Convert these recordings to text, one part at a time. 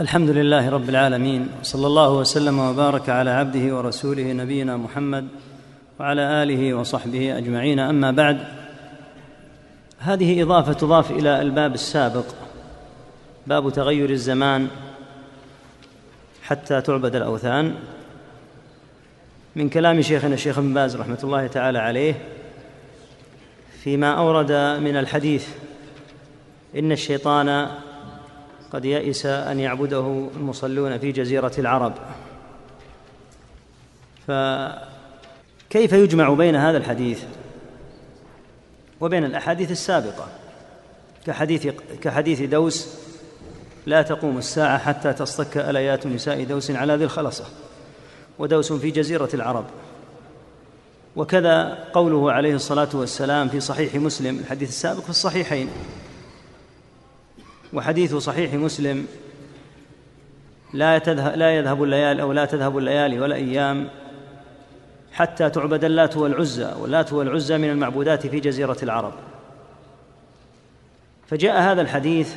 الحمد لله رب العالمين صلى الله وسلم وبارك على عبده ورسوله نبينا محمد وعلى آله وصحبه أجمعين. أما بعد هذه إضافة تضاف إلى الباب السابق باب تغير الزمان حتى تعبد الأوثان. من كلام شيخنا الشيخ ابن باز رحمة الله تعالى عليه فيما أورد من الحديث إن الشيطان قد يئس أن يعبده المصلون في جزيرة العرب. فكيف يجمع بين هذا الحديث وبين الأحاديث السابقة؟ كحديث كحديث دوس لا تقوم الساعة حتى تصطك أليات نساء دوس على ذي الخلصة ودوس في جزيرة العرب. وكذا قوله عليه الصلاة والسلام في صحيح مسلم الحديث السابق في الصحيحين. وحديث صحيح مسلم لا تذهب لا يذهب الليالي أو لا تذهب الليالي ولا أيام حتى تعبد اللات والعزى واللات والعزى من المعبودات في جزيرة العرب. فجاء هذا الحديث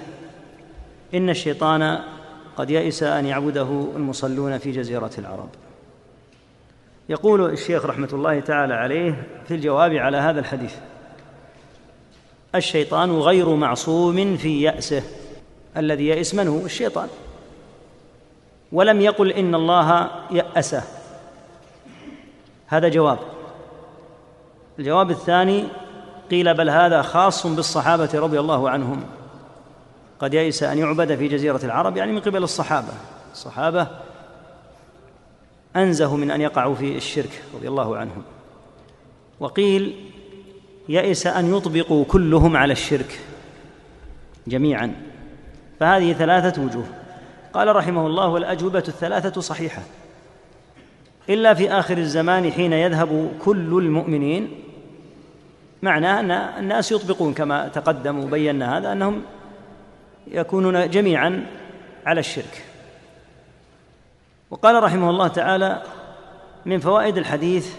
إن الشيطان قد يئس أن يعبده المصلون في جزيرة العرب. يقول الشيخ رحمة الله تعالى عليه في الجواب على هذا الحديث الشيطان غير معصوم في يأسه. الذي يئس من هو الشيطان. ولم يقل إن الله يأسه. هذا جواب. الجواب الثاني قيل بل هذا خاص بالصحابة رضي الله عنهم. قد يئس أن يعبد في جزيرة العرب يعني من قبل الصحابة. الصحابة أنزه من أن يقعوا في الشرك رضي الله عنهم. وقيل يئس أن يطبقوا كلهم على الشرك جميعا. فهذه ثلاثة وجوه. قال رحمه الله والأجوبة الثلاثة صحيحة. إلا في آخر الزمان حين يذهب كل المؤمنين معناه أن الناس يطبقون كما تقدم وبينا هذا أنهم يكونون جميعا على الشرك. وقال رحمه الله تعالى من فوائد الحديث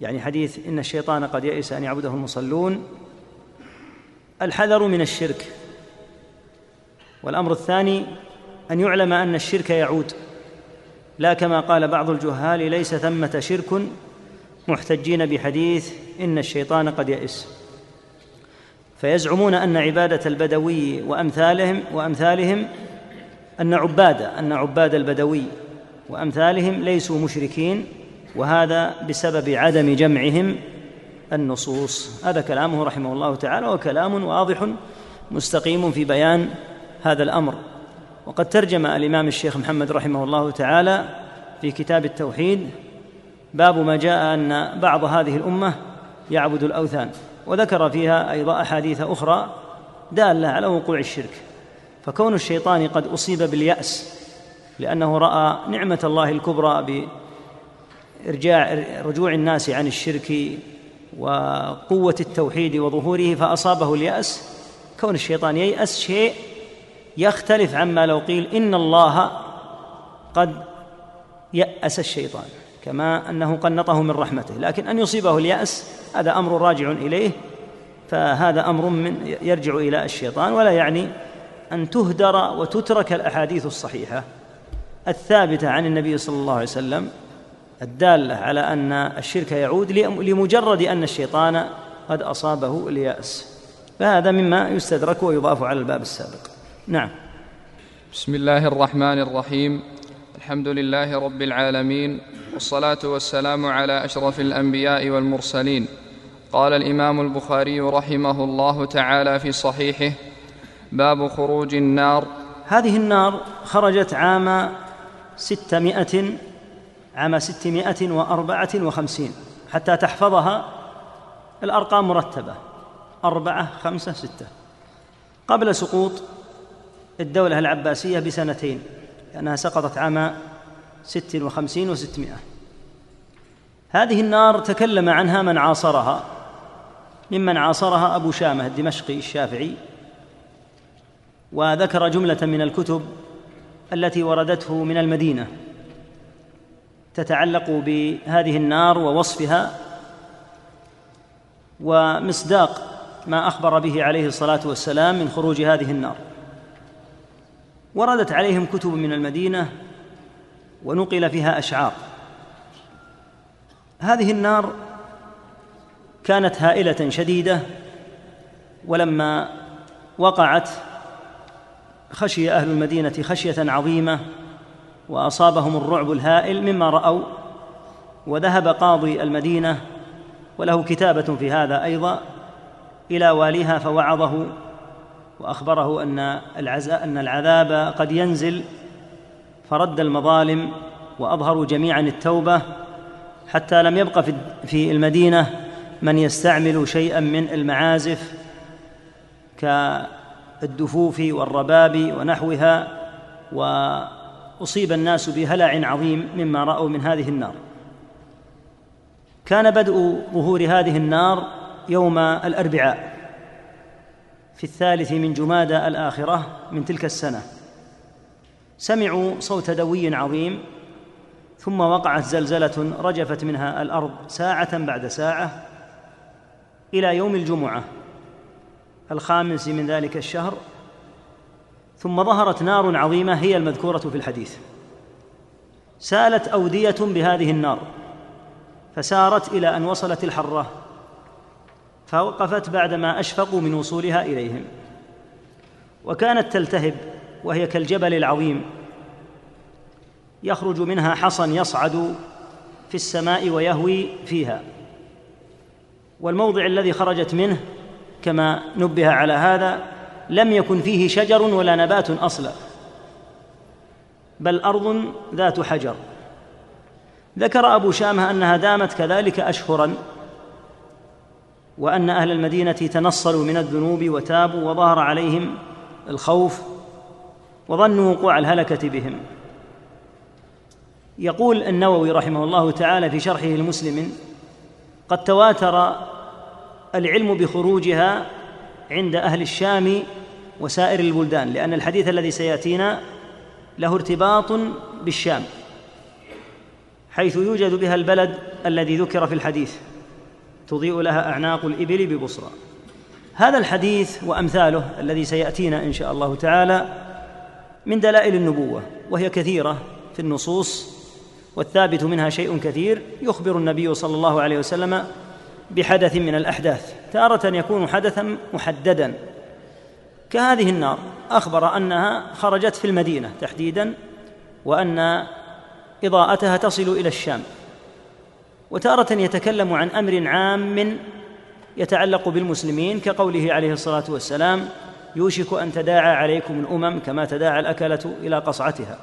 يعني حديث إن الشيطان قد يئس أن يعبده المصلون الحذر من الشرك. والأمر الثاني أن يعلم أن الشرك يعود. لا كما قال بعض الجهال ليس ثمة شرك محتجين بحديث إن الشيطان قد يئس. فيزعمون أن عبادة البدوي وامثالهم وأمثالهم أن عباد أن عباد البدوي وأمثالهم ليسوا مشركين وهذا بسبب عدم جمعهم النصوص. هذا كلامه رحمه الله تعالى وكلام واضح مستقيم في بيان هذا الأمر. وقد ترجم الإمام الشيخ محمد رحمه الله تعالى في كتاب التوحيد باب ما جاء أن بعض هذه الأمة يعبد الأوثان وذكر فيها أيضا أحاديث أخرى دالة على وقوع الشرك. فكون الشيطان قد أصيب باليأس لأنه رأى نعمة الله الكبرى بإرجاع رجوع الناس عن الشرك وقوة التوحيد وظهوره فأصابه اليأس كون الشيطان ييأس شيء يختلف عما لو قيل إن الله قد يأس الشيطان كما أنه قنطه من رحمته لكن أن يصيبه اليأس هذا أمر راجع إليه فهذا أمر من يرجع إلى الشيطان ولا يعني أن تهدر وتترك الأحاديث الصحيحة. الثابتة عن النبي صلى الله عليه وسلم الدالة على أن الشرك يعود لمجرد أن الشيطان قد أصابه اليأس. فهذا مما يستدرك ويضاف على الباب السابق. نعم. بسم الله الرحمن الرحيم. الحمد لله رب العالمين. والصلاة والسلام على أشرف الأنبياء والمرسلين. قال الإمام البخاري رحمه الله تعالى في صحيحه باب خروج النار. هذه النار خرجت عام ستمائة عام ستمائة وأربعة وخمسين حتى تحفظها الأرقام مرتبة. أربعة خمسة ستة. قبل سقوط الدولة العباسية بسنتين لأنها سقطت عام ست وخمسين وستمائة. هذه النار تكلم عنها من عاصرها ممن عاصرها أبو شامة الدمشقي الشافعي وذكر جملة من الكتب التي وردته من المدينة تتعلق بهذه النار ووصفها ومصداق ما أخبر به عليه الصلاة والسلام من خروج هذه النار. وردت عليهم كتب من المدينة ونقل فيها أشعار. هذه النار كانت هائلة شديدة ولما وقعت خشي أهل المدينة خشية عظيمة وأصابهم الرعب الهائل مما رأوا وذهب قاضي المدينة وله كتابة في هذا أيضا إلى واليها فوعظه وأخبره أن أن العذاب قد ينزل فرد المظالم وأظهروا جميعا التوبة حتى لم يبق في المدينة من يستعمل شيئا من المعازف كالدفوف والرباب ونحوها وأصيب الناس بهلع عظيم مما رأوا من هذه النار. كان بدء ظهور هذه النار يوم الأربعاء. في الثالث من جمادى الآخرة من تلك السنة. سمعوا صوت دوي عظيم ثم وقعت زلزلة رجفت منها الأرض ساعة بعد ساعة إلى يوم الجمعة الخامس من ذلك الشهر ثم ظهرت نار عظيمة هي المذكورة في الحديث. سالت أودية بهذه النار فسارت إلى أن وصلت الحرة. فوقفت بعدما أشفقوا من وصولها إليهم. وكانت تلتهب وهي كالجبل العظيم. يخرج منها حصى يصعد في السماء ويهوي فيها. والموضع الذي خرجت منه كما نبه على هذا لم يكن فيه شجر ولا نبات أصلا بل أرض ذات حجر. ذكر أبو شامة أنها دامت كذلك اشهرا. وأن أهل المدينة تنصلوا من الذنوب وتابوا وظهر عليهم الخوف وظنوا وقوع الهلكة بهم. يقول النووي رحمه الله تعالى في شرحه المسلم قد تواتر العلم بخروجها عند أهل الشام وسائر البلدان لأن الحديث الذي سيأتينا له ارتباط بالشام حيث يوجد بها البلد الذي ذكر في الحديث. تضيء لها أعناق الإبل ببصرى هذا الحديث وأمثاله الذي سيأتينا إن شاء الله تعالى من دلائل النبوة وهي كثيرة في النصوص والثابت منها شيء كثير يخبر النبي صلى الله عليه وسلم بحدث من الأحداث تارة يكون حدثا محددا. كهذه النار أخبر أنها خرجت في المدينة تحديدا وأن إضاءتها تصل إلى الشام. وتارة يتكلم عن أمر عام يتعلق بالمسلمين كقوله عليه الصلاة والسلام يوشك أن تداعى عليكم الأمم كما تداعى الأكلة إلى قصعتها.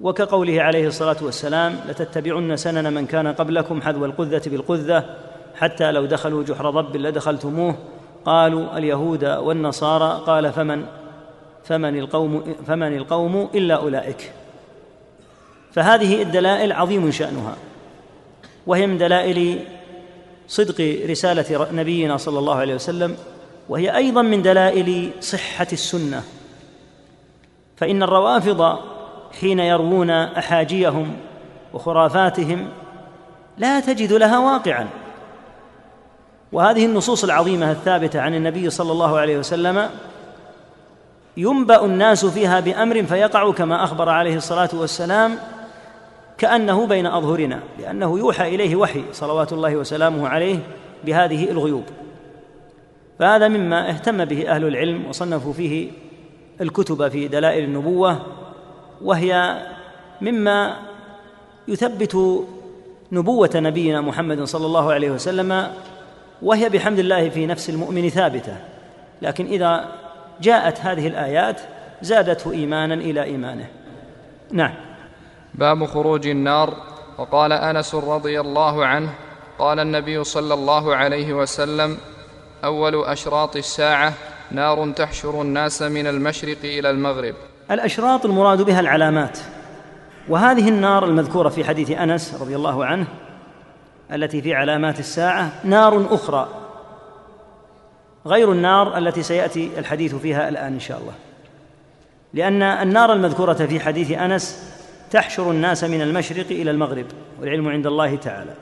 وكقوله عليه الصلاة والسلام لتتبعن سنن من كان قبلكم حذو القذة بالقذة حتى لو دخلوا جحر ضب لدخلتموه. قالوا اليهود والنصارى. قال فمن فمن القوم فمن القوم إلا أولئك. فهذه الدلائل عظيم شأنها. وهي من دلائل صدق رسالة نبينا صلى الله عليه وسلم وهي أيضا من دلائل صحة السنة. فإن الروافض حين يروون أحاجيهم وخرافاتهم لا تجد لها واقعا. وهذه النصوص العظيمة الثابتة عن النبي صلى الله عليه وسلم ينبأ الناس فيها بأمر فيقع كما أخبر عليه الصلاة والسلام كأنه بين أظهرنا لأنه يوحى إليه وحي صلوات الله وسلامه عليه بهذه الغيوب. فهذا مما اهتم به أهل العلم وصنفوا فيه الكتب في دلائل النبوة وهي مما يثبت نبوة نبينا محمد صلى الله عليه وسلم وهي بحمد الله في نفس المؤمن ثابتة. لكن إذا جاءت هذه الآيات زادته ايمانا إلى إيمانه. نعم. باب خروج النار. وقال أنس رضي الله عنه قال النبي صلى الله عليه وسلم أول أشراط الساعة نار تحشر الناس من المشرق إلى المغرب. الأشراط المراد بها العلامات. وهذه النار المذكورة في حديث أنس رضي الله عنه التي في علامات الساعة نار أخرى. غير النار التي سيأتي الحديث فيها الآن إن شاء الله. لأن النار المذكورة في حديث أنس تحشر الناس من المشرق إلى المغرب والعلم عند الله تعالى.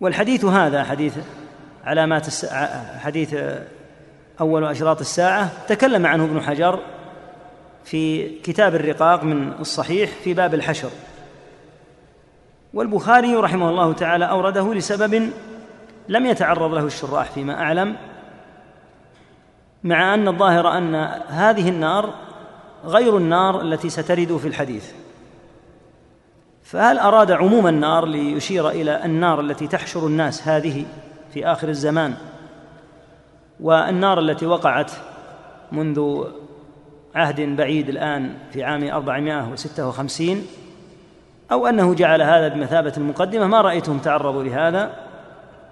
والحديث هذا حديث علامات الساعة حديث أول أشراط الساعة تكلم عنه ابن حجر في كتاب الرقاق من الصحيح في باب الحشر. والبخاري رحمه الله تعالى أورده لسبب لم يتعرض له الشراح فيما أعلم مع أن الظاهر أن هذه النار غير النار التي سترد في الحديث. فهل أراد عموم النار ليشير إلى النار التي تحشر الناس هذه في آخر الزمان؟ والنار التي وقعت منذ عهد بعيد الآن في عام 456 أو أنه جعل هذا بمثابة المقدمة ما رأيتهم تعرضوا لهذا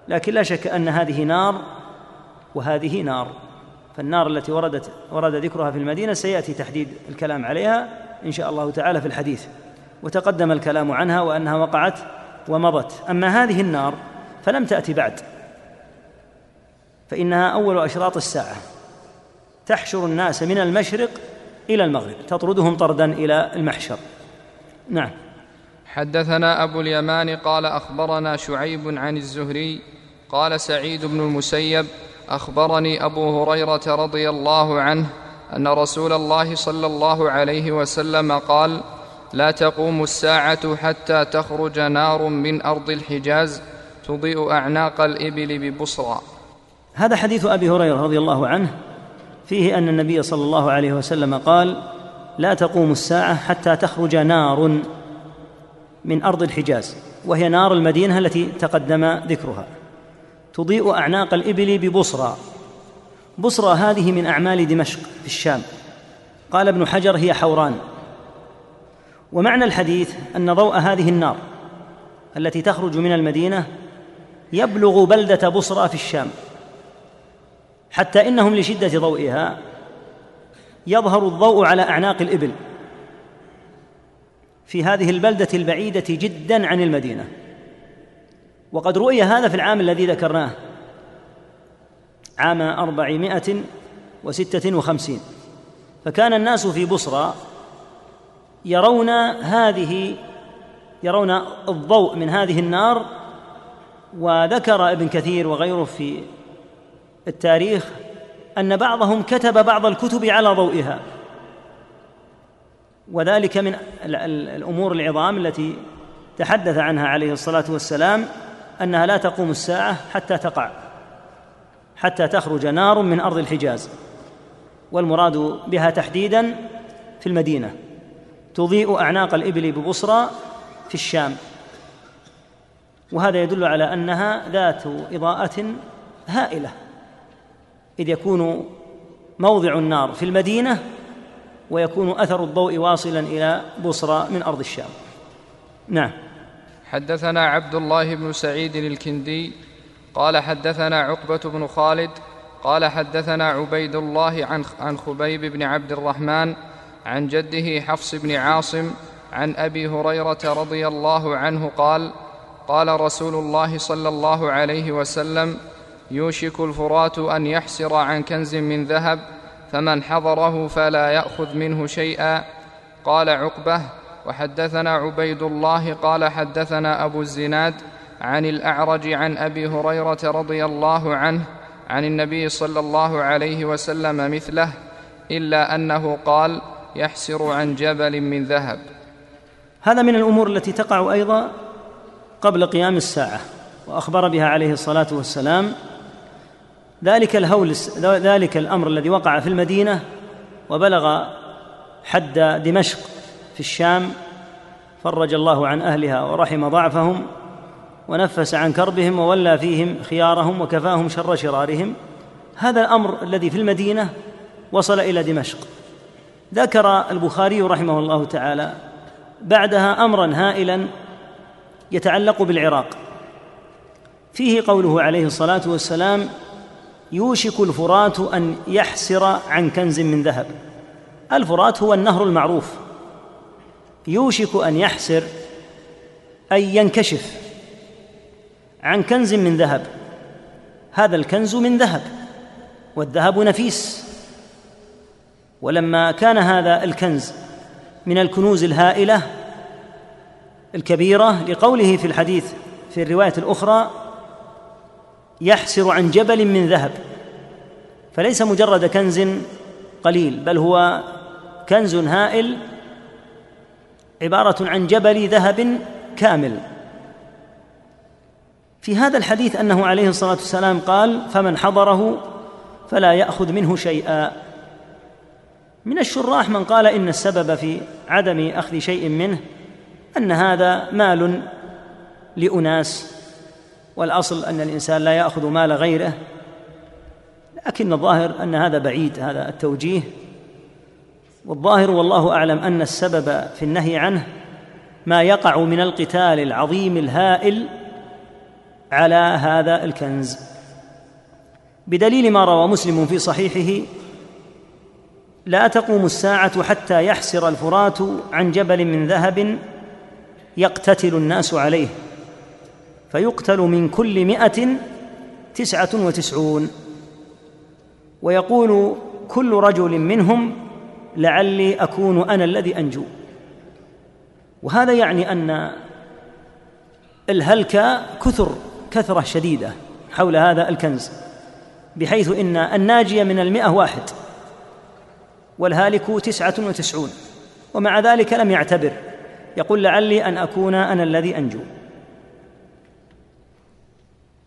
لكن لا شك أن هذه نار وهذه نار. فالنار التي وردت ورد ذكرها في المدينة سيأتي تحديد الكلام عليها إن شاء الله تعالى في الحديث. وتقدم الكلام عنها وأنها وقعت ومضت. أما هذه النار فلم تأتي بعد فإنها أول أشراط الساعة. تحشر الناس من المشرق إلى المغرب تطردهم طردا إلى المحشر. نعم. حدثنا أبو اليمان قال أخبرنا شعيب عن الزهري قال سعيد بن المسيب أخبرني أبو هريرة رضي الله عنه أن رسول الله صلى الله عليه وسلم قال لا تقوم الساعة حتى تخرج نار من أرض الحجاز تضيء أعناق الإبل ببصرى. هذا حديث أبي هريرة رضي الله عنه فيه أن النبي صلى الله عليه وسلم قال لا تقوم الساعة حتى تخرج نار من أرض الحجاز وهي نار المدينة التي تقدم ذكرها. تضيء أعناق الإبل ببصرى. بصرى هذه من أعمال دمشق في الشام. قال ابن حجر هي حوران. ومعنى الحديث أن ضوء هذه النار التي تخرج من المدينة يبلغ بلدة بصرى في الشام. حتى إنهم لشدة ضوئها يظهر الضوء على أعناق الإبل في هذه البلدة البعيدة جدا عن المدينة. وقد رؤي هذا في العام الذي ذكرناه. عام أربعمائة وستة وخمسين. فكان الناس في بصرى يرون هذه يرون الضوء من هذه النار وذكر ابن كثير وغيره في التاريخ أن بعضهم كتب بعض الكتب على ضوئها. وذلك من الأمور العظام التي تحدث عنها عليه الصلاة والسلام. أنها لا تقوم الساعة حتى تقع حتى تخرج نار من أرض الحجاز. والمراد بها تحديدا في المدينة تضيء أعناق الإبل ببصرى في الشام. وهذا يدل على أنها ذات إضاءة هائلة إذ يكون موضع النار في المدينة ويكون أثر الضوء واصلا إلى بصرى من أرض الشام. نعم. حدثنا عبد الله بن سعيد الكندي قال حدثنا عقبة بن خالد قال حدثنا عبيد الله عن عن خبيب بن عبد الرحمن عن جده حفص بن عاصم عن أبي هريرة رضي الله عنه قال قال رسول الله صلى الله عليه وسلم يوشك الفرات أن يحسر عن كنز من ذهب فمن حضره فلا يأخذ منه شيئا. قال عقبة وحدثنا عبيد الله قال حدثنا أبو الزناد عن الأعرج عن أبي هريرة رضي الله عنه عن النبي صلى الله عليه وسلم مثله إلا أنه قال يحسر عن جبل من ذهب. هذا من الأمور التي تقع أيضا قبل قيام الساعة وأخبر بها عليه الصلاة والسلام. ذلك الهول ذلك الأمر الذي وقع في المدينة وبلغ حد دمشق. في الشام فرج الله عن أهلها ورحم ضعفهم ونفس عن كربهم وولى فيهم خيارهم وكفاهم شر شرارهم. هذا الأمر الذي في المدينة وصل إلى دمشق. ذكر البخاري رحمه الله تعالى بعدها أمرا هائلا يتعلق بالعراق. فيه قوله عليه الصلاة والسلام يوشك الفرات أن يحسر عن كنز من ذهب. الفرات هو النهر المعروف. يوشك أن يحسر أي ينكشف عن كنز من ذهب. هذا الكنز من ذهب والذهب نفيس. ولما كان هذا الكنز من الكنوز الهائلة الكبيرة لقوله في الحديث في الرواية الأخرى يحسر عن جبل من ذهب. فليس مجرد كنز قليل بل هو كنز هائل عبارة عن جبل ذهب كامل. في هذا الحديث أنه عليه الصلاة والسلام قال فمن حضره فلا يأخذ منه شيئا. من الشراح من قال إن السبب في عدم أخذ شيء منه أن هذا مال لأناس والأصل أن الإنسان لا يأخذ مال غيره لكن الظاهر أن هذا بعيد هذا التوجيه. والظاهر والله أعلم أن السبب في النهي عنه ما يقع من القتال العظيم الهائل على هذا الكنز. بدليل ما روى مسلم في صحيحه لا تقوم الساعة حتى يحسر الفرات عن جبل من ذهب يقتتل الناس عليه فيقتل من كل مائه تسعة وتسعون. ويقول كل رجل منهم لعلي أكون أنا الذي أنجو. وهذا يعني أن الهلك كثر كثرة شديدة حول هذا الكنز بحيث إن الناجي من المئة واحد والهالك تسعة وتسعون. ومع ذلك لم يعتبر. يقول لعلي أن أكون أنا الذي أنجو.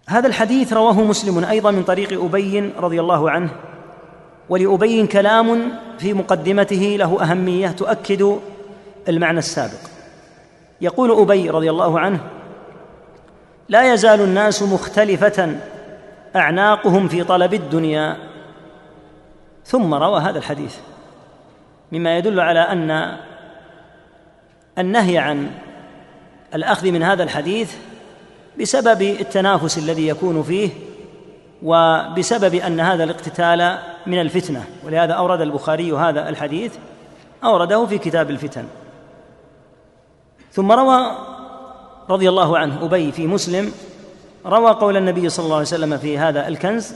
هذا الحديث رواه مسلم أيضا من طريق أبي رضي الله عنه ولابي كلام في مقدمته له أهمية تؤكد المعنى السابق. يقول أبي رضي الله عنه لا يزال الناس مختلفة أعناقهم في طلب الدنيا. ثم روى هذا الحديث. مما يدل على أن النهي عن الأخذ من هذا الحديث بسبب التنافس الذي يكون فيه وبسبب أن هذا الاقتتال من الفتنة ولهذا أورد البخاري هذا الحديث أورده في كتاب الفتن. ثم روى رضي الله عنه أبي في مسلم روى قول النبي صلى الله عليه وسلم في هذا الكنز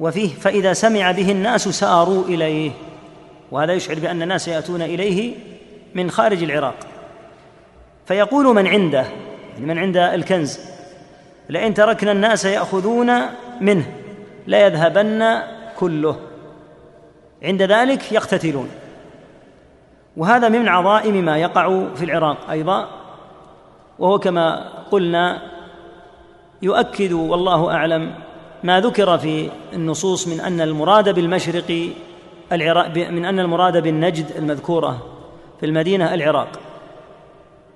وفيه فإذا سمع به الناس ساروا إليه. وهذا يشعر بأن الناس يأتون إليه من خارج العراق. فيقول من عنده يعني من عند الكنز لئن تركنا الناس يأخذون منه ليذهبن كله. عند ذلك يقتتلون. وهذا من عظائم ما يقع في العراق أيضا وهو كما قلنا يؤكد والله أعلم ما ذكر في النصوص من أن المراد بالمشرق العراق من أن المراد بالنجد المذكورة في المدينة العراق.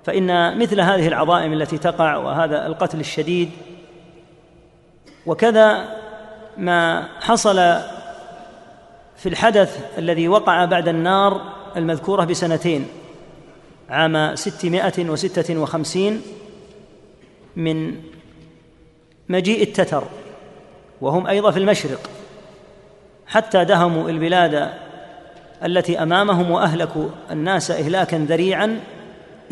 فإن مثل هذه العظائم التي تقع وهذا القتل الشديد وكذا ما حصل في الحدث الذي وقع بعد النار المذكورة بسنتين عام ستمائة وستة وخمسين من مجيء التتر وهم أيضا في المشرق حتى دهموا البلاد التي أمامهم وأهلكوا الناس إهلاكا ذريعا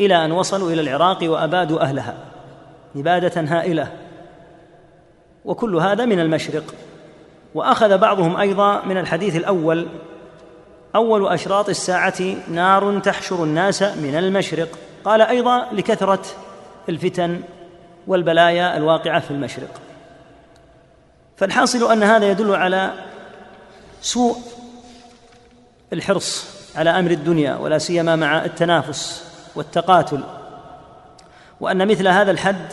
إلى أن وصلوا إلى العراق وأبادوا أهلها. إبادة هائلة. وكل هذا من المشرق. وأخذ بعضهم أيضا من الحديث الأول أول أشراط الساعة نار تحشر الناس من المشرق. قال أيضا لكثرة الفتن والبلايا الواقعة في المشرق. فالحاصل أن هذا يدل على سوء الحرص على أمر الدنيا ولا سيما مع التنافس. والتقاتل وأن مثل هذا الحد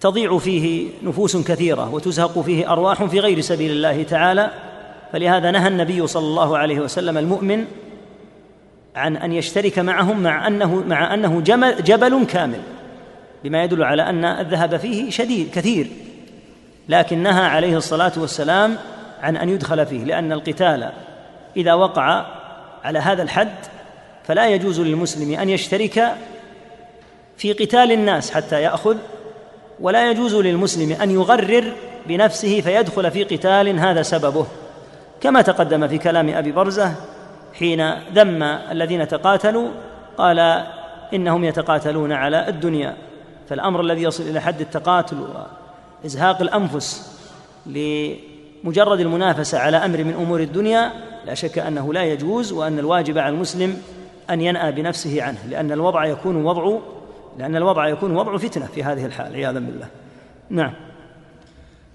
تضيع فيه نفوس كثيرة وتزهق فيه أرواح في غير سبيل الله تعالى. فلهذا نهى النبي صلى الله عليه وسلم المؤمن عن أن يشترك معهم مع أنه مع أنه جبل كامل بما يدل على أن الذهب فيه شديد كثير. لكن نهى عليه الصلاة والسلام عن أن يدخل فيه لأن القتال إذا وقع على هذا الحد فلا يجوز للمسلم أن يشترك في قتال الناس حتى يأخذ ولا يجوز للمسلم أن يغرر بنفسه فيدخل في قتال هذا سببه. كما تقدم في كلام أبي برزة حين ذم الذين تقاتلوا قال إنهم يتقاتلون على الدنيا فالأمر الذي يصل إلى حد التقاتل وإزهاق الأنفس لمجرد المنافسة على أمر من أمور الدنيا لا شك أنه لا يجوز وأن الواجب على المسلم أن ينأى بنفسه عنه لأن الوضع يكون وضع لأن الوضع يكون وضع فتنة في هذه الحال عياذا بالله. نعم.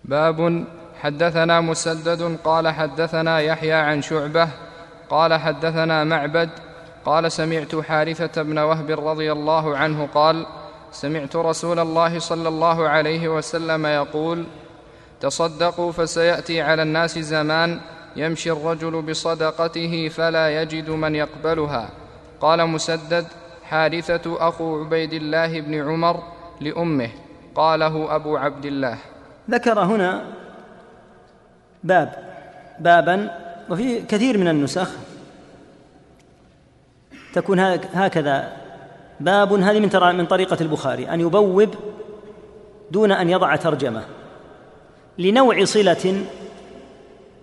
باب حدثنا مسدد قال حدثنا يحيى عن شعبة قال حدثنا معبد قال سمعت حارثة بن وهب رضي الله عنه قال سمعت رسول الله صلى الله عليه وسلم يقول تصدقوا فسيأتي على الناس زمان يمشي الرجل بصدقته فلا يجد من يقبلها. قال مسدد حارثه أخو عبيد الله بن عمر لأمه قاله أبو عبد الله. ذكر هنا باب بابا وفي كثير من النسخ. تكون هكذا. باب هذه من من طريقة البخاري. أن يبوب دون أن يضع ترجمة. لنوع صلة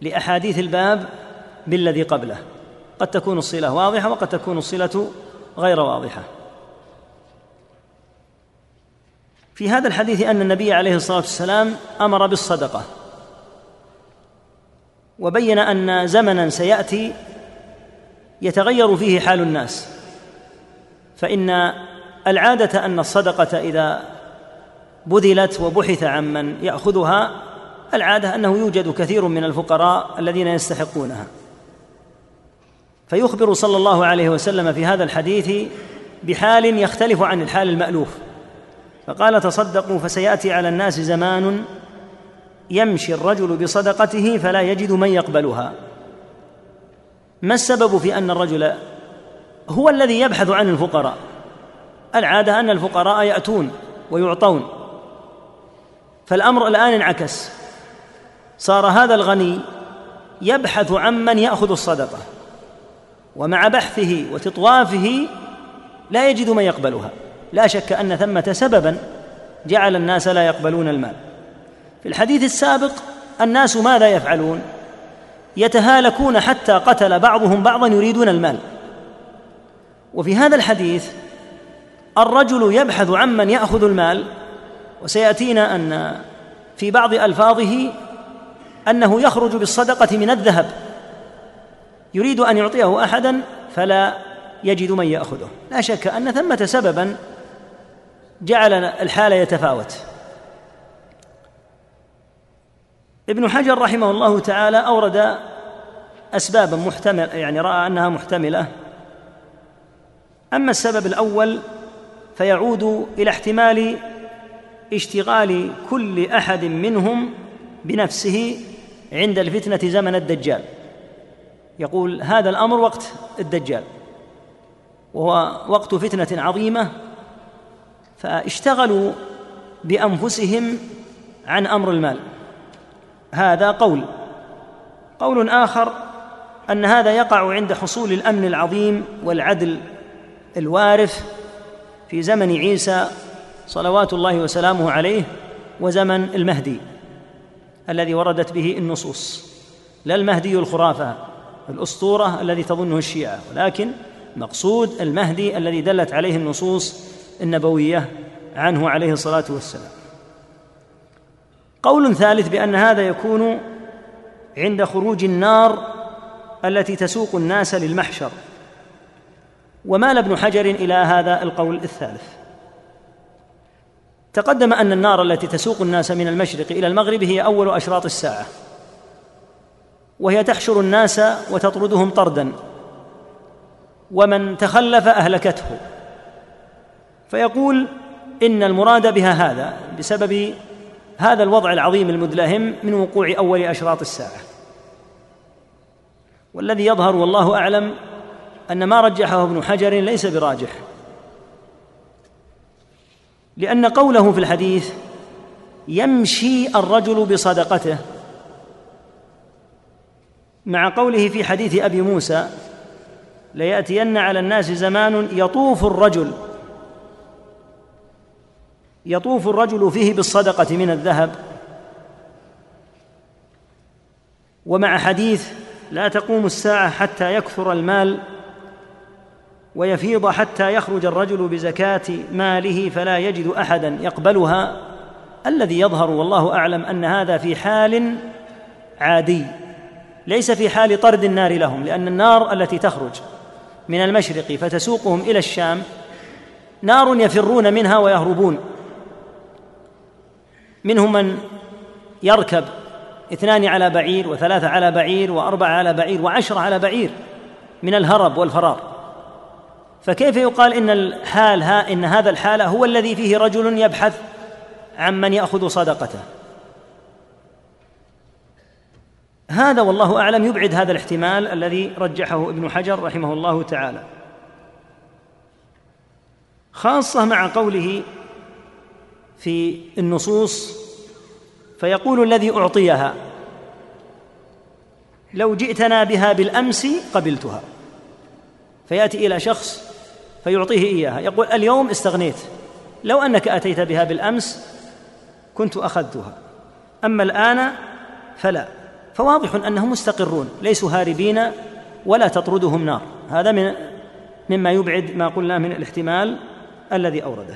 لأحاديث الباب بالذي قبله. قد تكون الصلة واضحة وقد تكون الصلة غير واضحة. في هذا الحديث أن النبي عليه الصلاة والسلام أمر بالصدقة. وبين أن زمنا سيأتي يتغير فيه حال الناس. فإن العادة أن الصدقة إذا بذلت وبحث عن من يأخذها العادة أنه يوجد كثير من الفقراء الذين يستحقونها. فيخبر صلى الله عليه وسلم في هذا الحديث بحال يختلف عن الحال المألوف. فقال تصدقوا فسيأتي على الناس زمان يمشي الرجل بصدقته فلا يجد من يقبلها. ما السبب في أن الرجل هو الذي يبحث عن الفقراء؟ العادة أن الفقراء يأتون ويعطون. فالأمر الآن انعكس. صار هذا الغني يبحث عن من يأخذ الصدقة. ومع بحثه وتطوافه لا يجد من يقبلها. لا شك أن ثمة سببا جعل الناس لا يقبلون المال. في الحديث السابق الناس ماذا يفعلون؟ يتهالكون حتى قتل بعضهم بعضا يريدون المال. وفي هذا الحديث الرجل يبحث عمن يأخذ المال وسيأتينا أن في بعض ألفاظه أنه يخرج بالصدقة من الذهب. يريد أن يعطيه أحدا فلا يجد من يأخذه. لا شك أن ثمة سببا جعل الحال يتفاوت. ابن حجر رحمه الله تعالى أورد اسبابا محتمل يعني رأى أنها محتملة. أما السبب الأول فيعود إلى احتمال اشتغال كل أحد منهم بنفسه عند الفتنة زمن الدجال. يقول هذا الأمر وقت الدجال وهو وقت فتنة عظيمة فاشتغلوا بأنفسهم عن أمر المال. هذا قول. قول آخر أن هذا يقع عند حصول الأمن العظيم والعدل الوارث في زمن عيسى صلوات الله وسلامه عليه وزمن المهدي الذي وردت به النصوص لا المهدي الخرافة. الأسطورة الذي تظنه الشيعة ولكن مقصود المهدي الذي دلت عليه النصوص النبوية عنه عليه الصلاة والسلام. قول ثالث بأن هذا يكون عند خروج النار التي تسوق الناس للمحشر. ومال ابن حجر إلى هذا القول الثالث؟ تقدم أن النار التي تسوق الناس من المشرق إلى المغرب هي أول أشراط الساعة. وهي تحشر الناس وتطردهم طردا ومن تخلف أهلكته. فيقول إن المراد بها هذا بسبب هذا الوضع العظيم المدلهم من وقوع أول أشراط الساعة. والذي يظهر والله أعلم أن ما رجحه ابن حجر ليس براجح لأن قوله في الحديث يمشي الرجل بصدقته مع قوله في حديث أبي موسى ليأتين على الناس زمان يطوف الرجل. يطوف الرجل فيه بالصدقة من الذهب. ومع حديث لا تقوم الساعة حتى يكثر المال ويفيض حتى يخرج الرجل بزكاة ماله فلا يجد أحدا يقبلها. الذي يظهر والله أعلم أن هذا في حال عادي. ليس في حال طرد النار لهم لأن النار التي تخرج من المشرق فتسوقهم إلى الشام نار يفرون منها ويهربون. منهم من يركب اثنان على بعير وثلاثة على بعير وأربعة على بعير وعشرة على بعير من الهرب والفرار. فكيف يقال إن الحال ها إن هذا الحال هو الذي فيه رجل يبحث عن من يأخذ صدقته؟ هذا والله أعلم يبعد هذا الاحتمال الذي رجحه ابن حجر رحمه الله تعالى. خاصة مع قوله في النصوص فيقول الذي أعطيها لو جئتنا بها بالأمس قبلتها. فيأتي إلى شخص فيعطيه إياها يقول اليوم استغنيت لو أنك أتيت بها بالأمس كنت أخذتها أما الآن فلا. فواضح أنهم مستقرون ليسوا هاربين ولا تطردهم نار. هذا من مما يبعد ما قلنا من الاحتمال الذي أورده.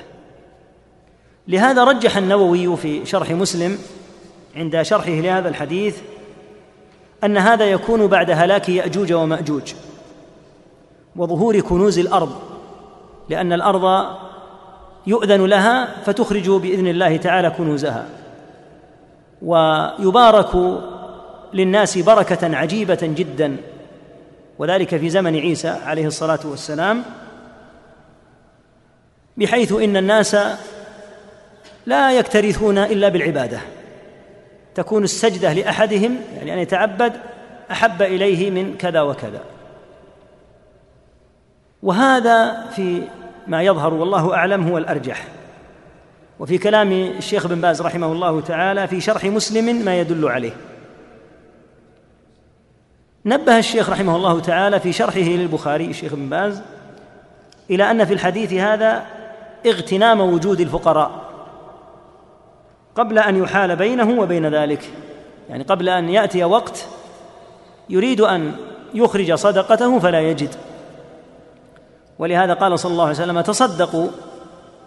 لهذا رجح النووي في شرح مسلم عند شرحه لهذا الحديث أن هذا يكون بعد هلاك يأجوج ومأجوج وظهور كنوز الأرض لأن الأرض يؤذن لها فتخرج بإذن الله تعالى كنوزها. ويبارك للناس بركة عجيبة جدا. وذلك في زمن عيسى عليه الصلاة والسلام بحيث إن الناس لا يكترثون إلا بالعبادة. تكون السجدة لأحدهم يعني أن يتعبد أحب إليه من كذا وكذا. وهذا في ما يظهر والله أعلم هو الأرجح. وفي كلام الشيخ بن باز رحمه الله تعالى في شرح مسلم ما يدل عليه. نبه الشيخ رحمه الله تعالى في شرحه للبخاري الشيخ بن باز إلى أن في الحديث هذا اغتنام وجود الفقراء قبل أن يحال بينه وبين ذلك. يعني قبل أن يأتي وقت يريد أن يخرج صدقته فلا يجد. ولهذا قال صلى الله عليه وسلم تصدقوا.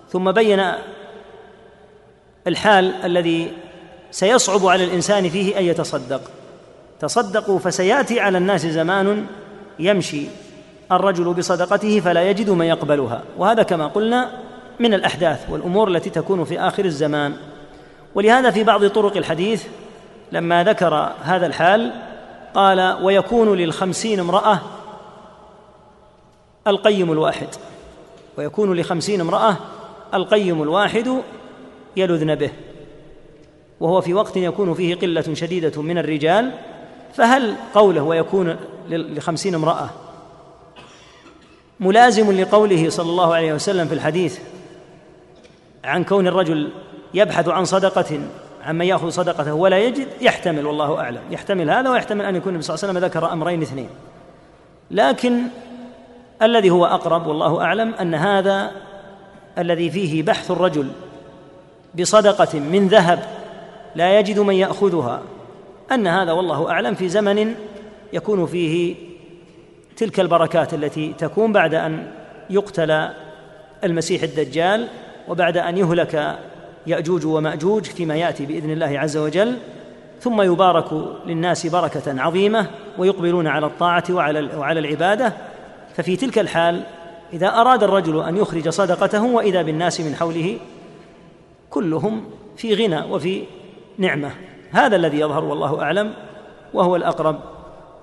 ثم بين الحال الذي سيصعب على الإنسان فيه أن يتصدق. تصدقوا فسيأتي على الناس زمان يمشي الرجل بصدقته فلا يجد من يقبلها. وهذا كما قلنا من الأحداث والأمور التي تكون في آخر الزمان. ولهذا في بعض طرق الحديث لما ذكر هذا الحال قال ويكون للخمسين امرأة القيم الواحد. ويكون لخمسين امرأة القيم الواحد يلذن به. وهو في وقت يكون فيه قلة شديدة من الرجال فهل قوله ويكون لخمسين امرأة ملازم لقوله صلى الله عليه وسلم في الحديث عن كون الرجل يبحث عن صدقة عمن يأخذ صدقته ولا يجد؟ يحتمل والله أعلم. يحتمل هذا ويحتمل أن يكون النبي صلى الله عليه وسلم ذكر أمرين اثنين. لكن الذي هو أقرب والله أعلم أن هذا الذي فيه بحث الرجل بصدقة من ذهب لا يجد من يأخذها. أن هذا والله أعلم في زمن يكون فيه تلك البركات التي تكون بعد أن يقتل المسيح الدجال وبعد أن يهلك يأجوج ومأجوج فيما يأتي بإذن الله عز وجل ثم يبارك للناس بركة عظيمة ويقبلون على الطاعة وعلى وعلى العبادة. ففي تلك الحال إذا أراد الرجل أن يخرج صدقته وإذا بالناس من حوله كلهم في غنى وفي نعمة. هذا الذي يظهر والله أعلم وهو الأقرب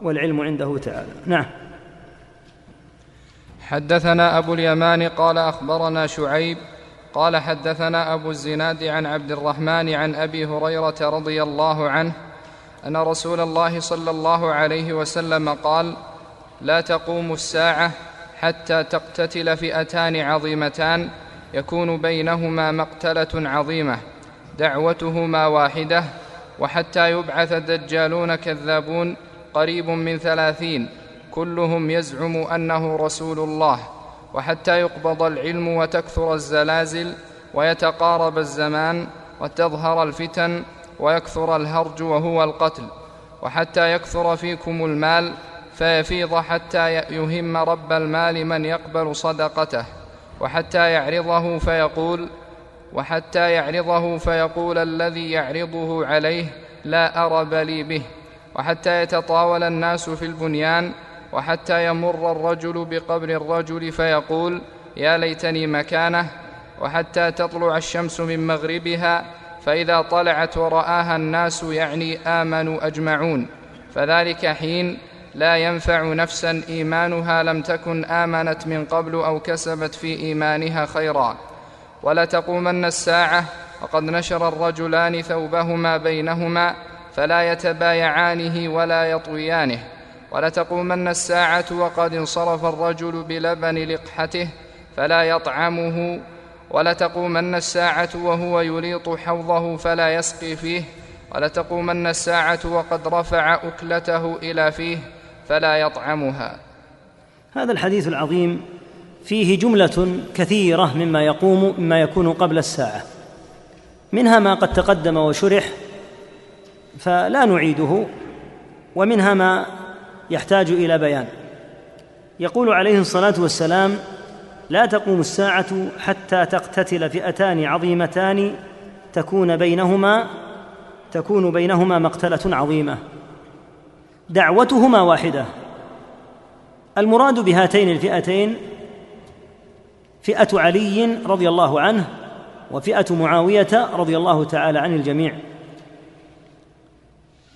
والعلم عنده تعالى. نعم. حدثنا أبو اليمان قال أخبرنا شعيب قال حدثنا أبو الزناد عن عبد الرحمن عن أبي هريرة رضي الله عنه أن رسول الله صلى الله عليه وسلم قال لا تقوم الساعة حتى تقتتل فئتان عظيمتان يكون بينهما مقتلة عظيمة دعوتهما واحدة وحتى يبعث دجالون كذابون قريب من ثلاثين كلهم يزعم أنه رسول الله. وحتى يقبض العلم وتكثر الزلازل ويتقارب الزمان وتظهر الفتن ويكثر الهرج وهو القتل. وحتى يكثر فيكم المال فيفيض حتى يهم رب المال من يقبل صدقته. وحتى يعرضه فيقول وحتى يعرضه فيقول الذي يعرضه عليه لا أرب لي به. وحتى يتطاول الناس في البنيان وحتى يمر الرجل بقبر الرجل فيقول يا ليتني مكانه. وحتى تطلع الشمس من مغربها فإذا طلعت ورآها الناس يعني آمنوا أجمعون. فذلك حين لا ينفع نفسا إيمانها لم تكن آمنت من قبل أو كسبت في إيمانها خيرا. ولتقومن الساعة وقد نشر الرجلان ثوبهما بينهما فلا يتبايعانه ولا يطويانه. ولتقومن الساعة وقد انصرف الرجل بلبن لقحته فلا يطعمه. ولتقومن الساعة وهو يليط حوضه فلا يسقي فيه. ولتقومن الساعة وقد رفع أكلته إلى فيه فلا يطعمها. هذا الحديث العظيم فيه جملة كثيرة مما يقوم مما يكون قبل الساعة. منها ما قد تقدم وشرح فلا نعيده ومنها ما يحتاج إلى بيان. يقول عليه الصلاة والسلام لا تقوم الساعة حتى تقتتل فئتان عظيمتان تكون بينهما تكون بينهما مقتلة عظيمة. دعوتهما واحدة. المراد بهاتين الفئتين فئة علي رضي الله عنه وفئة معاوية رضي الله تعالى عن الجميع.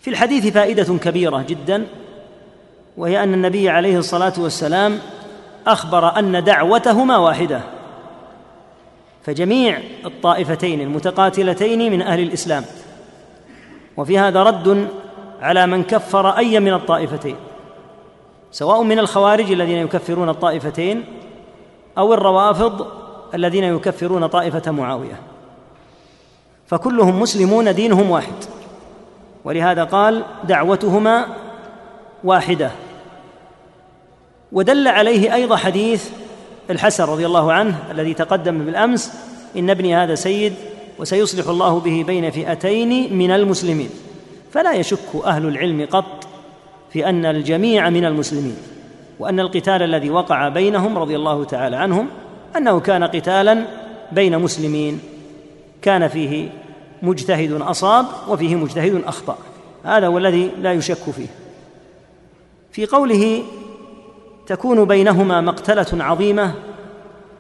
في الحديث فائدة كبيرة جدا وهي أن النبي عليه الصلاة والسلام أخبر أن دعوتهما واحدة. فجميع الطائفتين المتقاتلتين من أهل الإسلام وفي هذا رد على من كفر أي من الطائفتين سواء من الخوارج الذين يكفرون الطائفتين أو الروافض الذين يكفرون طائفة معاوية. فكلهم مسلمون دينهم واحد. ولهذا قال دعوتهما واحدة. ودل عليه أيضا حديث الحسن رضي الله عنه الذي تقدم بالأمس إن ابني هذا سيد وسيصلح الله به بين فئتين من المسلمين. فلا يشك أهل العلم قط في أن الجميع من المسلمين. وأن القتال الذي وقع بينهم رضي الله تعالى عنهم أنه كان قتالا بين مسلمين. كان فيه مجتهد أصاب وفيه مجتهد أخطأ. هذا هو الذي لا يشك فيه. في قوله تكون بينهما مقتلة عظيمة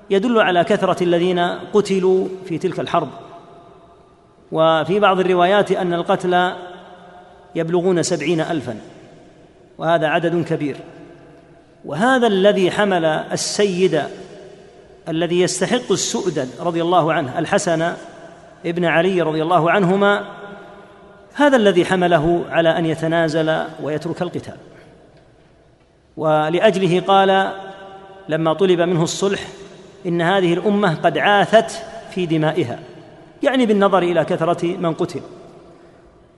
يدل على كثرة الذين قتلوا في تلك الحرب. وفي بعض الروايات أن القتلى يبلغون سبعين الفا وهذا عدد كبير. وهذا الذي حمل السيد الذي يستحق السؤدد رضي الله عنه الحسن ابن علي رضي الله عنهما هذا الذي حمله على أن يتنازل ويترك القتال. ولأجله قال لما طلب منه الصلح إن هذه الأمة قد عاثت في دمائها. يعني بالنظر إلى كثرة من قتل.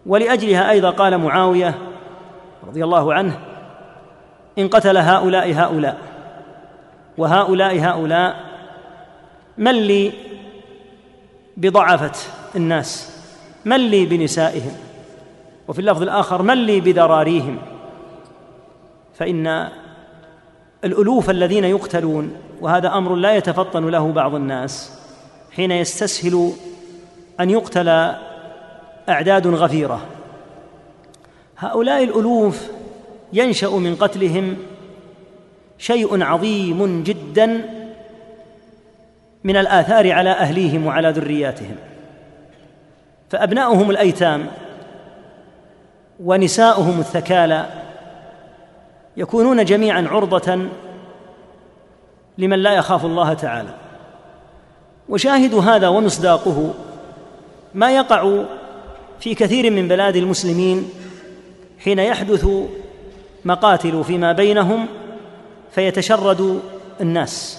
ولأجلها أيضا قال معاوية رضي الله عنه إن قتل هؤلاء هؤلاء. وهؤلاء هؤلاء من لي بضعفة الناس؟ من لي بنسائهم؟ وفي اللفظ الآخر من لي بذراريهم؟ فإن الألوف الذين يقتلون وهذا أمر لا يتفطن له بعض الناس حين يستسهل أن يقتل أعداد غفيرة. هؤلاء الألوف ينشأ من قتلهم شيء عظيم جدا من الآثار على أهليهم وعلى ذرياتهم. فأبناؤهم الأيتام ونساؤهم الثكالى يكونون جميعا عرضة لمن لا يخاف الله تعالى. وشاهد هذا ومصداقه ما يقع في كثير من بلاد المسلمين حين يحدث مقاتل فيما بينهم فيتشرد الناس.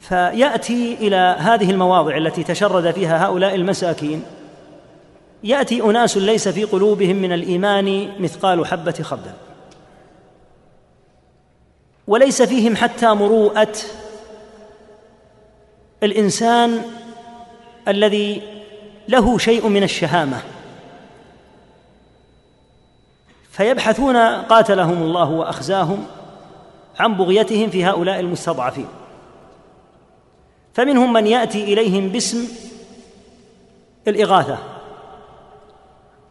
فيأتي إلى هذه المواضع التي تشرد فيها هؤلاء المساكين. يأتي أناس ليس في قلوبهم من الإيمان مثقال حبة خردل. وليس فيهم حتى مروءة الإنسان الذي له شيء من الشهامة. فيبحثون قاتلهم الله وأخزاهم عن بغيتهم في هؤلاء المستضعفين. فمنهم من يأتي إليهم باسم الإغاثة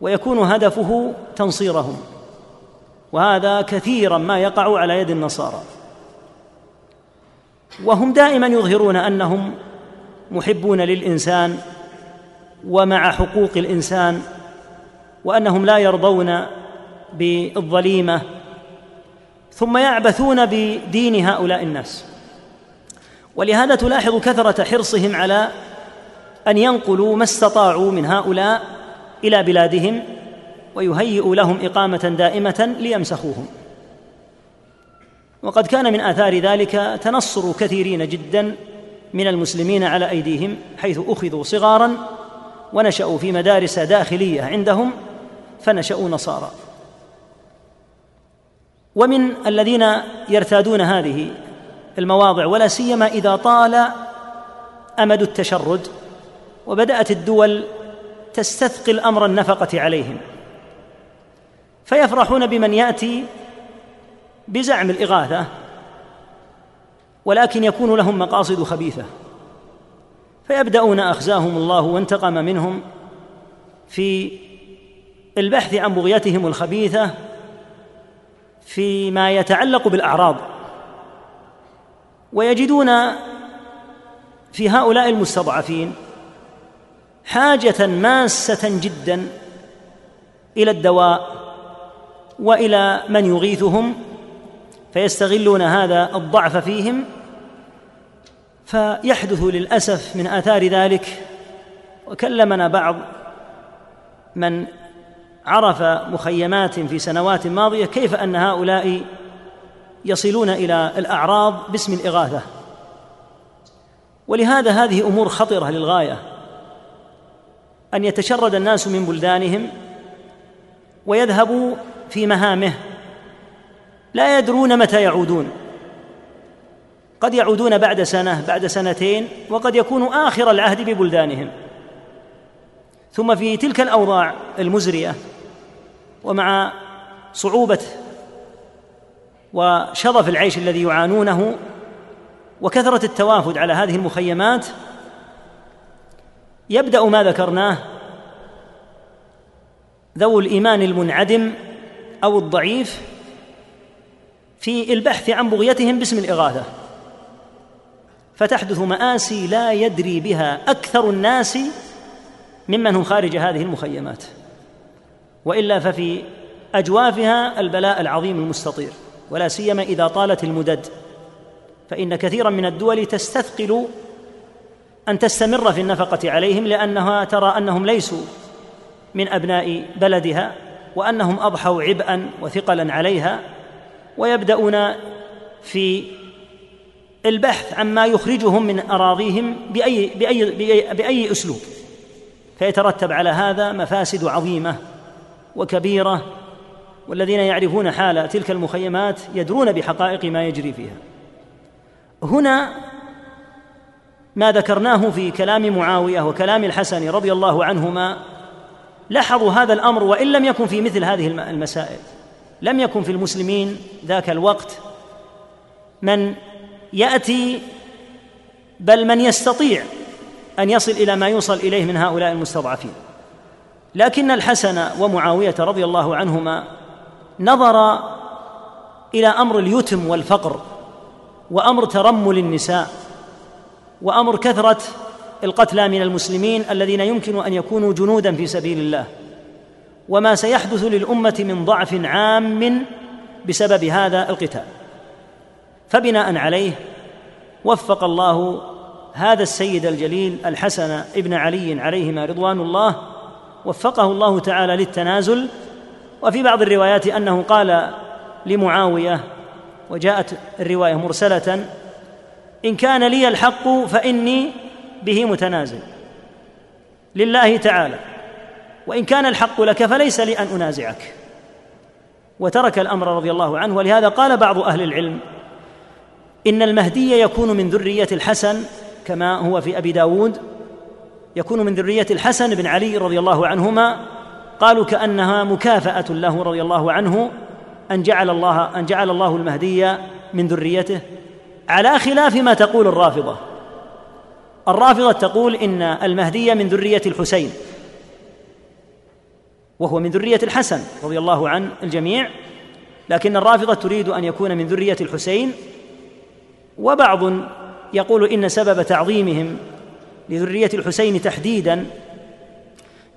ويكون هدفه تنصيرهم وهذا كثيرا ما يقع على يد النصارى. وهم دائما يظهرون أنهم محبون للإنسان ومع حقوق الإنسان وأنهم لا يرضون بالظليمة ثم يعبثون بدين هؤلاء الناس. ولهذا تلاحظ كثرة حرصهم على أن ينقلوا ما استطاعوا من هؤلاء إلى بلادهم ويهيئوا لهم إقامة دائمة ليمسخوهم. وقد كان من آثار ذلك تنصر كثيرين جدا من المسلمين على أيديهم حيث أخذوا صغارا ونشأوا في مدارس داخلية عندهم فنشأوا نصارى. ومن الذين يرتادون هذه المواضع ولا سيما إذا طال أمد التشرد وبدأت الدول تستثقل أمر النفقة عليهم. فيفرحون بمن يأتي بزعم الإغاثة ولكن يكون لهم مقاصد خبيثة. فيبدأون أخزاهم الله وانتقم منهم في البحث عن بغيتهم الخبيثة فيما يتعلق بالأعراض. ويجدون في هؤلاء المستضعفين حاجة ماسة جدا إلى الدواء وإلى من يغيثهم فيستغلون هذا الضعف فيهم فيحدث للأسف من آثار ذلك. وكلمنا بعض من عرف مخيمات في سنوات ماضية كيف أن هؤلاء يصلون إلى الأعراض باسم الإغاثة. ولهذا هذه أمور خطرة للغاية. أن يتشرد الناس من بلدانهم ويذهبوا في مهامه. لا يدرون متى يعودون. قد يعودون بعد سنة بعد سنتين وقد يكون آخر العهد ببلدانهم. ثم في تلك الأوضاع المزرية ومع صعوبه وشظف العيش الذي يعانونه وكثرة التوافد على هذه المخيمات يبدأ ما ذكرناه ذو الإيمان المنعدم أو الضعيف في البحث عن بغيتهم باسم الإغاثة. فتحدث مآسي لا يدري بها أكثر الناس ممن هم خارج هذه المخيمات. وإلا ففي أجوافها البلاء العظيم المستطير ولا سيما إذا طالت المدد. فإن كثيرا من الدول تستثقل أن تستمر في النفقة عليهم لأنها ترى أنهم ليسوا من أبناء بلدها وأنهم أضحوا عبئا وثقلا عليها ويبدأون في البحث عما يخرجهم من أراضيهم بأي, بأي, بأي, بأي أسلوب. فيترتب على هذا مفاسد عظيمة. وكبيرة والذين يعرفون حال تلك المخيمات يدرون بحقائق ما يجري فيها. هنا ما ذكرناه في كلام معاوية وكلام الحسن رضي الله عنهما. لاحظوا هذا الأمر وإن لم يكن في مثل هذه المسائل. لم يكن في المسلمين ذاك الوقت من يأتي بل من يستطيع أن يصل إلى ما يوصل إليه من هؤلاء المستضعفين. لكن الحسن ومعاوية رضي الله عنهما نظر إلى أمر اليتم والفقر وأمر ترمل النساء وأمر كثرة القتلى من المسلمين الذين يمكن أن يكونوا جنودا في سبيل الله وما سيحدث للأمة من ضعف عام بسبب هذا القتال. فبناء عليه وفق الله هذا السيد الجليل الحسن ابن علي عليهما رضوان الله وفقه الله تعالى للتنازل. وفي بعض الروايات أنه قال لمعاوية وجاءت الرواية مرسلة إن كان لي الحق فإني به متنازل لله تعالى وإن كان الحق لك فليس لي أن أنازعك. وترك الأمر رضي الله عنه. ولهذا قال بعض أهل العلم إن المهدي يكون من ذرية الحسن كما هو في أبي داود يكون من ذرية الحسن بن علي رضي الله عنهما. قالوا كأنها مكافأة له رضي الله عنه أن جعل الله أن جعل الله المهدي من ذريته. على خلاف ما تقول الرافضة. الرافضة تقول إن المهدي من ذرية الحسين وهو من ذرية الحسن رضي الله عن الجميع. لكن الرافضة تريد أن يكون من ذرية الحسين. وبعض يقول إن سبب تعظيمهم لذرية الحسين تحديدا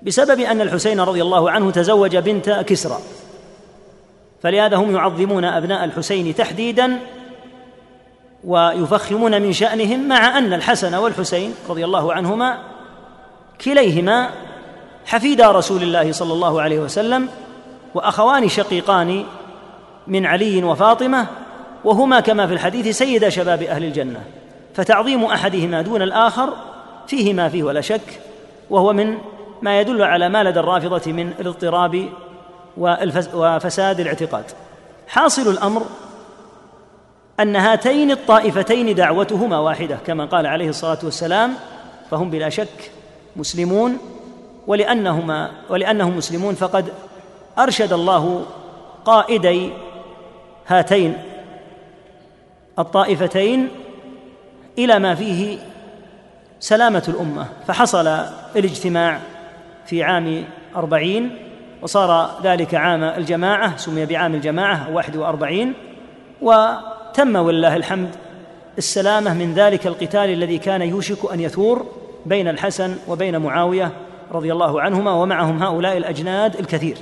بسبب أن الحسين رضي الله عنه تزوج بنت كسرى. فلهذا هم يعظمون أبناء الحسين تحديدا ويفخمون من شأنهم مع أن الحسن والحسين رضي الله عنهما كليهما حفيدا رسول الله صلى الله عليه وسلم وأخوان شقيقان من علي وفاطمة وهما كما في الحديث سيدا شباب أهل الجنة. فتعظيم أحدهما دون الآخر فيه ما فيه ولا شك وهو من ما يدل على ما لدى الرافضة من الاضطراب وفساد الاعتقاد. حاصل الأمر أن هاتين الطائفتين دعوتهما واحدة كما قال عليه الصلاة والسلام فهم بلا شك مسلمون ولأنهما ولأنهم مسلمون فقد أرشد الله قائدي هاتين الطائفتين إلى ما فيه سلامة الأمة. فحصل الاجتماع في عام أربعين وصار ذلك عام الجماعة سمي بعام الجماعة واحد وأربعين. وتم ولله الحمد السلامة من ذلك القتال الذي كان يوشك أن يثور بين الحسن وبين معاوية رضي الله عنهما ومعهم هؤلاء الأجناد الكثير.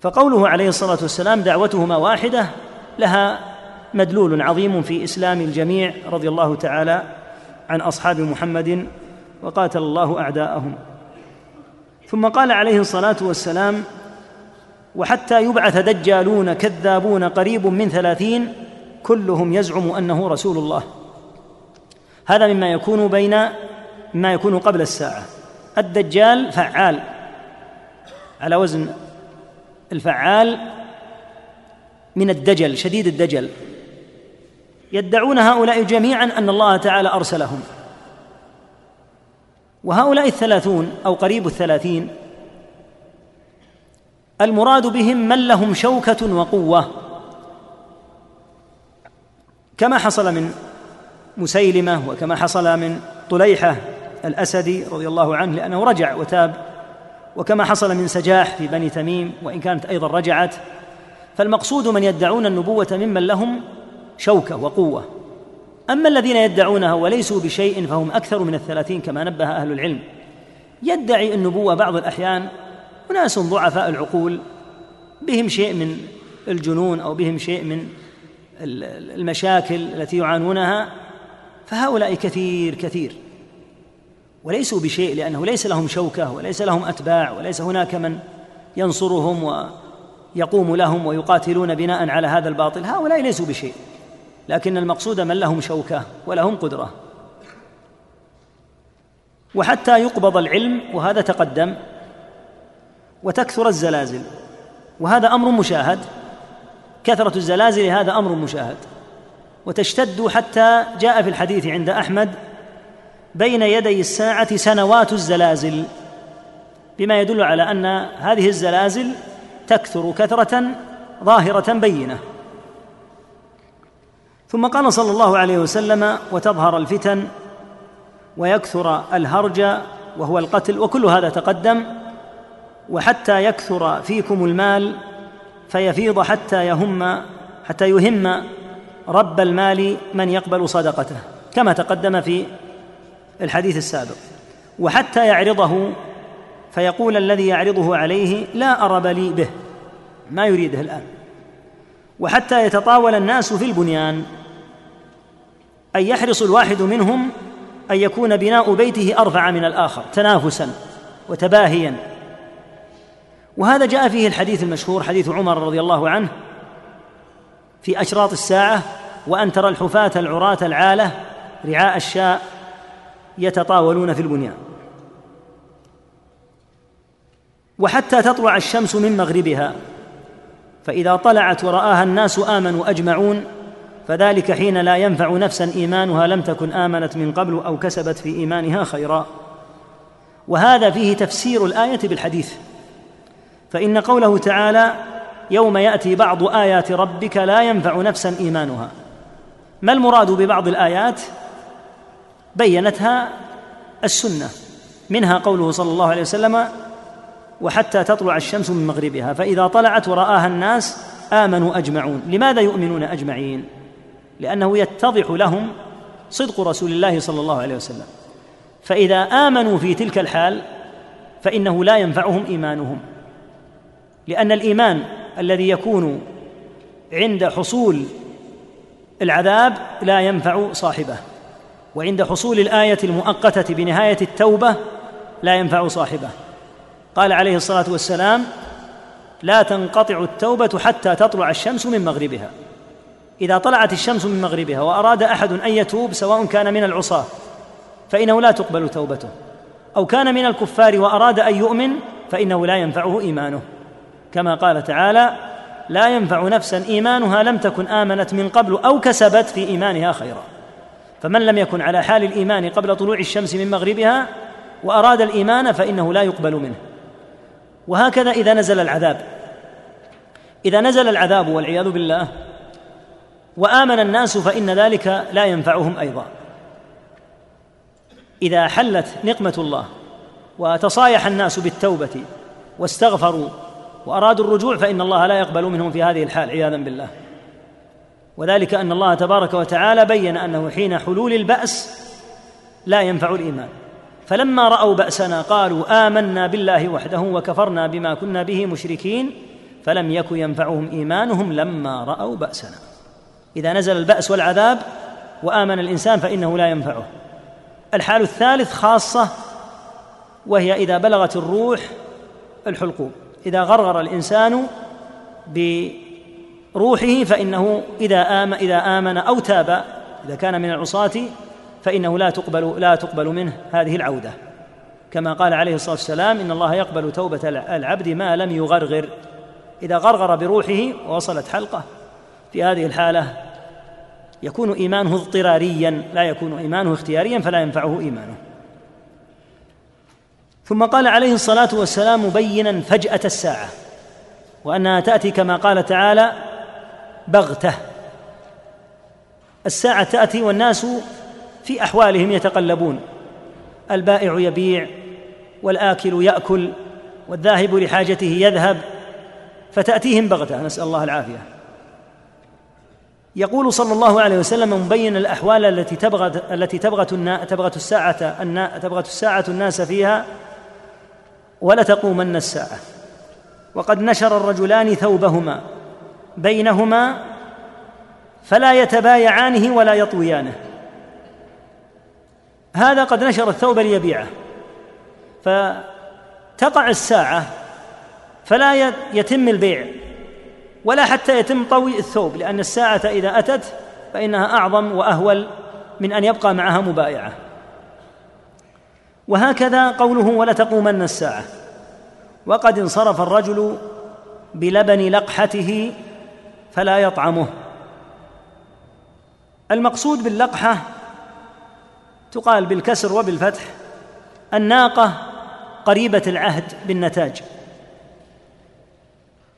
فقوله عليه الصلاة والسلام دعوتهما واحدة لها مدلول عظيم في إسلام الجميع رضي الله تعالى عن أصحاب محمد وقاتل الله أعداءهم. ثم قال عليه الصلاة والسلام وحتى يبعث دجالون كذابون قريب من ثلاثين كلهم يزعم أنه رسول الله. هذا مما يكون بين مما يكون قبل الساعة. الدجال فعال على وزن الفعال من الدجل شديد الدجل. يدعون هؤلاء جميعا أن الله تعالى أرسلهم. وهؤلاء الثلاثون أو قريب الثلاثين المراد بهم من لهم شوكة وقوة. كما حصل من مسيلمة وكما حصل من طليحة الأسدي رضي الله عنه لأنه رجع وتاب وكما حصل من سجاح في بني تميم وإن كانت أيضا رجعت. فالمقصود من يدعون النبوة ممن لهم شوكة وقوة. أما الذين يدعونها وليسوا بشيء فهم أكثر من الثلاثين كما نبه أهل العلم. يدعي النبوة بعض الأحيان أناس ضعفاء العقول بهم شيء من الجنون أو بهم شيء من المشاكل التي يعانونها فهؤلاء كثير كثير. وليسوا بشيء لأنه ليس لهم شوكة وليس لهم أتباع وليس هناك من ينصرهم ويقوم لهم ويقاتلون بناء على هذا الباطل. هؤلاء ليسوا بشيء. لكن المقصود من لهم شوكة ولهم قدرة. وحتى يقبض العلم وهذا تقدم وتكثر الزلازل. وهذا أمر مشاهد. كثرة الزلازل هذا أمر مشاهد. وتشتد حتى جاء في الحديث عند أحمد بين يدي الساعة سنوات الزلازل بما يدل على أن هذه الزلازل تكثر كثرة ظاهرة بينة. ثم قال صلى الله عليه وسلم وتظهر الفتن ويكثر الهرج وهو القتل وكل هذا تقدم وحتى يكثر فيكم المال فيفيض حتى يهم حتى يهم رب المال من يقبل صدقته كما تقدم في الحديث السابق وحتى يعرضه فيقول الذي يعرضه عليه لا أرب لي به ما يريده الآن وحتى يتطاول الناس في البنيان أن يحرص الواحد منهم أن يكون بناء بيته أرفع من الآخر تنافسا وتباهيا. وهذا جاء فيه الحديث المشهور حديث عمر رضي الله عنه في أشراط الساعة وأن ترى الحفاة العراة العالة رعاء الشاء يتطاولون في البنيان. وحتى تطلع الشمس من مغربها فإذا طلعت ورآها الناس آمنوا أجمعون فذلك حين لا ينفع نفسا إيمانها لم تكن آمنت من قبل أو كسبت في إيمانها خيرا. وهذا فيه تفسير الآية بالحديث. فإن قوله تعالى يوم يأتي بعض آيات ربك لا ينفع نفسا إيمانها. ما المراد ببعض الآيات؟ بينتها السنة منها قوله صلى الله عليه وسلم وحتى تطلع الشمس من مغربها فإذا طلعت ورآها الناس آمنوا أجمعون. لماذا يؤمنون أجمعين؟ لأنه يتضح لهم صدق رسول الله صلى الله عليه وسلم. فإذا آمنوا في تلك الحال فإنه لا ينفعهم إيمانهم. لأن الإيمان الذي يكون عند حصول العذاب لا ينفع صاحبه وعند حصول الآية المؤقتة بنهاية التوبة لا ينفع صاحبه. قال عليه الصلاة والسلام لا تنقطع التوبة حتى تطلع الشمس من مغربها. إذا طلعت الشمس من مغربها وأراد أحد أن يتوب سواء كان من العصاة فإنه لا تقبل توبته. أو كان من الكفار وأراد أن يؤمن فإنه لا ينفعه إيمانه. كما قال تعالى لا ينفع نفسا إيمانها لم تكن آمنت من قبل أو كسبت في إيمانها خيرا. فمن لم يكن على حال الإيمان قبل طلوع الشمس من مغربها وأراد الإيمان فإنه لا يقبل منه. وهكذا إذا نزل العذاب. إذا نزل العذاب والعياذ بالله وآمن الناس فإن ذلك لا ينفعهم أيضا. إذا حلت نقمة الله وتصايح الناس بالتوبة واستغفروا وأرادوا الرجوع فإن الله لا يقبل منهم في هذه الحال عياذا بالله. وذلك أن الله تبارك وتعالى بين أنه حين حلول البأس لا ينفع الإيمان. فلما رأوا بأسنا قالوا آمنا بالله وحده وكفرنا بما كنا به مشركين فلم يك ينفعهم إيمانهم لما رأوا بأسنا. إذا نزل البأس والعذاب وآمن الإنسان فإنه لا ينفعه. الحال الثالث خاصة وهي إذا بلغت الروح الحلقوم. إذا غرغر الإنسان بروحه فإنه إذا آمن إذا آمن أو تاب إذا كان من العصاة فإنه لا تقبل لا تقبل منه هذه العودة. كما قال عليه الصلاة والسلام إن الله يقبل توبة العبد ما لم يغرغر. إذا غرغر بروحه ووصلت حلقة في هذه الحالة يكون إيمانه اضطراريا لا يكون إيمانه اختياريا فلا ينفعه إيمانه. ثم قال عليه الصلاة والسلام مبينا فجأة الساعة وأنها تأتي كما قال تعالى بغتة. الساعة تأتي والناس في أحوالهم يتقلبون. البائع يبيع والآكل يأكل والذاهب لحاجته يذهب فتأتيهم بغتة. نسأل الله العافية. يقول صلى الله عليه وسلم مبين الأحوال التي تبغت التي تبغت تبغت الساعة تبغت الساعة الناس فيها ولتقومن الساعة. وقد نشر الرجلان ثوبهما. بينهما فلا يتبايعانه ولا يطويانه. هذا قد نشر الثوب ليبيعه. فتقع الساعة فلا يتم البيع. ولا حتى يتم طوي الثوب لأن الساعة إذا أتت فإنها أعظم وأهول من أن يبقى معها مبايعة. وهكذا قوله ولتقومن الساعة. وقد انصرف الرجل بلبن لقحته فلا يطعمه. المقصود باللقحة تقال بالكسر وبالفتح الناقة قريبة العهد بالنتاج.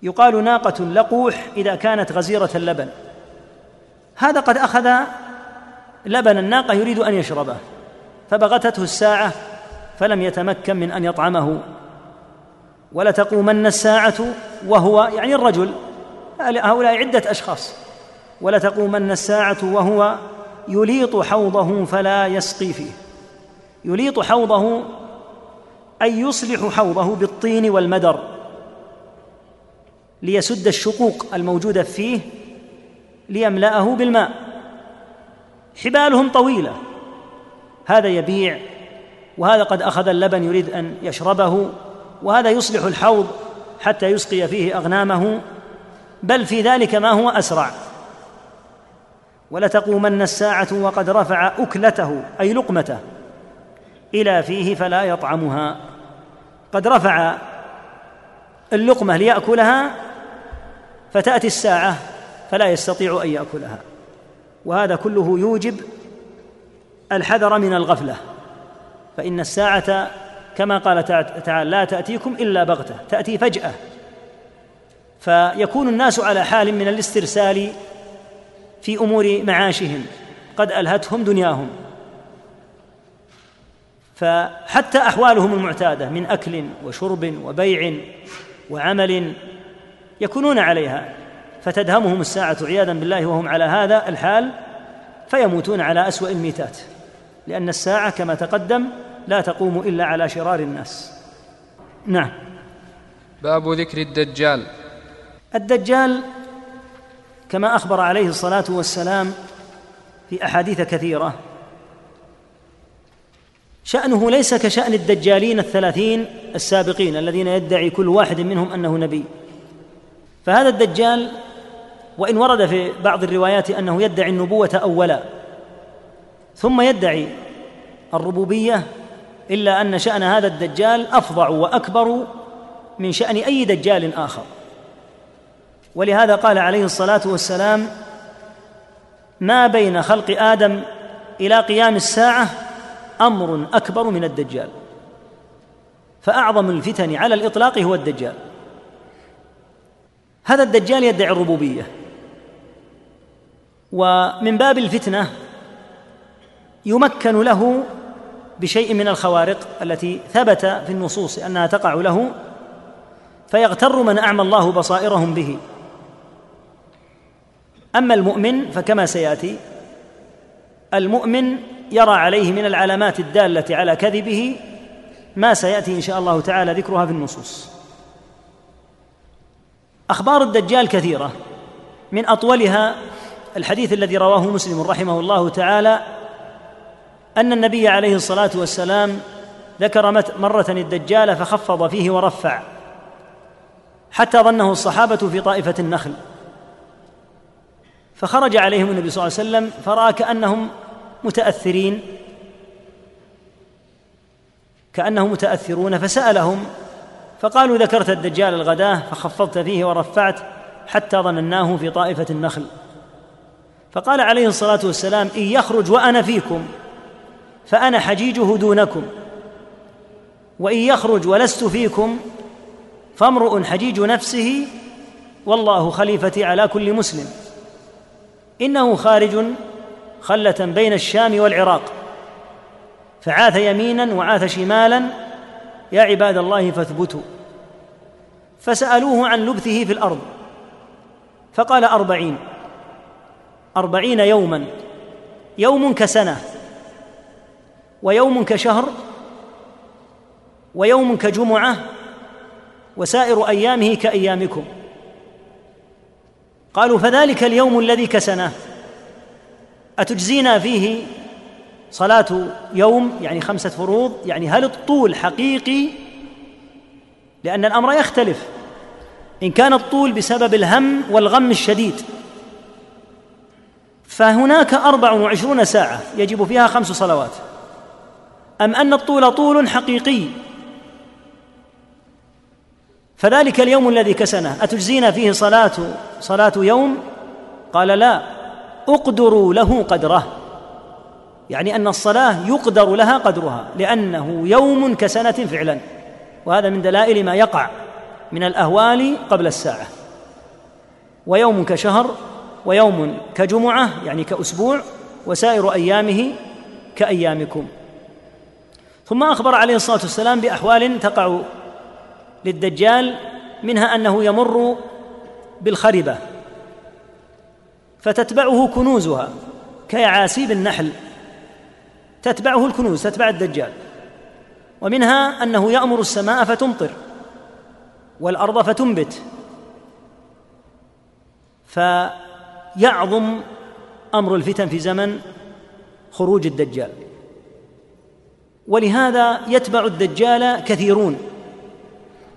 يقال ناقة لقوح إذا كانت غزيرة اللبن. هذا قد أخذ لبن الناقة يريد أن يشربه فبغتته الساعة فلم يتمكن من أن يطعمه. ولتقومن الساعة وهو يعني الرجل هؤلاء عدة أشخاص. ولتقومن الساعة وهو يليط حوضه فلا يسقي فيه. يليط حوضه أي يصلح حوضه بالطين والمدر. ليسد الشقوق الموجودة فيه ليملأه بالماء. حبالهم طويلة. هذا يبيع وهذا قد أخذ اللبن يريد أن يشربه وهذا يصلح الحوض حتى يسقي فيه أغنامه. بل في ذلك ما هو أسرع. ولتقومن الساعة وقد رفع أكلته أي لقمته إلى فيه فلا يطعمها. قد رفع اللقمة ليأكلها فتأتي الساعة فلا يستطيع أن يأكلها. وهذا كله يوجب الحذر من الغفلة. فإن الساعة كما قال تعالى لا تأتيكم إلا بغتة تأتي فجأة. فيكون الناس على حال من الاسترسال في أمور معاشهم قد ألهتهم دنياهم. فحتى أحوالهم المعتادة من أكل وشرب وبيع وعمل يكونون عليها فتدهمهم الساعة عياذا بالله وهم على هذا الحال فيموتون على أسوأ الميتات لأن الساعة كما تقدم لا تقوم إلا على شرار الناس. نعم. باب ذكر الدجال. الدجال كما أخبر عليه الصلاة والسلام في أحاديث كثيرة شأنه ليس كشأن الدجالين الثلاثين السابقين الذين يدعي كل واحد منهم أنه نبي. فهذا الدجال وإن ورد في بعض الروايات أنه يدعي النبوة أولا ثم يدعي الربوبية إلا أن شأن هذا الدجال افظع وأكبر من شأن أي دجال آخر. ولهذا قال عليه الصلاة والسلام ما بين خلق آدم إلى قيام الساعة أمر أكبر من الدجال فأعظم الفتن على الإطلاق هو الدجال. هذا الدجال يدعي الربوبية. ومن باب الفتنة يمكن له بشيء من الخوارق التي ثبت في النصوص أنها تقع له فيغتر من أعمى الله بصائرهم به. أما المؤمن فكما سيأتي المؤمن يرى عليه من العلامات الدالة على كذبه ما سيأتي إن شاء الله تعالى ذكرها في النصوص. أخبار الدجال كثيرة. من أطولها الحديث الذي رواه مسلم رحمه الله تعالى أن النبي عليه الصلاة والسلام ذكر مرة الدجال فخفض فيه ورفع حتى ظنه الصحابة في طائفة النخل. فخرج عليهم النبي صلى الله عليه وسلم فرأى كأنهم متأثرين كأنهم متأثرون فسألهم فقالوا ذكرت الدجال الغداه فخفضت فيه ورفعت حتى ظنناه في طائفة النخل. فقال عليه الصلاة والسلام إن يخرج وأنا فيكم فأنا حجيجه دونكم. وإن يخرج ولست فيكم فامرؤ حجيج نفسه والله خليفتي على كل مسلم. إنه خارج خلة بين الشام والعراق. فعاث يمينا وعاث شمالا يا عباد الله فاثبتوا. فسألوه عن لبثه في الأرض. فقال أربعين. أربعين يوما. يوم كسنة. ويوم كشهر. ويوم كجمعة. وسائر أيامه كأيامكم. قالوا فذلك اليوم الذي كسناه أتجزينا فيه صلاة يوم يعني خمسة فروض يعني هل الطول حقيقي؟ لأن الأمر يختلف. إن كان الطول بسبب الهم والغم الشديد. فهناك أربع وعشرون ساعة يجب فيها خمس صلوات. أم أن الطول طول حقيقي؟ فذلك اليوم الذي كسنه أتجزينا فيه صلاة صلاة يوم؟ قال لا. اقدروا له قدره. يعني أن الصلاة يقدر لها قدرها لأنه يوم كسنة فعلا وهذا من دلائل ما يقع من الأهوال قبل الساعة. ويوم كشهر ويوم كجمعة يعني كأسبوع وسائر أيامه كأيامكم. ثم أخبر عليه الصلاة والسلام بأحوال تقع للدجال منها أنه يمر بالخربة فتتبعه كنوزها كيعاسيب النحل. تتبعه الكنوز تتبع الدجال. ومنها أنه يأمر السماء فتمطر والأرض فتنبت. فيعظم أمر الفتن في زمن خروج الدجال. ولهذا يتبع الدجال كثيرون.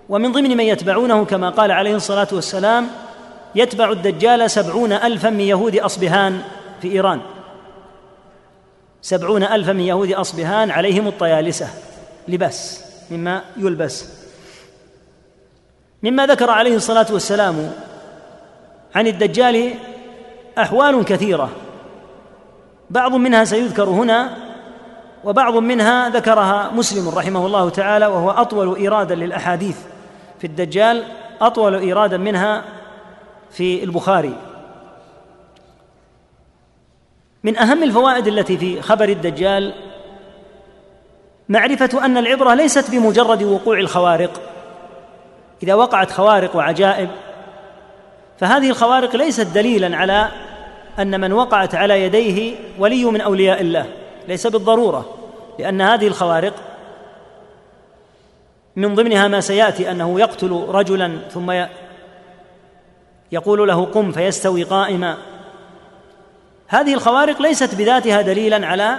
ومن ضمن من يتبعونه كما قال عليه الصلاة والسلام يتبع الدجال سبعون ألفا من يهود أصبهان في إيران. سبعون ألفا من يهود أصبهان عليهم الطيالسة لباس مما يلبس. مما ذكر عليه الصلاة والسلام عن الدجال أحوال كثيرة. بعض منها سيذكر هنا وبعض منها ذكرها مسلم رحمه الله تعالى وهو أطول إيرادا للأحاديث في الدجال أطول إيرادا منها في البخاري. من أهم الفوائد التي في خبر الدجال معرفة أن العبرة ليست بمجرد وقوع الخوارق. إذا وقعت خوارق وعجائب فهذه الخوارق ليست دليلا على أن من وقعت على يديه ولي من أولياء الله ليس بالضرورة لأن هذه الخوارق من ضمنها ما سيأتي أنه يقتل رجلا ثم يقول له قم فيستوي قائما. هذه الخوارق ليست بذاتها دليلا على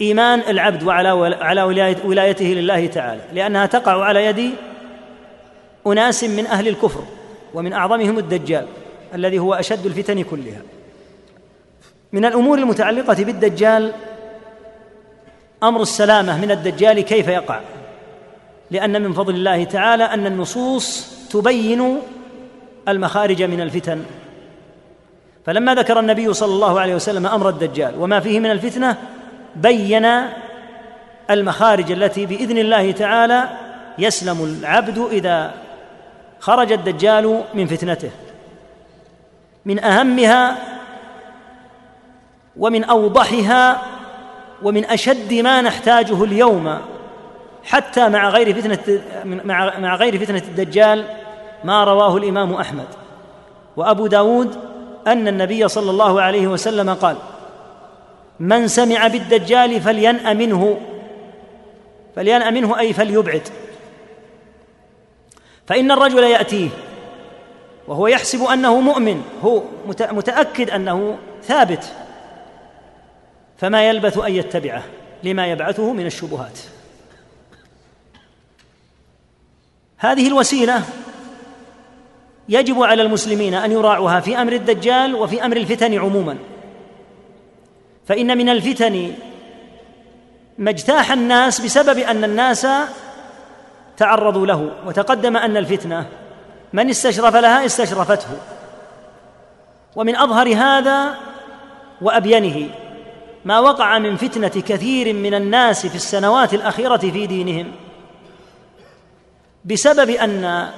إيمان العبد وعلى على ولايته لله تعالى لأنها تقع على يد أناس من أهل الكفر ومن أعظمهم الدجال الذي هو أشد الفتن كلها. من الأمور المتعلقة بالدجال أمر السلامة من الدجال كيف يقع؟ لأن من فضل الله تعالى أن النصوص تبين المخارج من الفتن. فلما ذكر النبي صلى الله عليه وسلم أمر الدجال وما فيه من الفتنة بين المخارج التي بإذن الله تعالى يسلم العبد إذا خرج الدجال من فتنته. من أهمها ومن أوضحها ومن أشد ما نحتاجه اليوم حتى مع غير فتنة مع غير فتنة الدجال ما رواه الإمام أحمد. وأبو داود أن النبي صلى الله عليه وسلم قال من سمع بالدجال فلينأ منه فلينأ منه أي فليبعد. فإن الرجل يأتيه وهو يحسب أنه مؤمن هو متأكد أنه ثابت فما يلبث أن يتبعه لما يبعثه من الشبهات. هذه الوسيلة يجب على المسلمين أن يراعوها في أمر الدجال وفي أمر الفتن عموما. فإن من الفتن ما اجتاح الناس بسبب أن الناس تعرضوا له وتقدم أن الفتنة من استشرف لها استشرفته. ومن أظهر هذا وأبينه ما وقع من فتنة كثير من الناس في السنوات الأخيرة في دينهم بسبب أن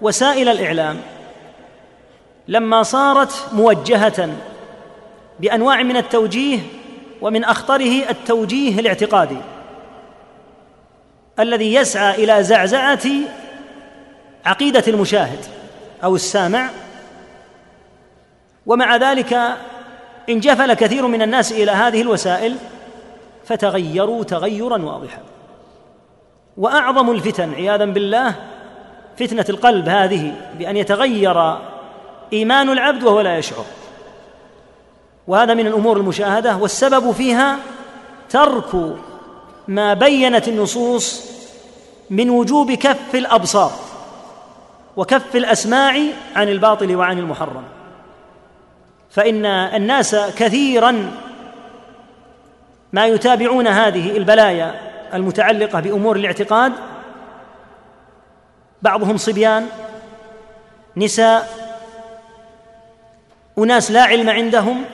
وسائل الإعلام. لما صارت موجهة بأنواع من التوجيه ومن أخطره التوجيه الاعتقادي الذي يسعى إلى زعزعة عقيدة المشاهد أو السامع. ومع ذلك انجفل كثير من الناس إلى هذه الوسائل فتغيروا تغيرا واضحا. وأعظم الفتن عياذا بالله فتنة القلب هذه بأن يتغير إيمان العبد وهو لا يشعر. وهذا من الأمور المشاهدة والسبب فيها ترك ما بينت النصوص من وجوب كف الأبصار وكف الأسماع عن الباطل وعن المحرم. فإن الناس كثيرا ما يتابعون هذه البلايا المتعلقة بأمور الاعتقاد بعضهم صبيان نساء أناس لا علم عندهم.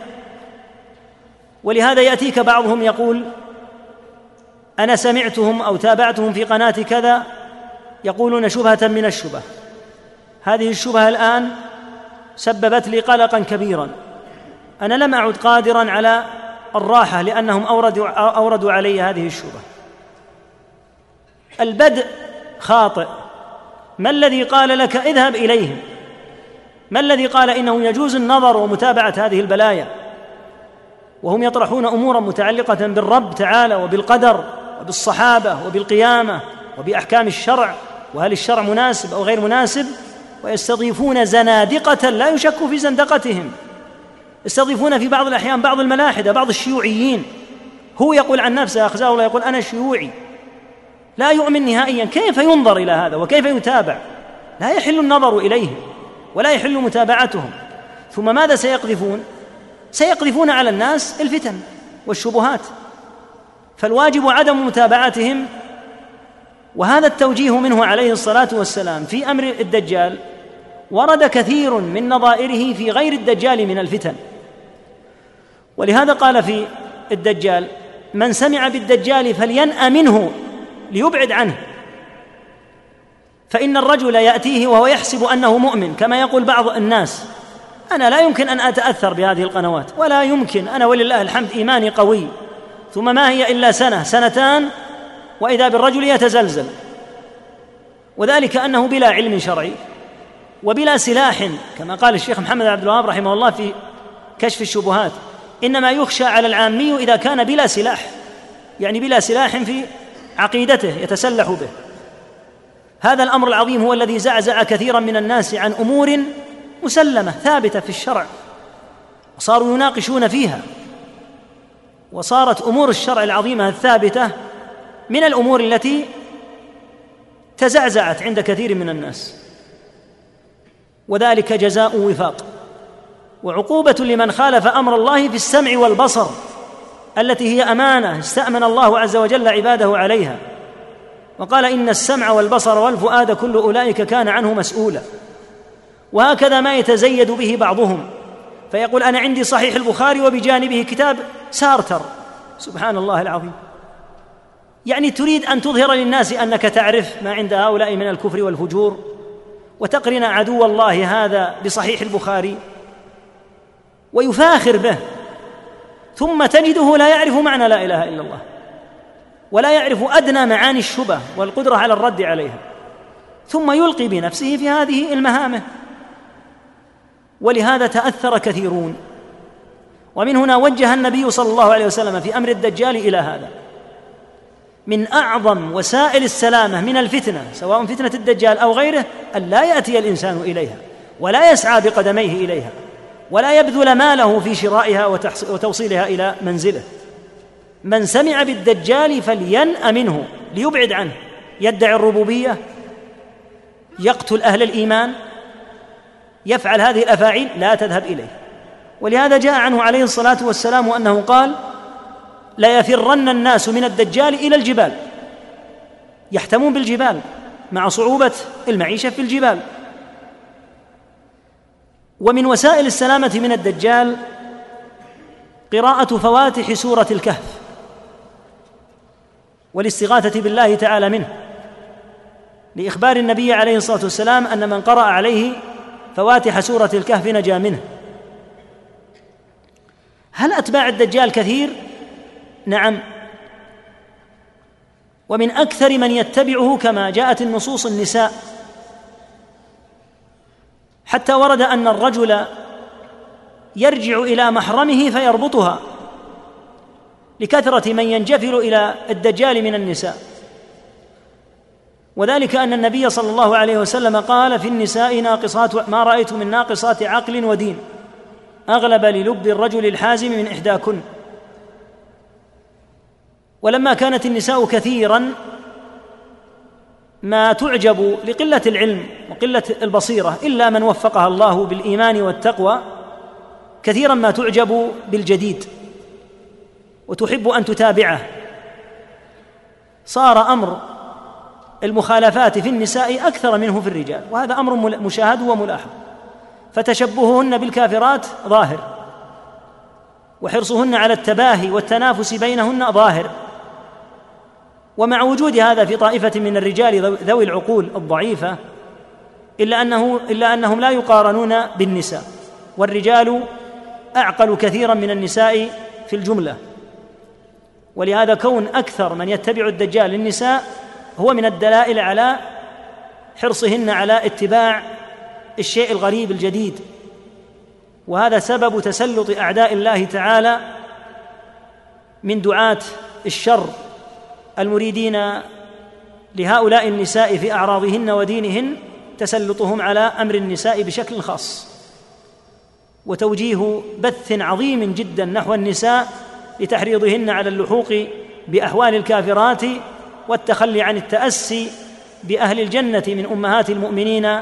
ولهذا يأتيك بعضهم يقول أنا سمعتهم أو تابعتهم في قناة كذا يقولون شبهة من الشبه. هذه الشبهة الآن سببت لي قلقا كبيرا. أنا لم أعد قادرا على الراحة لأنهم اوردوا أوردوا علي هذه الشبهة. البدء خاطئ. ما الذي قال لك اذهب إليهم؟ ما الذي قال انه يجوز النظر ومتابعة هذه البلايا؟ وهم يطرحون أمورا متعلقة بالرب تعالى وبالقدر وبالصحابة وبالقيامة وبأحكام الشرع وهل الشرع مناسب أو غير مناسب؟ ويستضيفون زنادقة لا يشك في زندقتهم. يستضيفون في بعض الأحيان بعض الملاحدة بعض الشيوعيين. هو يقول عن نفسه أخزاه الله يقول أنا شيوعي. لا يؤمن نهائيا. كيف ينظر إلى هذا وكيف يتابع؟ لا يحل النظر إليهم ولا يحل متابعتهم. ثم ماذا سيقذفون؟ سيقذفون على الناس الفتن والشبهات. فالواجب عدم متابعتهم. وهذا التوجيه منه عليه الصلاة والسلام في أمر الدجال. ورد كثير من نظائره في غير الدجال من الفتن. ولهذا قال في الدجال من سمع بالدجال فلينأ منه ليبعد عنه. فإن الرجل يأتيه وهو يحسب أنه مؤمن كما يقول بعض الناس أنا لا يمكن أن أتأثر بهذه القنوات ولا يمكن أنا ولله الحمد إيماني قوي ثم ما هي إلا سنة سنتان وإذا بالرجل يتزلزل. وذلك أنه بلا علم شرعي وبلا سلاح كما قال الشيخ محمد عبد الوهاب رحمه الله في كشف الشبهات إنما يخشى على العامي إذا كان بلا سلاح يعني بلا سلاح في عقيدته يتسلح به. هذا الأمر العظيم هو الذي زعزع كثيرا من الناس عن أمور مسلمة ثابتة في الشرع وصاروا يناقشون فيها. وصارت أمور الشرع العظيمة الثابتة من الأمور التي تزعزعت عند كثير من الناس. وذلك جزاء وفاق. وعقوبة لمن خالف أمر الله في السمع والبصر. التي هي أمانة استأمن الله عز وجل عباده عليها. وقال إن السمع والبصر والفؤاد كل أولئك كان عنه مسؤولا. وهكذا ما يتزيد به بعضهم. فيقول أنا عندي صحيح البخاري وبجانبه كتاب سارتر. سبحان الله العظيم. يعني تريد أن تظهر للناس أنك تعرف ما عند هؤلاء من الكفر والفجور. وتقرن عدو الله هذا بصحيح البخاري. ويفاخر به. ثم تجده لا يعرف معنى لا إله إلا الله ولا يعرف أدنى معاني الشبه والقدرة على الرد عليها ثم يلقي بنفسه في هذه المهامة. ولهذا تأثر كثيرون. ومن هنا وجه النبي صلى الله عليه وسلم في أمر الدجال إلى هذا. من أعظم وسائل السلامة من الفتنة سواء فتنة الدجال أو غيره أن لا يأتي الإنسان إليها ولا يسعى بقدميه إليها. ولا يبذل ماله في شرائها وتوصيلها إلى منزله. من سمع بالدجال فلينأ منه ليبعد عنه. يدعي الربوبية يقتل أهل الإيمان يفعل هذه الأفاعيل لا تذهب إليه. ولهذا جاء عنه عليه الصلاة والسلام أنه قال ليفرن الناس من الدجال إلى الجبال. يحتمون بالجبال مع صعوبة المعيشة في الجبال. ومن وسائل السلامة من الدجال قراءة فواتح سورة الكهف والاستغاثة بالله تعالى منه لإخبار النبي عليه الصلاة والسلام أن من قرأ عليه فواتح سورة الكهف نجا منه. هل أتباع الدجال كثير؟ نعم. ومن أكثر من يتبعه كما جاءت النصوص النساء. حتى ورد أن الرجل يرجع إلى محرمه فيربطها لكثرة من ينجفل إلى الدجال من النساء. وذلك أن النبي صلى الله عليه وسلم قال في النساء ناقصات ما رأيت من ناقصات عقل ودين. أغلب للب الرجل الحازم من إحداكن. ولما كانت النساء كثيرا ما تعجب لقلة العلم وقلة البصيرة إلا من وفقها الله بالإيمان والتقوى كثيرا ما تعجب بالجديد وتحب أن تتابعه. صار أمر المخالفات في النساء أكثر منه في الرجال وهذا أمر مشاهد وملاحظ. فتشبههن بالكافرات ظاهر وحرصهن على التباهي والتنافس بينهن ظاهر. ومع وجود هذا في طائفة من الرجال ذوي العقول الضعيفة إلا أنه إلا أنهم لا يقارنون بالنساء والرجال أعقل كثيرا من النساء في الجملة. ولهذا كون أكثر من يتبع الدجال للنساء هو من الدلائل على حرصهن على اتباع الشيء الغريب الجديد. وهذا سبب تسلط أعداء الله تعالى من دعاة الشر المريدين لهؤلاء النساء في أعراضهن ودينهن تسلطهم على أمر النساء بشكل خاص. وتوجيه بث عظيم جدا نحو النساء لتحريضهن على اللحوق باحوال الكافرات والتخلي عن التأسي بأهل الجنة من أمهات المؤمنين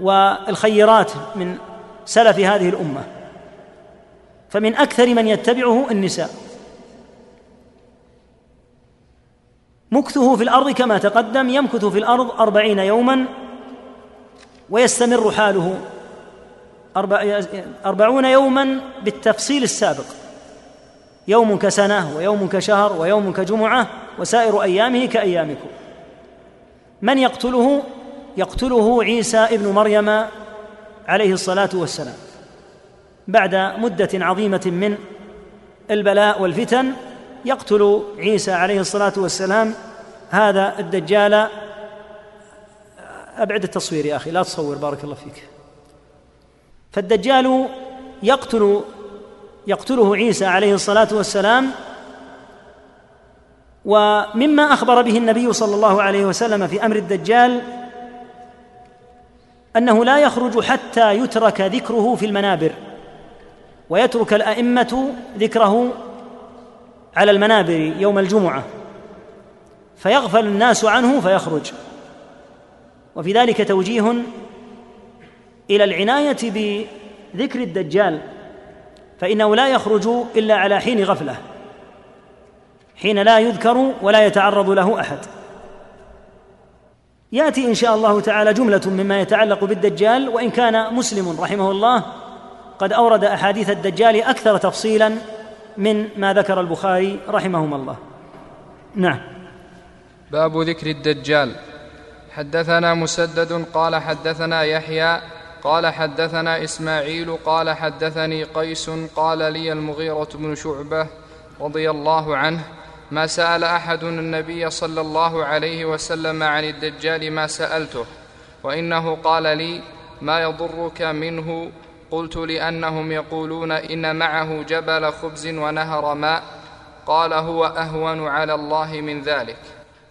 والخيرات من سلف هذه الأمة. فمن أكثر من يتبعه النساء. مكثه في الأرض كما تقدم يمكث في الأرض أربعين يوما ويستمر حاله أربعون يوما بالتفصيل السابق. يوم كسنة ويوم كشهر ويوم كجمعة وسائر أيامه كأيامكم. من يقتله؟ يقتله عيسى ابن مريم عليه الصلاة والسلام. بعد مدة عظيمة من البلاء والفتن يقتل عيسى عليه الصلاة والسلام. هذا الدجال أبعد التصوير يا أخي لا تصور بارك الله فيك. فالدجال يقتل يقتله عيسى عليه الصلاة والسلام. ومما أخبر به النبي صلى الله عليه وسلم في أمر الدجال أنه لا يخرج حتى يترك ذكره في المنابر ويترك الأئمة ذكره على المنابر يوم الجمعة فيغفل الناس عنه فيخرج. وفي ذلك توجيه إلى العناية بذكر الدجال فإنه لا يخرج إلا على حين غفلة حين لا يذكر ولا يتعرض له أحد. يأتي إن شاء الله تعالى جملة مما يتعلق بالدجال وإن كان مسلم رحمه الله قد أورد أحاديث الدجال أكثر تفصيلا من ما ذكر البخاري رحمهما الله. نعم. باب ذكر الدجال. حدثنا مسدد قال حدثنا يحيى قال حدثنا إسماعيل قال حدثني قيس قال لي المغيرة بن شعبة رضي الله عنه ما سأل أحد النبي صلى الله عليه وسلم عن الدجال ما سألته وإنه قال لي ما يضرك منه قلت لأنهم يقولون إن معه جبل خبز ونهر ماء. قال هو أهون على الله من ذلك.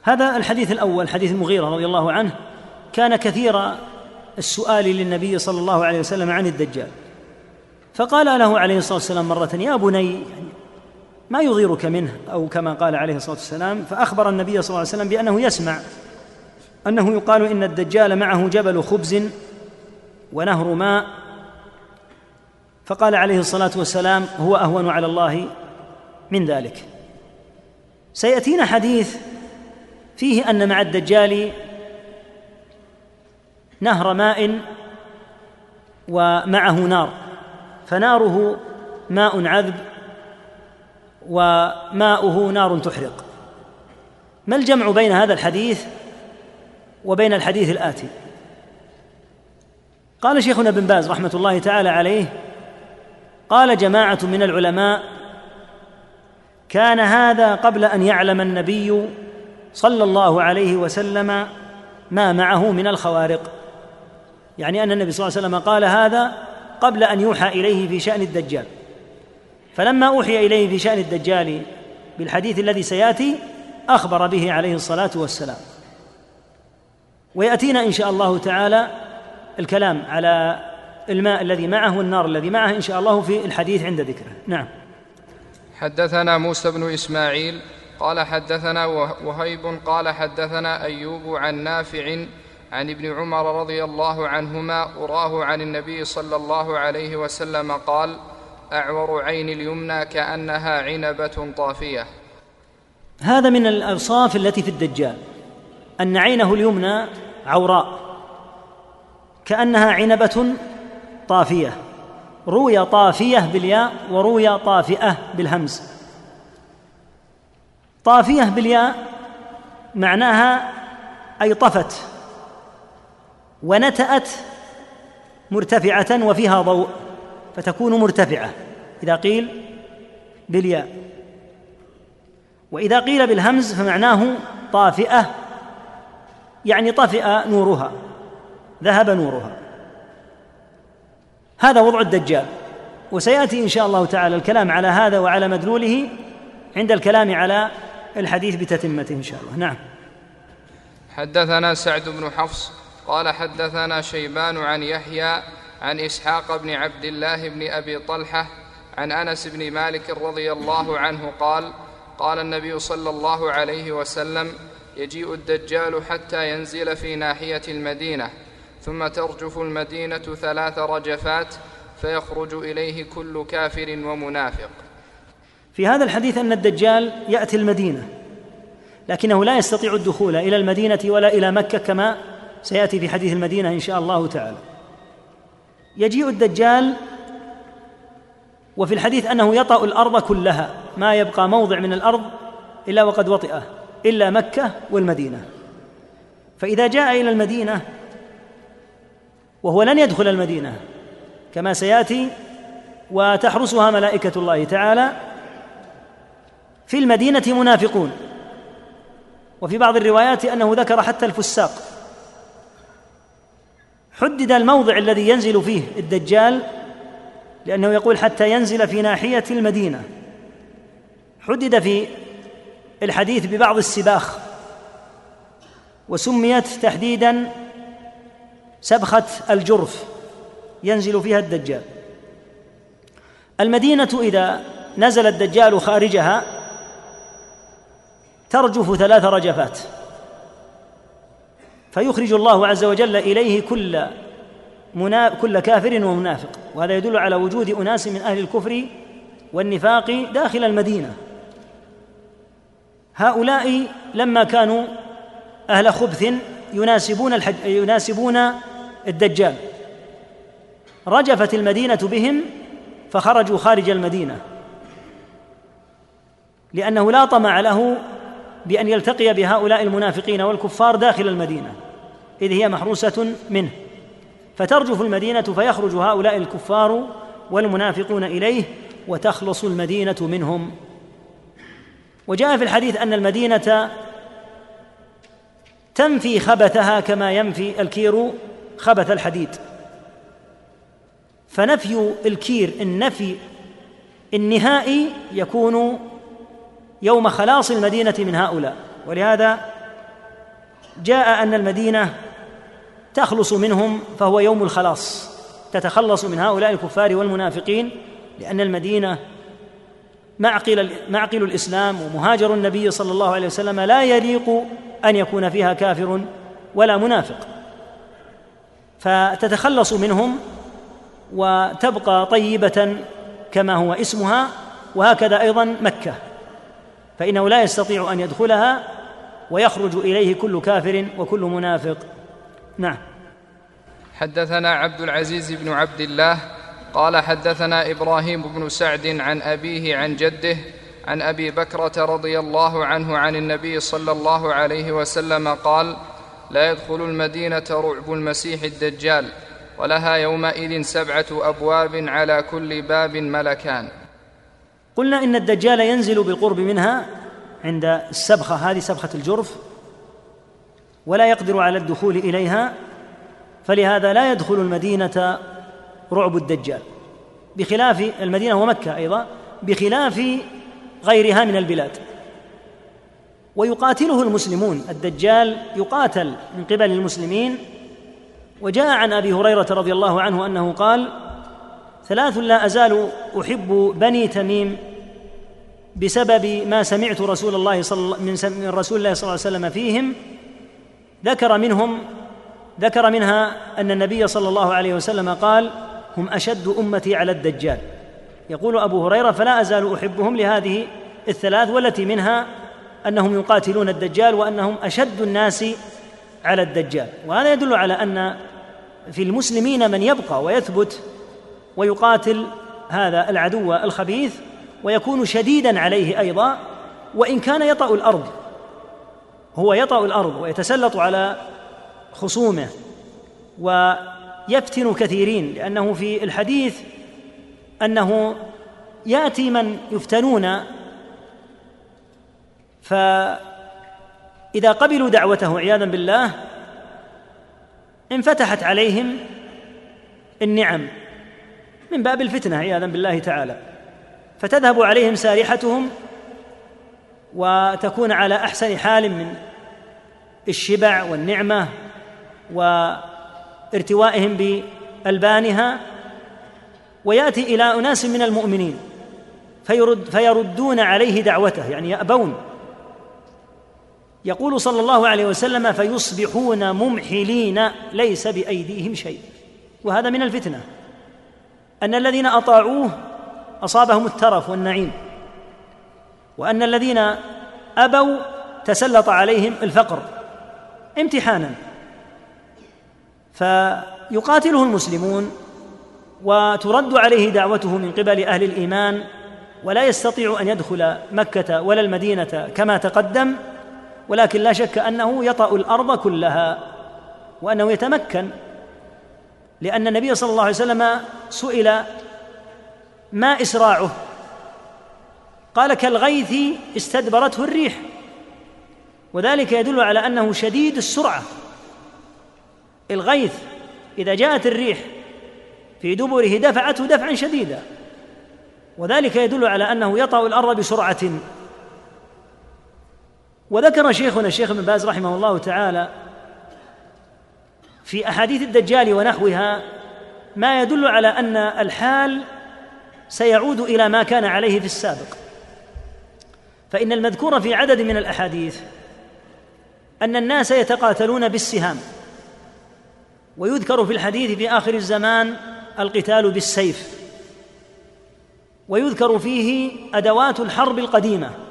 هذا الحديث الأول حديث المغيرة رضي الله عنه. كان كثير السؤال للنبي صلى الله عليه وسلم عن الدجال. فقال له عليه الصلاة والسلام مرة يا بني يعني ما يضيرك منه؟ أو كما قال عليه الصلاة والسلام فأخبر النبي صلى الله عليه وسلم بأنه يسمع أنه يقال إن الدجال معه جبل خبز ونهر ماء. فقال عليه الصلاة والسلام هو أهون على الله من ذلك. سيأتينا حديث فيه أن مع الدجال نهر ماء ومعه نار فناره ماء عذب وماؤه نار تحرق. ما الجمع بين هذا الحديث وبين الحديث الآتي؟ قال شيخنا ابن باز رحمة الله تعالى عليه قال جماعة من العلماء كان هذا قبل أن يعلم النبي صلى الله عليه وسلم ما معه من الخوارق. يعني أن النبي صلى الله عليه وسلم قال هذا قبل أن يوحى إليه في شأن الدجال. فلما أوحي إليه في شأن الدجال بالحديث الذي سيأتي أخبر به عليه الصلاة والسلام. ويأتينا إن شاء الله تعالى الكلام على الماء الذي معه والنار الذي معه إن شاء الله في الحديث عند ذكره. نعم. حدثنا موسى بن إسماعيل قال حدثنا وهيب قال حدثنا أيوب عن نافع عن ابن عمر رضي الله عنهما أراه عن النبي صلى الله عليه وسلم قال أعور عين اليمنى كأنها عنبة طافية. هذا من الأوصاف التي في الدجال. أن عينه اليمنى عوراء. كأنها عنبة طافية. روي طافية بالياء وروي طافئة بالهمز. طافية بالياء معناها أي طفت. ونتأت مرتفعة وفيها ضوء فتكون مرتفعة. إذا قيل بالياء. وإذا قيل بالهمز فمعناه طافئة يعني طفئ نورها ذهب نورها. هذا وضع الدجال. وسيأتي إن شاء الله تعالى الكلام على هذا وعلى مدلوله عند الكلام على الحديث بتتمته إن شاء الله. نعم. حدثنا سعد بن حفص قال حدثنا شيبان عن يحيى عن إسحاق بن عبد الله بن أبي طلحة عن أنس بن مالك رضي الله عنه قال قال النبي صلى الله عليه وسلم يجيء الدجال حتى ينزل في ناحية المدينة. ثم ترجف المدينة ثلاث رجفات فيخرج إليه كل كافر ومنافق. في هذا الحديث أن الدجال يأتي المدينة لكنه لا يستطيع الدخول إلى المدينة ولا إلى مكة كما سيأتي في حديث المدينة إن شاء الله تعالى. يجيء الدجال وفي الحديث أنه يطأ الأرض كلها ما يبقى موضع من الأرض إلا وقد وطئه إلا مكة والمدينة. فإذا جاء إلى المدينة وهو لن يدخل المدينة كما سيأتي وتحرسها ملائكة الله تعالى في المدينة منافقون. وفي بعض الروايات أنه ذكر حتى الفساق. حدد الموضع الذي ينزل فيه الدجال لأنه يقول حتى ينزل في ناحية المدينة. حدد في الحديث ببعض السباخ وسميت تحديدا سبخة الجرف ينزل فيها الدجال. المدينة إذا نزل الدجال خارجها ترجف ثلاث رجفات. فيخرج الله عز وجل إليه كل منا... كل كافر ومنافق. وهذا يدل على وجود أناس من أهل الكفر والنفاق داخل المدينة. هؤلاء لما كانوا أهل خبث يناسبون الحج... يناسبون الدجال. رجفت المدينة بهم فخرجوا خارج المدينة. لأنه لا طمع له بأن يلتقي بهؤلاء المنافقين والكفار داخل المدينة إذ هي محروسة منه. فترجف المدينة فيخرج هؤلاء الكفار والمنافقون إليه وتخلص المدينة منهم. وجاء في الحديث أن المدينة تنفي خبثها كما ينفي الكير خبث الحديد. فنفي الكير النفي النهائي يكون يوم خلاص المدينة من هؤلاء. ولهذا جاء أن المدينة تخلص منهم فهو يوم الخلاص. تتخلص من هؤلاء الكفار والمنافقين لأن المدينة معقل معقل الإسلام ومهاجر النبي صلى الله عليه وسلم لا يليق أن يكون فيها كافر ولا منافق. فتتخلص منهم وتبقى طيبة كما هو اسمها وهكذا أيضا مكة. فإنه لا يستطيع أن يدخلها ويخرج إليه كل كافر وكل منافق. نعم. حدثنا عبد العزيز بن عبد الله قال حدثنا إبراهيم بن سعد عن أبيه عن جده عن أبي بكرة رضي الله عنه عن النبي صلى الله عليه وسلم قال لا يدخل المدينة رعب المسيح الدجال ولها يومئذ سبعة أبواب على كل باب ملكان. قلنا إن الدجال ينزل بالقرب منها عند السبخه هذه سبخة الجرف ولا يقدر على الدخول إليها فلهذا لا يدخل المدينة رعب الدجال. بخلاف المدينة ومكه أيضا بخلاف غيرها من البلاد. ويقاتله المسلمون. الدجال يقاتل من قبل المسلمين. وجاء عن أبي هريرة رضي الله عنه أنه قال ثلاث لا أزال أحب بني تميم بسبب ما سمعت رسول الله صلى من رسول الله صلى الله عليه وسلم فيهم. ذكر منهم ذكر منها أن النبي صلى الله عليه وسلم قال هم أشد أمتي على الدجال يقول أبو هريرة فلا أزال أحبهم لهذه الثلاث والتي منها أنهم يقاتلون الدجال وأنهم أشد الناس على الدجال. وهذا يدل على أن في المسلمين من يبقى ويثبت ويقاتل هذا العدو الخبيث ويكون شديدا عليه أيضا. وإن كان يطأ الأرض هو يطأ الأرض ويتسلط على خصومه ويفتن كثيرين لأنه في الحديث أنه يأتي من يفتنون فإذا قبلوا دعوته عياذا بالله انفتحت عليهم النعم من باب الفتنة عياذا بالله تعالى. فتذهب عليهم سارحتهم وتكون على أحسن حال من الشبع والنعمة وارتوائهم بألبانها. ويأتي إلى أناس من المؤمنين فيرد فيردون عليه دعوته يعني يأبون. يقول صلى الله عليه وسلم فيصبحون ممحلين ليس بأيديهم شيء. وهذا من الفتنة أن الذين أطاعوه أصابهم الترف والنعيم وأن الذين أبوا تسلط عليهم الفقر امتحانا. فيقاتله المسلمون وترد عليه دعوته من قبل أهل الإيمان ولا يستطيع أن يدخل مكة ولا المدينة كما تقدم ولكن لا شك أنه يطأ الأرض كلها وأنه يتمكن لأن النبي صلى الله عليه وسلم سئل ما إسراعه؟ قال كالغيث استدبرته الريح. وذلك يدل على أنه شديد السرعة. الغيث إذا جاءت الريح في دبره دفعته دفعا شديدا وذلك يدل على أنه يطأ الأرض بسرعة. وذكر شيخنا الشيخ ابن باز رحمه الله تعالى في أحاديث الدجال ونحوها ما يدل على أن الحال سيعود إلى ما كان عليه في السابق. فإن المذكور في عدد من الأحاديث أن الناس يتقاتلون بالسهام ويذكر في الحديث في آخر الزمان القتال بالسيف ويذكر فيه أدوات الحرب القديمة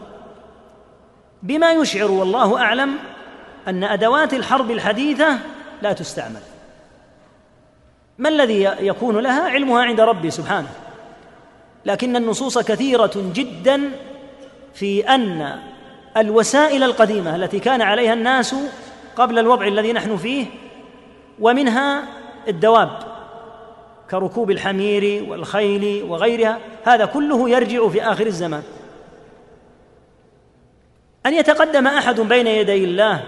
بما يشعر والله أعلم أن أدوات الحرب الحديثة لا تستعمل. ما الذي يكون لها؟ علمها عند ربي سبحانه. لكن النصوص كثيرة جدا في أن الوسائل القديمة التي كان عليها الناس قبل الوضع الذي نحن فيه ومنها الدواب كركوب الحمير والخيل وغيرها هذا كله يرجع في آخر الزمان. أن يتقدم أحد بين يدي الله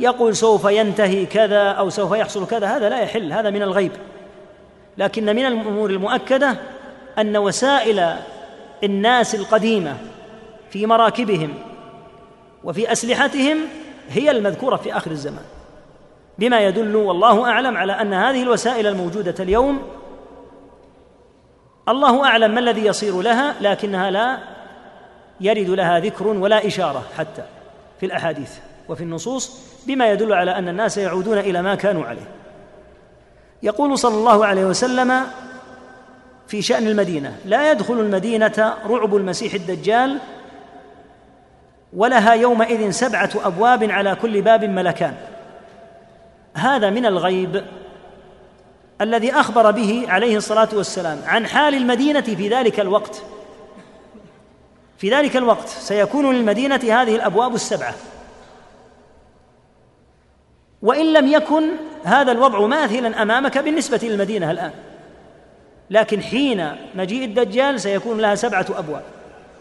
يقول سوف ينتهي كذا أو سوف يحصل كذا هذا لا يحل هذا من الغيب. لكن من الأمور المؤكدة أن وسائل الناس القديمة في مراكبهم وفي أسلحتهم هي المذكورة في آخر الزمان. بما يدل والله أعلم على أن هذه الوسائل الموجودة اليوم الله أعلم ما الذي يصير لها لكنها لا يرد لها ذكر ولا إشارة حتى في الأحاديث وفي النصوص بما يدل على أن الناس يعودون إلى ما كانوا عليه. يقول صلى الله عليه وسلم في شأن المدينة لا يدخل المدينة رعب المسيح الدجال ولها يومئذ سبعة أبواب على كل باب ملكان. هذا من الغيب الذي أخبر به عليه الصلاة والسلام عن حال المدينة في ذلك الوقت. في ذلك الوقت سيكون للمدينة هذه الأبواب السبعة. وإن لم يكن هذا الوضع ماثلا أمامك بالنسبة للمدينة الآن. لكن حين مجيء الدجال سيكون لها سبعة أبواب.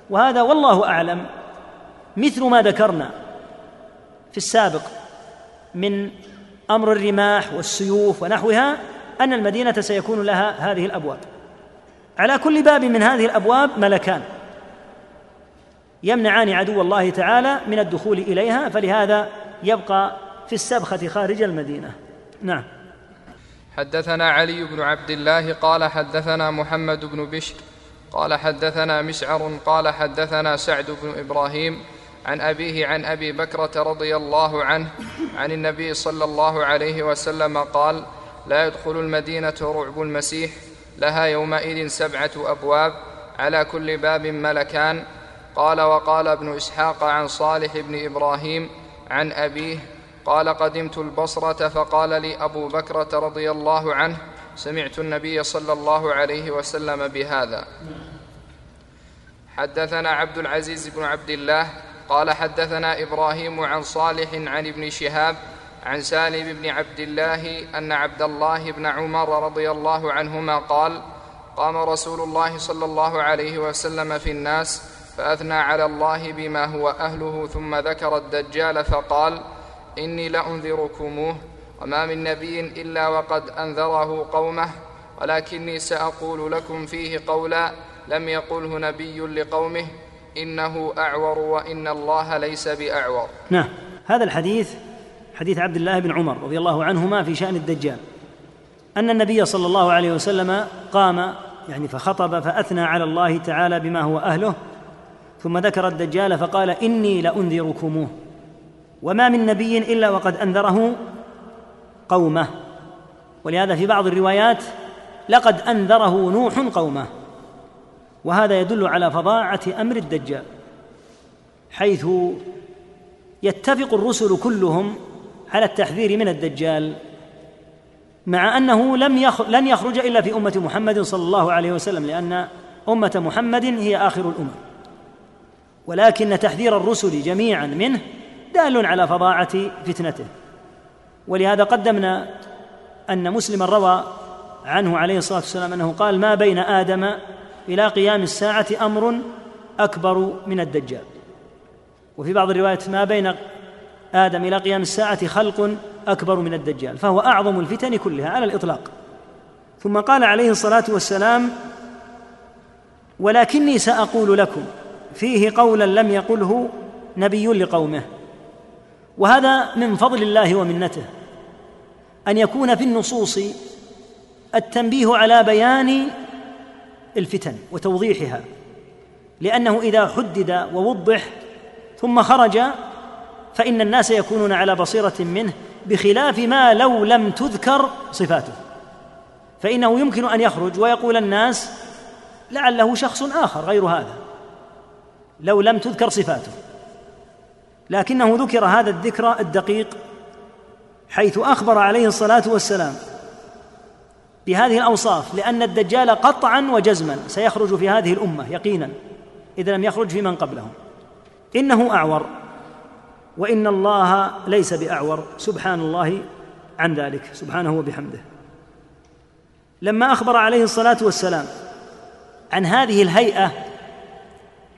وهذا والله أعلم مثل ما ذكرنا في السابق من أمر الرماح والسيوف ونحوها أن المدينة سيكون لها هذه الأبواب. على كل باب من هذه الأبواب ملكان. يمنعان عدو الله تعالى من الدخول إليها فلهذا يبقى في السبخة خارج المدينة. نعم. حدثنا علي بن عبد الله قال حدثنا محمد بن بشر قال حدثنا مسعر قال حدثنا سعد بن إبراهيم عن أبيه عن أبي بكرة رضي الله عنه عن النبي صلى الله عليه وسلم قال لا يدخل المدينة رعب المسيح لها يومئذ سبعة أبواب على كل باب ملكان قال وقال ابن إسحاق عن صالح بن إبراهيم عن أبيه قال قدمت البصرة فقال لي أبو بكرة رضي الله عنه سمعت النبي صلى الله عليه وسلم بهذا. حدثنا عبد العزيز بن عبد الله قال حدثنا إبراهيم عن صالح عن ابن شهاب عن سالم بن عبد الله أن عبد الله بن عمر رضي الله عنهما قال قام رسول الله صلى الله عليه وسلم في الناس فأثنى على الله بما هو أهله ثم ذكر الدجال فقال إني لأنذركموه وما من نبي إلا وقد أنذره قومه ولكني سأقول لكم فيه قولا لم يقله نبي لقومه إنه أعور وإن الله ليس بأعور. نعم. هذا الحديث حديث عبد الله بن عمر رضي الله عنهما في شأن الدجال. أن النبي صلى الله عليه وسلم قام يعني فخطب فأثنى على الله تعالى بما هو أهله ثم ذكر الدجال فقال إني لأنذركموه وما من نبي إلا وقد أنذره قومه ولهذا في بعض الروايات لقد أنذره نوح قومه وهذا يدل على فظاعة أمر الدجال حيث يتفق الرسل كلهم على التحذير من الدجال مع أنه لم يخرج لن يخرج إلا في أمة محمد صلى الله عليه وسلم لأن أمة محمد هي آخر الامم ولكن تحذير الرسل جميعا منه دال على فظاعة فتنته. ولهذا قدمنا أن مسلما روى عنه عليه الصلاة والسلام أنه قال ما بين آدم إلى قيام الساعة أمر أكبر من الدجال. وفي بعض الروايات ما بين آدم إلى قيام الساعة خلق أكبر من الدجال. فهو أعظم الفتن كلها على الإطلاق. ثم قال عليه الصلاة والسلام ولكني سأقول لكم فيه قولا لم يقله نبي لقومه. وهذا من فضل الله ومنته. أن يكون في النصوص التنبيه على بيان الفتن وتوضيحها. لأنه إذا حدد ووضح ثم خرج فإن الناس يكونون على بصيرة منه بخلاف ما لو لم تذكر صفاته. فإنه يمكن أن يخرج ويقول الناس لعله شخص آخر غير هذا. لو لم تذكر صفاته. لكنه ذكر هذا الذكر الدقيق حيث أخبر عليه الصلاة والسلام بهذه الأوصاف لأن الدجال قطعا وجزما سيخرج في هذه الأمة يقينا إذا لم يخرج في من قبلهم. إنه أعور وإن الله ليس بأعور. سبحان الله عن ذلك. سبحانه وبحمده. لما أخبر عليه الصلاة والسلام عن هذه الهيئة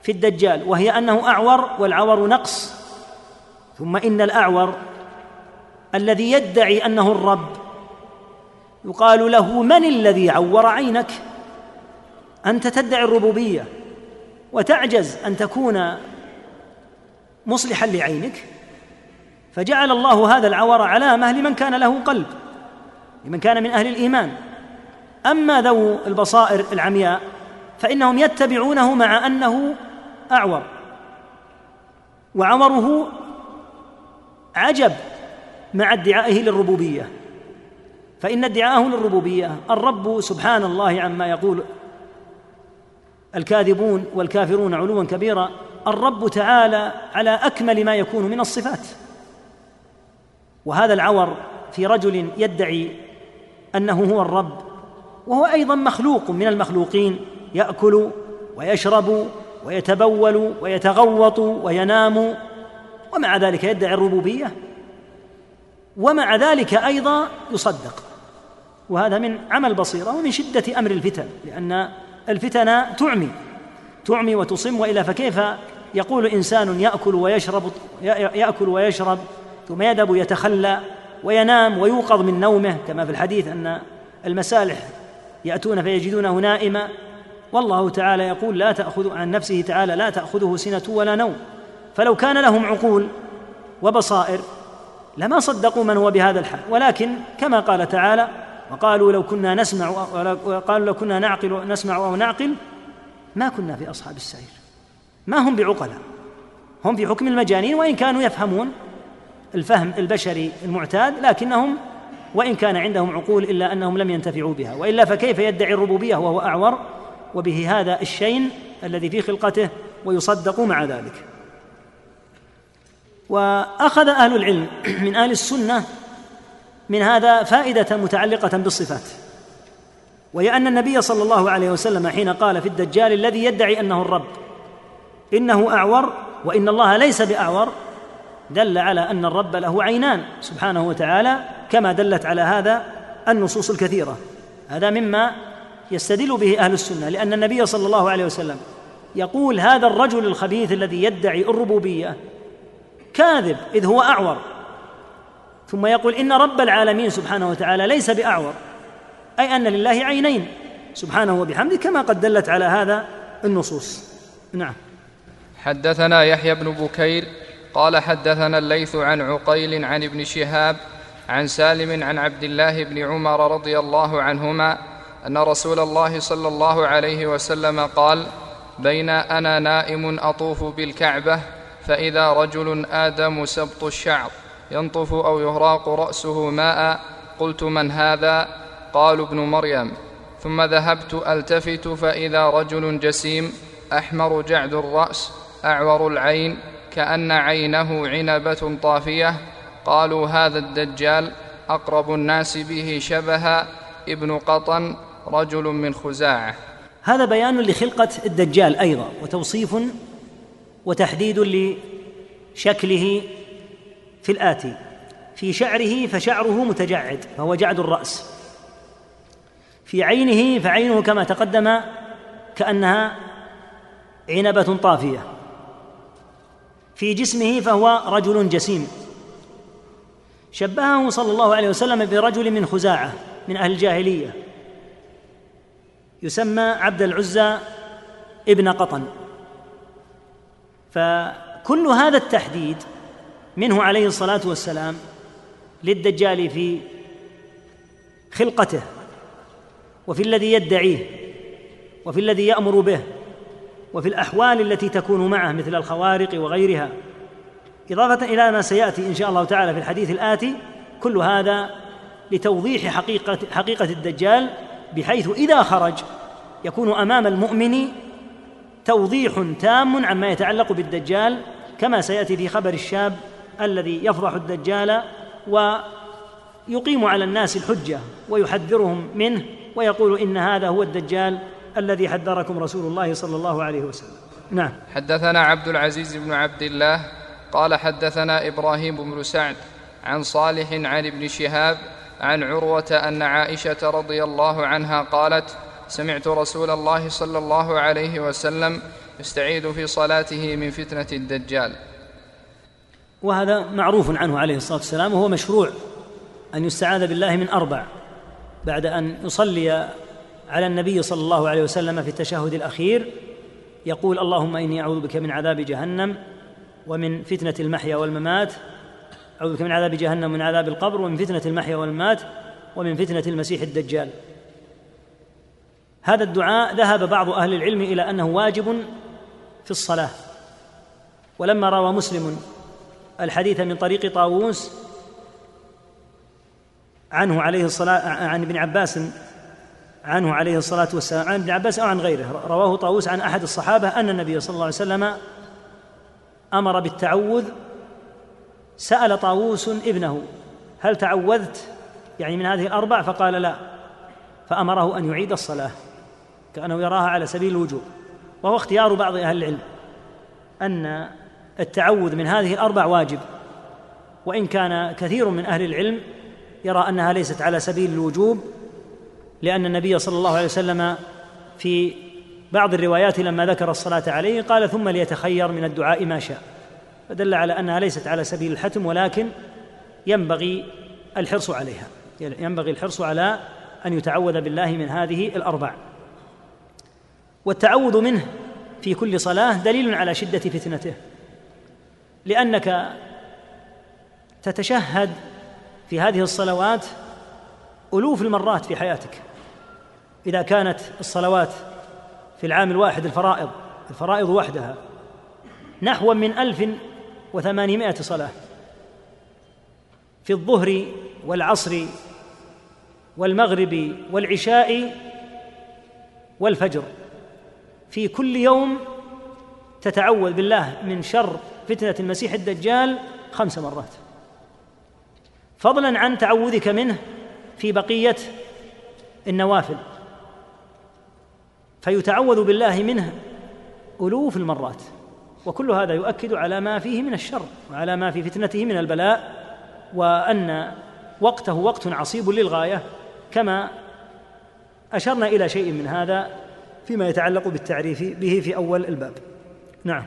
في الدجال وهي أنه أعور والعور نقص. ثم إن الأعور الذي يدعي أنه الرب. يقال له من الذي عور عينك؟ أنت تدعي الربوبية وتعجز أن تكون مصلحا لعينك. فجعل الله هذا العور علامه لمن كان له قلب لمن كان من أهل الإيمان. أما ذو البصائر العمياء فإنهم يتبعونه مع أنه أعور. وعمره عجب مع ادعائه للربوبية. فإن ادعاءه للربوبية الرب سبحان الله عما يقول. الكاذبون والكافرون علوا كبيرا الرب تعالى على أكمل ما يكون من الصفات. وهذا العور في رجل يدعي أنه هو الرب وهو أيضا مخلوق من المخلوقين يأكل ويشرب ويتبول ويتغوط وينام ومع ذلك يدعي الربوبية ومع ذلك أيضا يصدق وهذا من عمل بصيرة ومن شدة أمر الفتن لأن الفتن تعمي تعمي وتصم وإلا فكيف يقول إنسان يأكل ويشرب يأكل ويشرب ثم يذهب يتخلى وينام ويوقظ من نومه كما في الحديث أن المسالح يأتون فيجدونه نائما والله تعالى يقول لا تأخذ عن نفسه تعالى لا تأخذه سنة ولا نوم. فلو كان لهم عقول وبصائر لما صدقوا من هو بهذا الحال. ولكن كما قال تعالى وقالوا لو كنا نسمع وقالوا لو كنا نعقل نسمع أو نعقل ما كنا في أصحاب السعير. ما هم بعقلاء؟ هم في حكم المجانين وإن كانوا يفهمون الفهم البشري المعتاد لكنهم وإن كان عندهم عقول إلا أنهم لم ينتفعوا بها. وإلا فكيف يدعي الربوبية وهو أعور؟ وبه هذا الشين الذي في خلقته ويصدق مع ذلك. وأخذ أهل العلم من أهل السنة من هذا فائدة متعلقة بالصفات. وهي أن النبي صلى الله عليه وسلم حين قال في الدجال الذي يدعي أنه الرب إنه أعور وإن الله ليس بأعور دل على أن الرب له عينان سبحانه وتعالى كما دلت على هذا النصوص الكثيرة. هذا مما يستدل به أهل السنة لأن النبي صلى الله عليه وسلم يقول هذا الرجل الخبيث الذي يدعي الربوبية كاذب إذ هو أعور. ثم يقول إن رب العالمين سبحانه وتعالى ليس بأعور أي أن لله عينين سبحانه وبحمده كما قد دلت على هذا النصوص. نعم. حدثنا يحيى بن بكير قال حدثنا الليث عن عقيل عن ابن شهاب عن سالم عن عبد الله بن عمر رضي الله عنهما أن رسول الله صلى الله عليه وسلم قال بين أنا نائم أطوف بالكعبة فإذا رجل آدم سبط الشعر ينطف أو يهراق رأسه ماء قلت من هذا؟ قالوا ابن مريم ثم ذهبت ألتفت فإذا رجل جسيم أحمر جعد الرأس أعور العين كأن عينه عنبة طافية قالوا هذا الدجال أقرب الناس به شبها ابن قطن رجل من خزاعة. هذا بيان لخلقة الدجال أيضا وتوصيف وتحديد لشكله في الآتي. في شعره فشعره متجعد فهو جعد الرأس. في عينه فعينه كما تقدم كأنها عنبة طافية. في جسمه فهو رجل جسيم. شبهه صلى الله عليه وسلم برجل من خزاعة من أهل الجاهلية. يسمى عبد العزى ابن قطن. فكل هذا التحديد منه عليه الصلاة والسلام للدجال في خلقته وفي الذي يدعيه وفي الذي يأمر به وفي الأحوال التي تكون معه مثل الخوارق وغيرها. إضافة إلى ما سيأتي إن شاء الله تعالى في الحديث الآتي كل هذا لتوضيح حقيقه حقيقة الدجال بحيث إذا خرج يكون أمام المؤمن توضيح تام عما يتعلق بالدجال كما سيأتي في خبر الشاب الذي يفضح الدجال ويقيم على الناس الحجة ويحذرهم منه ويقول إن هذا هو الدجال الذي حذركم رسول الله صلى الله عليه وسلم. نعم. حدثنا عبد العزيز بن عبد الله قال حدثنا إبراهيم بن سعد عن صالح عن ابن شهاب عن عروة أن عائشة رضي الله عنها قالت سمعت رسول الله صلى الله عليه وسلم يستعيذ في صلاته من فتنة الدجال. وهذا معروف عنه عليه الصلاة والسلام وهو مشروع أن يستعاذ بالله من أربع بعد أن يصلي على النبي صلى الله عليه وسلم في التشهد الأخير يقول اللهم إني أعوذ بك من عذاب جهنم ومن فتنة المحيا والممات أعوذ بك من عذاب جهنم ومن عذاب القبر ومن فتنة المحيا والممات ومن فتنة المسيح الدجال. هذا الدعاء ذهب بعض أهل العلم إلى أنه واجب في الصلاة. ولما روى مسلم الحديث من طريق طاووس عنه عليه الصلاة عن ابن عباس عنه عليه الصلاة والسلام عن ابن عباس أو عن غيره. رواه طاووس عن أحد الصحابة أن النبي صلى الله عليه وسلم أمر بالتعوذ سأل طاووس ابنه هل تعوذت؟ يعني من هذه الأربع؟ فقال لا فأمره أن يعيد الصلاة كأنه يراها على سبيل الوجوب. وهو اختيار بعض أهل العلم أن التعوذ من هذه الأربع واجب. وإن كان كثير من أهل العلم يرى أنها ليست على سبيل الوجوب لأن النبي صلى الله عليه وسلم في بعض الروايات لما ذكر الصلاة عليه قال ثم ليتخير من الدعاء ما شاء. فدل على أنها ليست على سبيل الحتم ولكن ينبغي الحرص عليها. ينبغي الحرص على أن يتعوذ بالله من هذه الأربع. والتعوذ منه في كل صلاة دليل على شدة فتنته لأنك تتشهد في هذه الصلوات ألوف المرات في حياتك. إذا كانت الصلوات في العام الواحد الفرائض الفرائض وحدها نحو من ألف وثمانمائة صلاة في الظهر والعصر والمغرب والعشاء والفجر. في كل يوم تتعوذ بالله من شر فتنة المسيح الدجال خمس مرات. فضلا عن تعوذك منه في بقية النوافل. فيتعوذ بالله منه ألوف المرات. وكل هذا يؤكد على ما فيه من الشر وعلى ما في فتنته من البلاء وأن وقته وقت عصيب للغاية كما أشرنا إلى شيء من هذا فيما يتعلق بالتعريف به في أول الباب. نعم.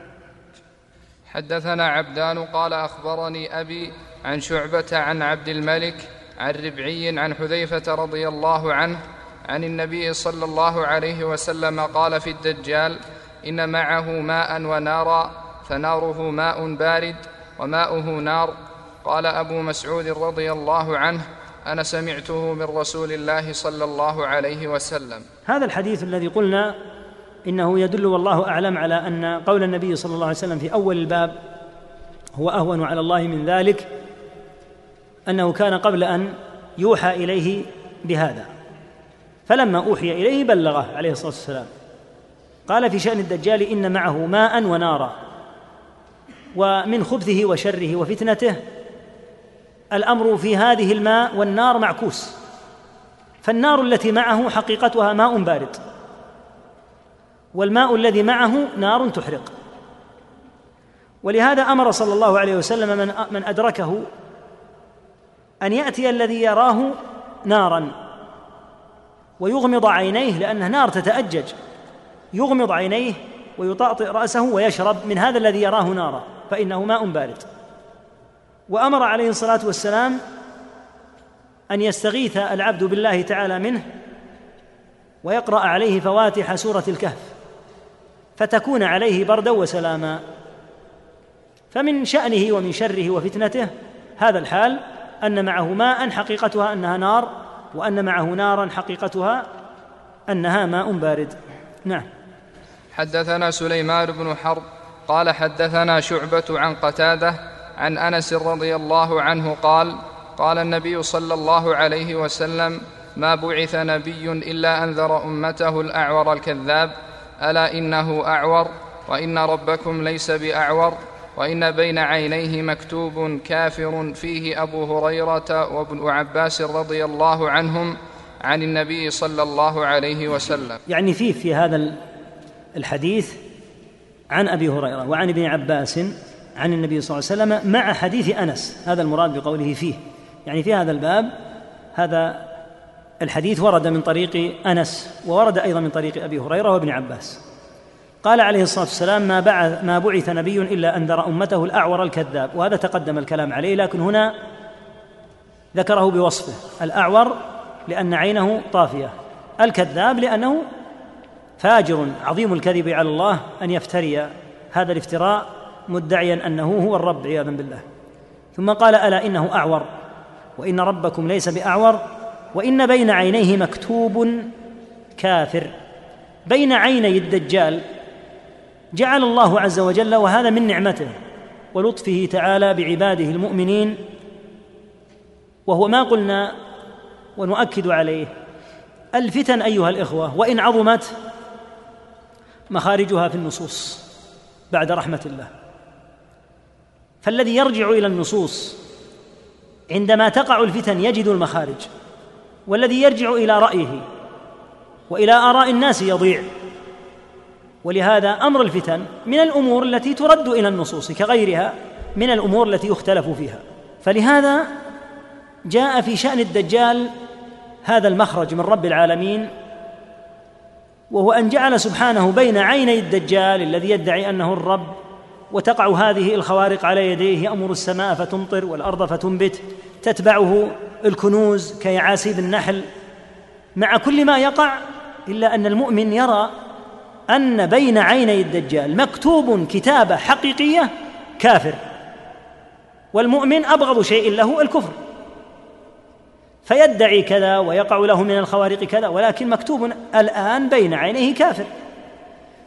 حدثنا عبدان قال أخبرني أبي عن شعبة عن عبد الملك عن ربعي عن حذيفة رضي الله عنه عن النبي صلى الله عليه وسلم قال في الدجال إن معه ماء ونارا فناره ماء بارد وماؤه نار. قال أبو مسعود رضي الله عنه أنا سمعته من رسول الله صلى الله عليه وسلم. هذا الحديث الذي قلنا إنه يدل والله أعلم على أن قول النبي صلى الله عليه وسلم في أول الباب هو أهون على الله من ذلك أنه كان قبل أن يوحى إليه بهذا. فلما أوحي إليه بلغه عليه الصلاة والسلام. قال في شأن الدجال إن معه ماء ونارا ومن خبثه وشره وفتنته الأمر في هذه الماء والنار معكوس فالنار التي معه حقيقتها ماء بارد والماء الذي معه نار تحرق. ولهذا أمر صلى الله عليه وسلم من من أدركه أن يأتي الذي يراه نارا ويغمض عينيه لأنه نار تتأجج. يغمض عينيه ويطاطئ رأسه ويشرب من هذا الذي يراه نارا فإنه ماء بارد. وأمر عليه الصلاة والسلام أن يستغيث العبد بالله تعالى منه ويقرأ عليه فواتح سورة الكهف فتكون عليه بردا وسلاما. فمن شأنه ومن شره وفتنته هذا الحال أن معه ماء حقيقتها أنها نار وأن معه نارا حقيقتها أنها ماء بارد. نعم. حدثنا سليمان بن حرب قال حدثنا شعبة عن قتادة عن أنس رضي الله عنه قال قال النبي صلى الله عليه وسلم ما بعث نبي إلا أنذر أمته الأعور الكذاب ألا إنه أعور وإن ربكم ليس بأعور وإن بين عينيه مكتوب كافر فيه أبو هريرة وابن عباس رضي الله عنهم عن النبي صلى الله عليه وسلم. يعني فيه في هذا الحديث عن أبي هريرة وعن ابن عباس عن النبي صلى الله عليه وسلم مع حديث أنس هذا المراد بقوله فيه. يعني في هذا الباب هذا الحديث ورد من طريق أنس وورد أيضا من طريق أبي هريرة وابن عباس. قال عليه الصلاة والسلام ما بعث ما بعث نبي إلا انذر أمته الأعور الكذاب. وهذا تقدم الكلام عليه لكن هنا ذكره بوصفه الأعور لأن عينه طافية الكذاب لأنه فاجر عظيم الكذب على الله أن يفتري هذا الافتراء مدعيا أنه هو الرب عياذا بالله. ثم قال ألا إنه أعور؟ وإن ربكم ليس بأعور وإن بين عينيه مكتوب كافر. بين عيني الدجال جعل الله عز وجل وهذا من نعمته ولطفه تعالى بعباده المؤمنين. وهو ما قلنا ونؤكد عليه الفتن أيها الإخوة وإن عظمت مخارجها في النصوص بعد رحمة الله. فالذي يرجع إلى النصوص عندما تقع الفتن يجد المخارج والذي يرجع إلى رأيه وإلى آراء الناس يضيع. ولهذا أمر الفتن من الأمور التي ترد إلى النصوص كغيرها من الأمور التي يختلف فيها. فلهذا جاء في شأن الدجال هذا المخرج من رب العالمين وهو أن جعل سبحانه بين عيني الدجال الذي يدعي أنه الرب وتقع هذه الخوارق على يديه يأمر السماء فتمطر والأرض فتنبت تتبعه الكنوز كيعاسيب النحل. مع كل ما يقع إلا أن المؤمن يرى أن بين عيني الدجال مكتوب كتابه حقيقية كافر والمؤمن أبغض شيء له الكفر. فيدعي كذا ويقع له من الخوارق كذا ولكن مكتوب الآن بين عينيه كافر.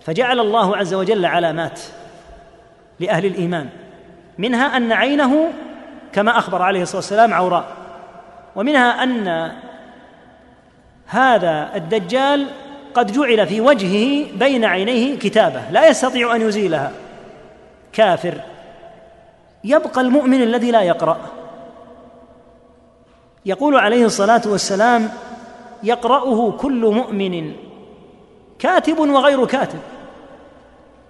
فجعل الله عز وجل علامات لأهل الإيمان منها أن عينه كما أخبر عليه الصلاة والسلام عوراء ومنها أن هذا الدجال قد جعل في وجهه بين عينيه كتابة لا يستطيع أن يزيلها. كافر. يبقى المؤمن الذي لا يقرأ. يقول عليه الصلاة والسلام يقرأه كل مؤمن كاتب وغير كاتب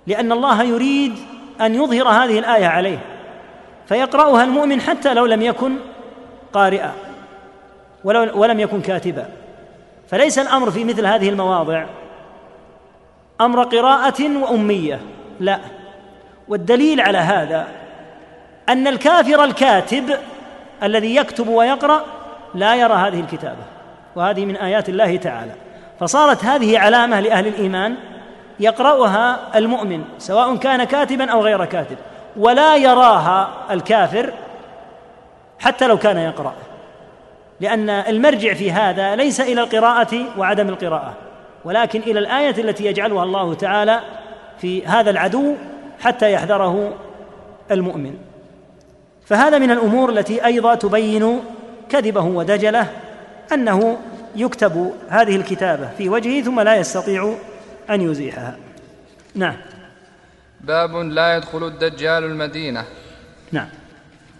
لأن الله يريد أن يظهر هذه الآية عليه فيقرأها المؤمن حتى لو لم يكن قارئا ولو ولم يكن كاتبا. فليس الأمر في مثل هذه المواضع أمر قراءة وأمية لا. والدليل على هذا أن الكافر الكاتب الذي يكتب ويقرأ لا يرى هذه الكتابة وهذه من آيات الله تعالى. فصارت هذه علامة لأهل الإيمان يقرأها المؤمن سواء كان كاتبا أو غير كاتب ولا يراها الكافر حتى لو كان يقرأ. لأن المرجع في هذا ليس إلى القراءة وعدم القراءة ولكن إلى الآية التي يجعلها الله تعالى في هذا العدو حتى يحذره المؤمن. فهذا من الأمور التي أيضا تبين كذبه ودجله أنه يكتب هذه الكتابة في وجهه ثم لا يستطيع أن يزيحها. نعم. باب لا يدخل الدجال المدينة. نعم.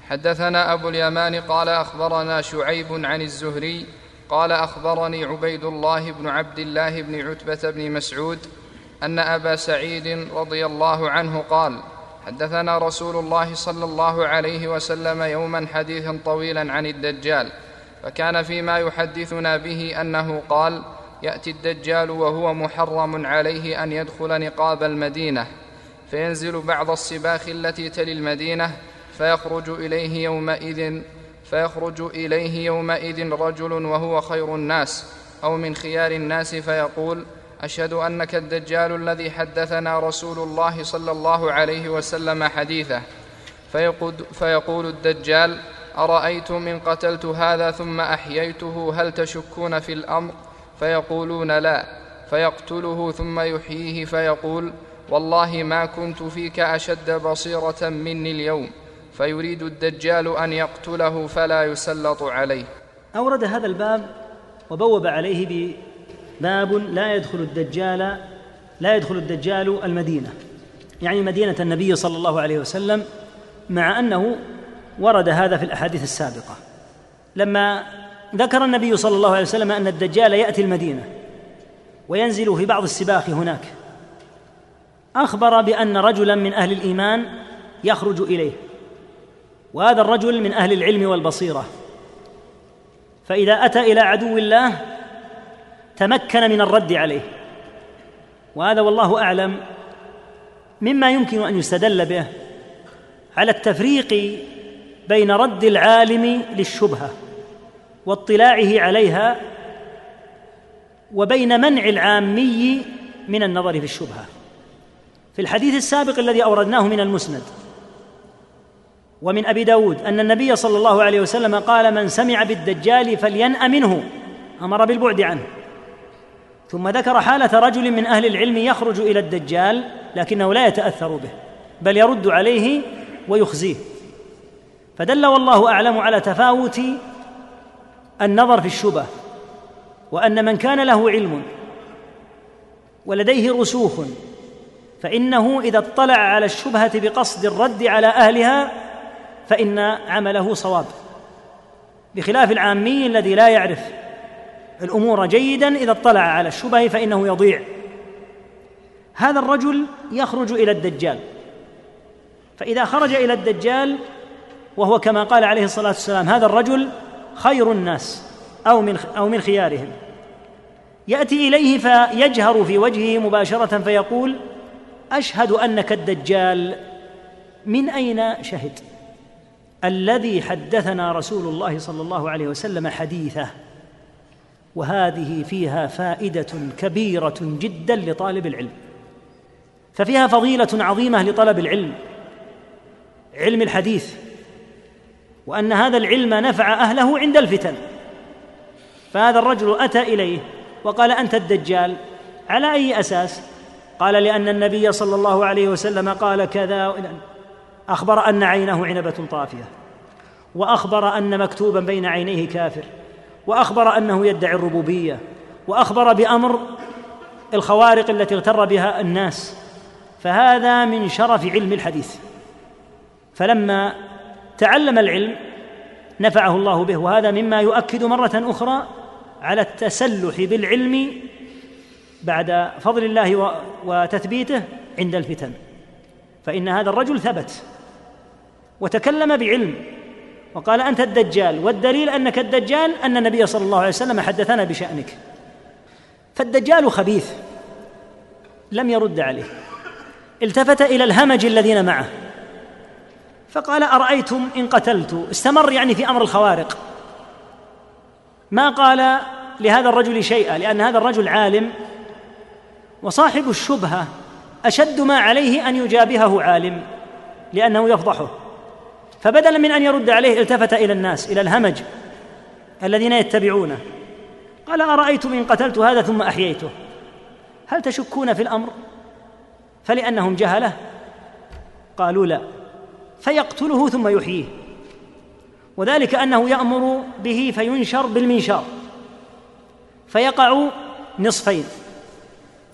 حدثنا أبو اليمان قال أخبرنا شعيب عن الزهري قال أخبرني عبيد الله بن عبد الله بن عتبة بن مسعود أن أبا سعيد رضي الله عنه قال حدثنا رسول الله صلى الله عليه وسلم يوما حديثا طويلا عن الدجال فكان فيما يحدثنا به أنه قال يأتي الدجال وهو محرم عليه أن يدخل نقاب المدينة فينزل بعض السباخ التي تلي المدينة فيخرج إليه يومئذ فيخرج إليه يومئذ رجل وهو خير الناس أو من خيار الناس فيقول أشهد أنك الدجال الذي حدثنا رسول الله صلى الله عليه وسلم حديثه. فيقول, فيقول الدجال أرأيتم إن قتلت هذا ثم أحييته؟ هل تشكون في الأمر؟ فيقولون لا. فيقتله ثم يحييه فيقول والله ما كنت فيك أشد بصيرة مني اليوم. فيريد الدجال أن يقتله فلا يسلط عليه. أورد هذا الباب وبوب عليه بباب لا يدخل الدجال لا يدخل الدجال المدينة. يعني مدينة النبي صلى الله عليه وسلم مع أنه ورد هذا في الأحاديث السابقة. لما ذكر النبي صلى الله عليه وسلم أن الدجال يأتي المدينة وينزل في بعض السباق هناك أخبر بأن رجلا من أهل الإيمان يخرج إليه. وهذا الرجل من أهل العلم والبصيرة. فإذا أتى إلى عدو الله تمكن من الرد عليه. وهذا والله أعلم مما يمكن أن يستدل به على التفريق بين رد العالم للشبهة واطلاعه عليها وبين منع العامي من النظر في الشبهة. في الحديث السابق الذي أوردناه من المسند ومن أبي داود أن النبي صلى الله عليه وسلم قال من سمع بالدجال فلينأ منه. أمر بالبعد عنه. ثم ذكر حالة رجل من أهل العلم يخرج إلى الدجال لكنه لا يتأثر به بل يرد عليه ويخزيه. فدل والله أعلم على تفاوت النظر في الشبه وأن من كان له علم ولديه رسوخ فإنه إذا اطلع على الشبهة بقصد الرد على أهلها فإن عمله صواب بخلاف العامي الذي لا يعرف الأمور جيدا إذا اطلع على الشبه فإنه يضيع. هذا الرجل يخرج إلى الدجال. فإذا خرج إلى الدجال وهو كما قال عليه الصلاة والسلام هذا الرجل خير الناس أو من أو من خيارهم. يأتي إليه فيجهر في وجهه مباشرة فيقول أشهد أنك الدجال. من أين شهد؟ الذي حدثنا رسول الله صلى الله عليه وسلم حديثه. وهذه فيها فائدة كبيرة جدا لطالب العلم. ففيها فضيلة عظيمة لطلب العلم علم الحديث وأن هذا العلم نفع أهله عند الفتن. فهذا الرجل أتى إليه وقال أنت الدجال على أي أساس؟ قال لأن النبي صلى الله عليه وسلم قال كذا أخبر أن عينه عنبة طافية وأخبر أن مكتوبا بين عينيه كافر. وأخبر أنه يدعي الربوبية وأخبر بأمر الخوارق التي اغتر بها الناس. فهذا من شرف علم الحديث. فلما تعلم العلم نفعه الله به وهذا مما يؤكد مرة أخرى على التسلح بالعلم بعد فضل الله وتثبيته عند الفتن. فإن هذا الرجل ثبت وتكلم بعلم وقال أنت الدجال والدليل أنك الدجال أن النبي صلى الله عليه وسلم حدثنا بشأنك. فالدجال خبيث لم يرد عليه. التفت إلى الهمج الذين معه. فقال أرأيتم إن قتلت؟ استمر يعني في أمر الخوارق. ما قال لهذا الرجل شيئا لأن هذا الرجل عالم وصاحب الشبهة أشد ما عليه أن يجابهه عالم لأنه يفضحه. فبدلا من أن يرد عليه التفت إلى الناس إلى الهمج الذين يتبعونه. قال أرأيتم إن قتلت هذا ثم أحييته؟ هل تشكون في الأمر؟ فلأنهم جهله. قالوا لا. فيقتله ثم يحييه. وذلك أنه يأمر به فينشر بالمنشار. فيقع نصفين.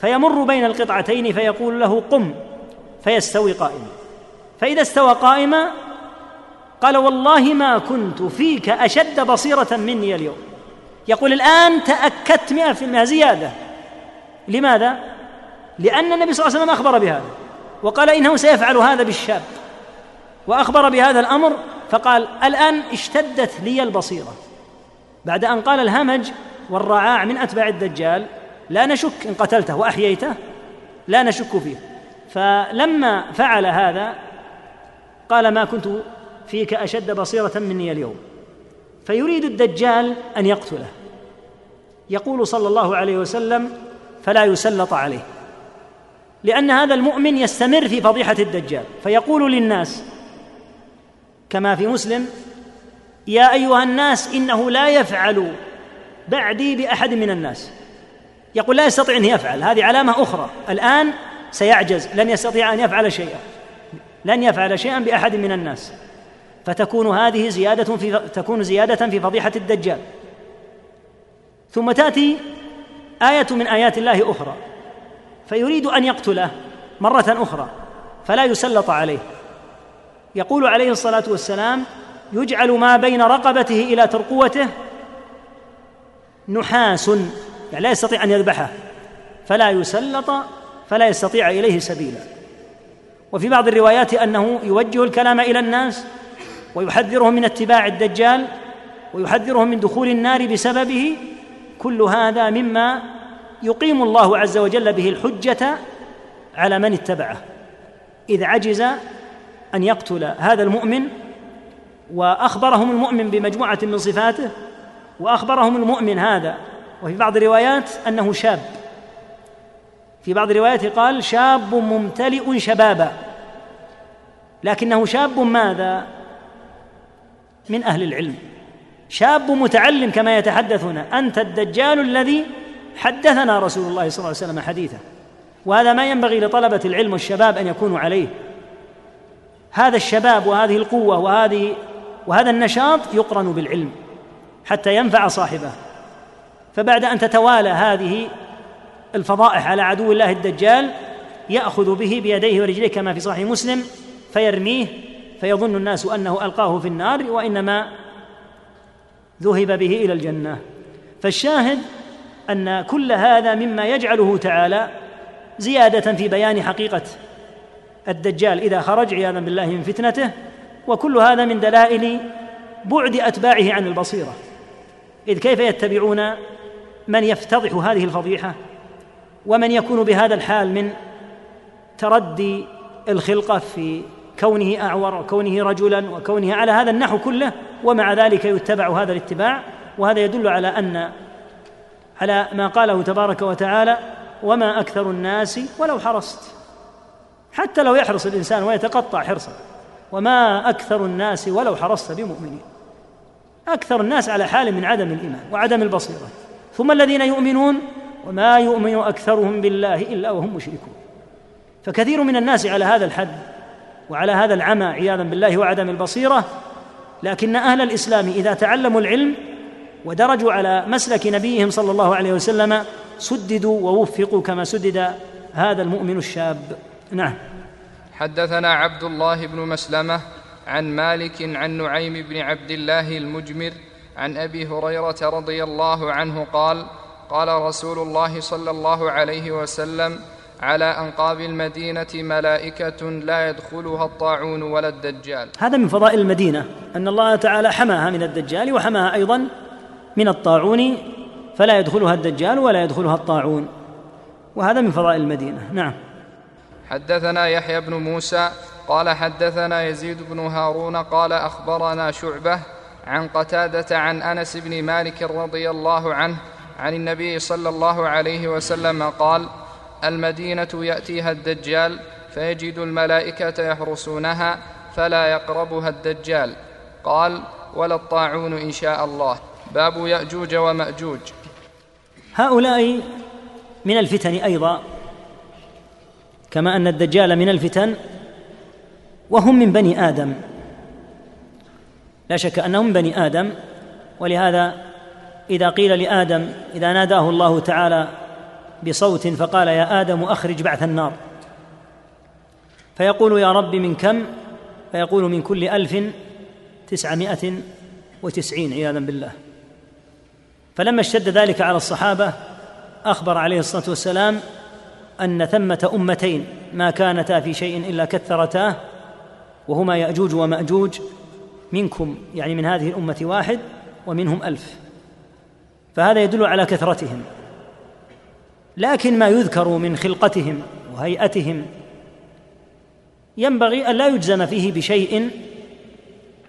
فيمر بين القطعتين فيقول له قم. فيستوي قائما. فإذا استوى قائما قال والله ما كنت فيك أشد بصيرة مني اليوم. يقول الآن تأكدت مئة في المئة زيادة. لماذا؟ لأن النبي صلى الله عليه وسلم أخبر بهذا وقال إنه سيفعل هذا بالشاب. وأخبر بهذا الأمر فقال الآن اشتدت لي البصيرة. بعد أن قال الهمج والرعاع من أتباع الدجال لا نشك إن قتلته وأحييته لا نشك فيه. فلما فعل هذا قال ما كنت فيك أشد بصيرة مني اليوم. فيريد الدجال أن يقتله. يقول صلى الله عليه وسلم فلا يسلط عليه. لأن هذا المؤمن يستمر في فضيحة الدجال. فيقول للناس كما في مسلم يا أيها الناس إنه لا يفعل بعدي بأحد من الناس. يقول لا يستطيع أن يفعل. هذه علامة أخرى. الآن سيعجز لن يستطيع أن يفعل شيئا. لن يفعل شيئا بأحد من الناس. فتكون هذه زيادة في تكون زيادة في فضيحة الدجال. ثم تأتي آية من آيات الله أخرى. فيريد أن يقتله مرة أخرى فلا يسلط عليه. يقول عليه الصلاة والسلام يجعل ما بين رقبته إلى ترقوته نحاس يعني لا يستطيع أن يذبحه. فلا يسلط فلا يستطيع إليه سبيلا. وفي بعض الروايات أنه يوجه الكلام إلى الناس ويحذرهم من اتباع الدجال ويحذرهم من دخول النار بسببه كل هذا مما يقيم الله عز وجل به الحجة على من اتبعه. إذ عجز أن يقتل هذا المؤمن وأخبرهم المؤمن بمجموعة من صفاته وأخبرهم المؤمن هذا. وفي بعض الروايات أنه شاب. في بعض الروايات قال شاب ممتلئ شبابا. لكنه شاب ماذا؟ من أهل العلم. شاب متعلم كما يتحدثون. أنت الدجال الذي حدثنا رسول الله صلى الله عليه وسلم حديثا وهذا ما ينبغي لطلبة العلم والشباب أن يكونوا عليه. هذا الشباب وهذه القوة وهذه وهذا النشاط يقرن بالعلم حتى ينفع صاحبه. فبعد أن تتوالى هذه الفضائح على عدو الله الدجال يأخذ به بيديه ورجليه كما في صحيح مسلم فيرميه فيظن الناس أنه ألقاه في النار وإنما ذهب به إلى الجنة. فالشاهد أن كل هذا مما يجعله تعالى زيادة في بيان حقيقة الدجال إذا خرج عياذا بالله من فتنته وكل هذا من دلائل بعد أتباعه عن البصيرة. إذ كيف يتبعون من يفتضح هذه الفضيحة؟ ومن يكون بهذا الحال من تردي الخلقة في كونه أعور وكونه رجلا وكونه على هذا النحو كله ومع ذلك يتبع هذا الاتباع وهذا يدل على أن على ما قاله تبارك وتعالى وما أكثر الناس ولو حرصت. حتى لو يحرص الإنسان ويتقطع حرصا وما أكثر الناس ولو حرصت بمؤمنين. أكثر الناس على حال من عدم الإيمان وعدم البصيرة. ثم الذين يؤمنون وما يؤمن أكثرهم بالله إلا وهم مشركون. فكثير من الناس على هذا الحد وعلى هذا العمى عياذا بالله وعدم البصيرة لكن أهل الإسلام إذا تعلموا العلم ودرجوا على مسلك نبيهم صلى الله عليه وسلم سددوا ووفقوا كما سدد هذا المؤمن الشاب. نعم. حدثنا عبد الله بن مسلمة عن مالك عن نعيم بن عبد الله المجمر عن أبي هريرة رضي الله عنه قال قال رسول الله صلى الله عليه وسلم على أنقاب المدينة ملائكة لا يدخلها الطاعون ولا الدجال. هذا من فضائل المدينة أن الله تعالى حماها من الدجال وحماها أيضا من الطاعون فلا يدخلها الدجال ولا يدخلها الطاعون. وهذا من فضائل المدينة. نعم. حدثنا يحيى بن موسى قال حدثنا يزيد بن هارون قال أخبرنا شعبة عن قتادة عن أنس بن مالك رضي الله عنه عن النبي صلى الله عليه وسلم قال المدينة يأتيها الدجال فيجد الملائكة يحرسونها فلا يقربها الدجال. قال ولا الطاعون إن شاء الله. باب يأجوج ومأجوج. هؤلاء من الفتن أيضا كما أن الدجال من الفتن وهم من بني آدم. لا شك أنهم بني آدم ولهذا إذا قيل لآدم إذا ناداه الله تعالى بصوت فقال يا آدم أخرج بعث النار. فيقول يا رب من كم؟ فيقول من كل ألف تسعمائة وتسعين عياذا بالله. فلما اشتد ذلك على الصحابة أخبر عليه الصلاة والسلام أن ثمة أمتين ما كانتا في شيء إلا كثرتاه وهما يأجوج ومأجوج منكم يعني من هذه الأمة واحد ومنهم ألف. فهذا يدل على كثرتهم. لكن ما يذكر من خلقتهم وهيئتهم. ينبغي أن لا يجزم فيه بشيء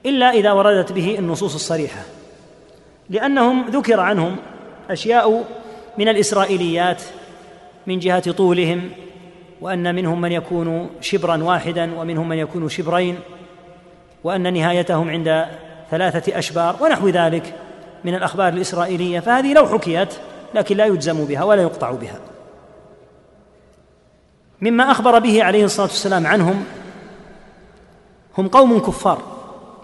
إلا إذا وردت به النصوص الصريحة لأنهم ذكر عنهم أشياء من الإسرائيليات من جهة طولهم وأن منهم من يكون شبرا واحدا ومنهم من يكون شبرين وأن نهايتهم عند ثلاثة أشبار ونحو ذلك من الأخبار الإسرائيلية. فهذه لو حكيت لكن لا يجزم بها ولا يقطع بها. مما أخبر به عليه الصلاة والسلام عنهم هم قوم كفار.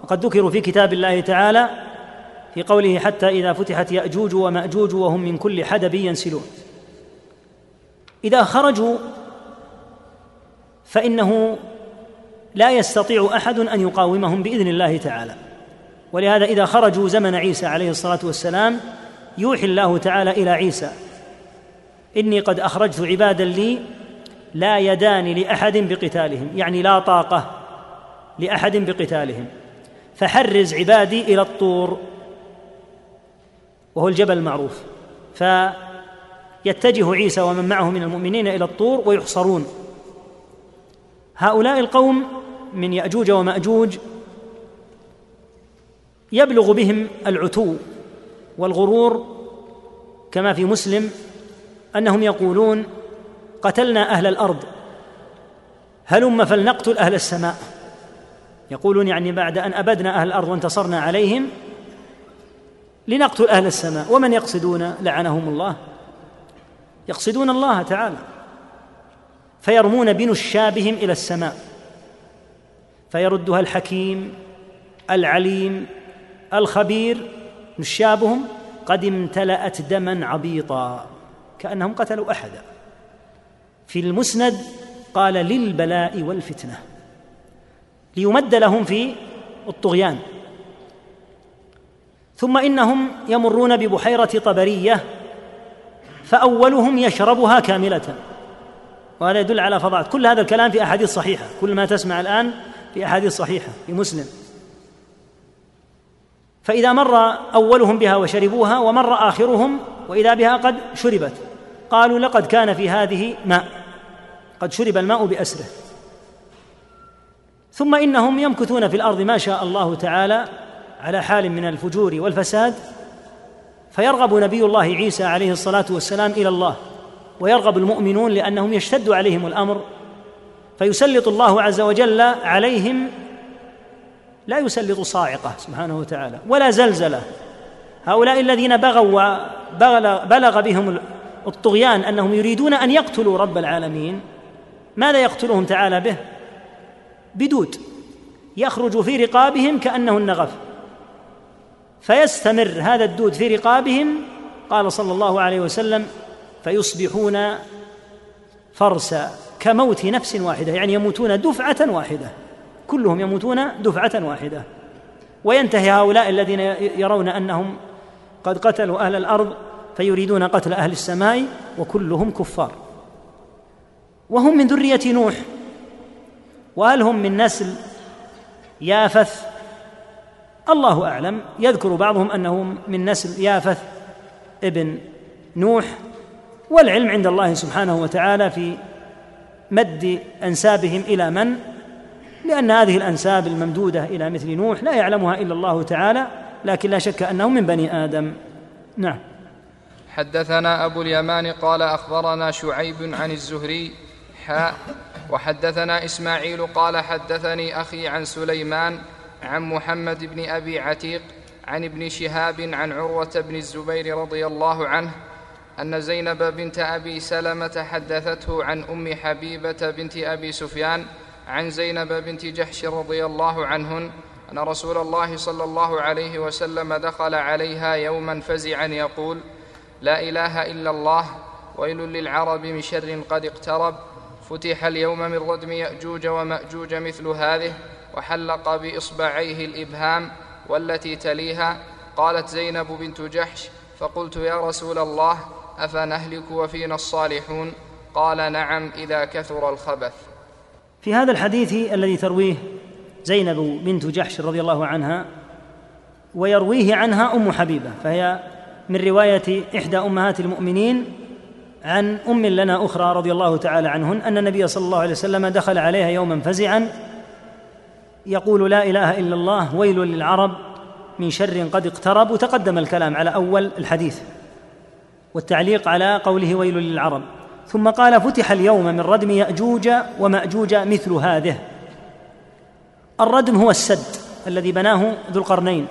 وقد ذكروا في كتاب الله تعالى في قوله حتى إذا فتحت يأجوج ومأجوج وهم من كل حدب ينسلون. إذا خرجوا فإنه لا يستطيع أحد أن يقاومهم بإذن الله تعالى. ولهذا إذا خرجوا زمن عيسى عليه الصلاة والسلام يوحي الله تعالى إلى عيسى. إني قد أخرجت عبادا لي لا يدان لأحد بقتالهم يعني لا طاقة لأحد بقتالهم. فحرز عبادي إلى الطور وهو الجبل المعروف. فيتجه عيسى ومن معه من المؤمنين إلى الطور ويحصرون. هؤلاء القوم من يأجوج ومأجوج يبلغ بهم العتو. والغرور كما في مسلم أنهم يقولون قتلنا أهل الأرض هلم فلنقتل أهل السماء. يقولون يعني بعد أن أبدنا أهل الأرض وانتصرنا عليهم لنقتل أهل السماء. ومن يقصدون؟ لعنهم الله. يقصدون الله تعالى. فيرمون بنشابهم إلى السماء. فيردها الحكيم العليم الخبير نشابهم قد امتلأت دما عبيطا كأنهم قتلوا أحدا. في المسند قال للبلاء والفتنة ليمد لهم في الطغيان. ثم إنهم يمرون ببحيرة طبرية فأولهم يشربها كاملة. وهذا يدل على فضاعة كل هذا الكلام في أحاديث صحيحة. كل ما تسمع الآن في أحاديث صحيحة في مسلم. فإذا مر أولهم بها وشربوها ومر آخرهم وإذا بها قد شربت. قالوا لقد كان في هذه ماء. قد شرب الماء بأسره. ثم إنهم يمكثون في الأرض ما شاء الله تعالى على حال من الفجور والفساد. فيرغب نبي الله عيسى عليه الصلاة والسلام إلى الله ويرغب المؤمنون لأنهم يشتد عليهم الأمر. فيسلط الله عز وجل عليهم لا يسلط صاعقة سبحانه وتعالى ولا زلزلة. هؤلاء الذين بغوا وبلغ بلغ بهم الطغيان أنهم يريدون أن يقتلوا رب العالمين ماذا يقتلهم تعالى به؟ بدود. يخرج في رقابهم كأنه النغف. فيستمر هذا الدود في رقابهم قال صلى الله عليه وسلم فيصبحون فرسا كموت نفس واحدة يعني يموتون دفعة واحدة. كلهم يموتون دفعة واحدة. وينتهي هؤلاء الذين يرون أنهم قد قتلوا أهل الأرض فيريدون قتل أهل السماء وكلهم كفار. وهم من ذرية نوح. وهل هم من نسل يافث. الله أعلم. يذكر بعضهم أنهم من نسل يافث ابن نوح. والعلم عند الله سبحانه وتعالى في مد أنسابهم إلى من؟ لأن هذه الأنساب الممدودة إلى مثل نوح لا يعلمها إلا الله تعالى لكن لا شك أنه من بني آدم. نعم. حدثنا أبو اليمان قال أخبرنا شعيب عن الزهري حاء وحدثنا إسماعيل قال حدثني أخي عن سليمان عن محمد بن أبي عتيق عن ابن شهاب عن عروة بن الزبير رضي الله عنه أن زينب بنت أبي سلمة حدثته عن أم حبيبة بنت أبي سفيان عن زينب بنت جحش رضي الله عنهن أن رسول الله صلى الله عليه وسلم دخل عليها يوما فزعا يقول لا إله إلا الله ويل للعرب من شر قد اقترب فتح اليوم من ردم يأجوج ومأجوج مثل هذه وحلق بإصبعيه الإبهام والتي تليها. قالت زينب بنت جحش فقلت يا رسول الله أفنهلك وفينا الصالحون؟ قال نعم إذا كثر الخبث. في هذا الحديث الذي ترويه زينب بنت جحش رضي الله عنها ويرويه عنها أم حبيبة فهي من رواية إحدى أمهات المؤمنين عن أم لنا أخرى رضي الله تعالى عنهن أن النبي صلى الله عليه وسلم دخل عليها يوما فزعا يقول لا إله إلا الله ويل للعرب من شر قد اقترب وتقدم الكلام على أول الحديث والتعليق على قوله ويل للعرب. ثم قال فتح اليوم من ردم يأجوج ومأجوج مثل هذه. الردم هو السد الذي بناه ذو القرنين.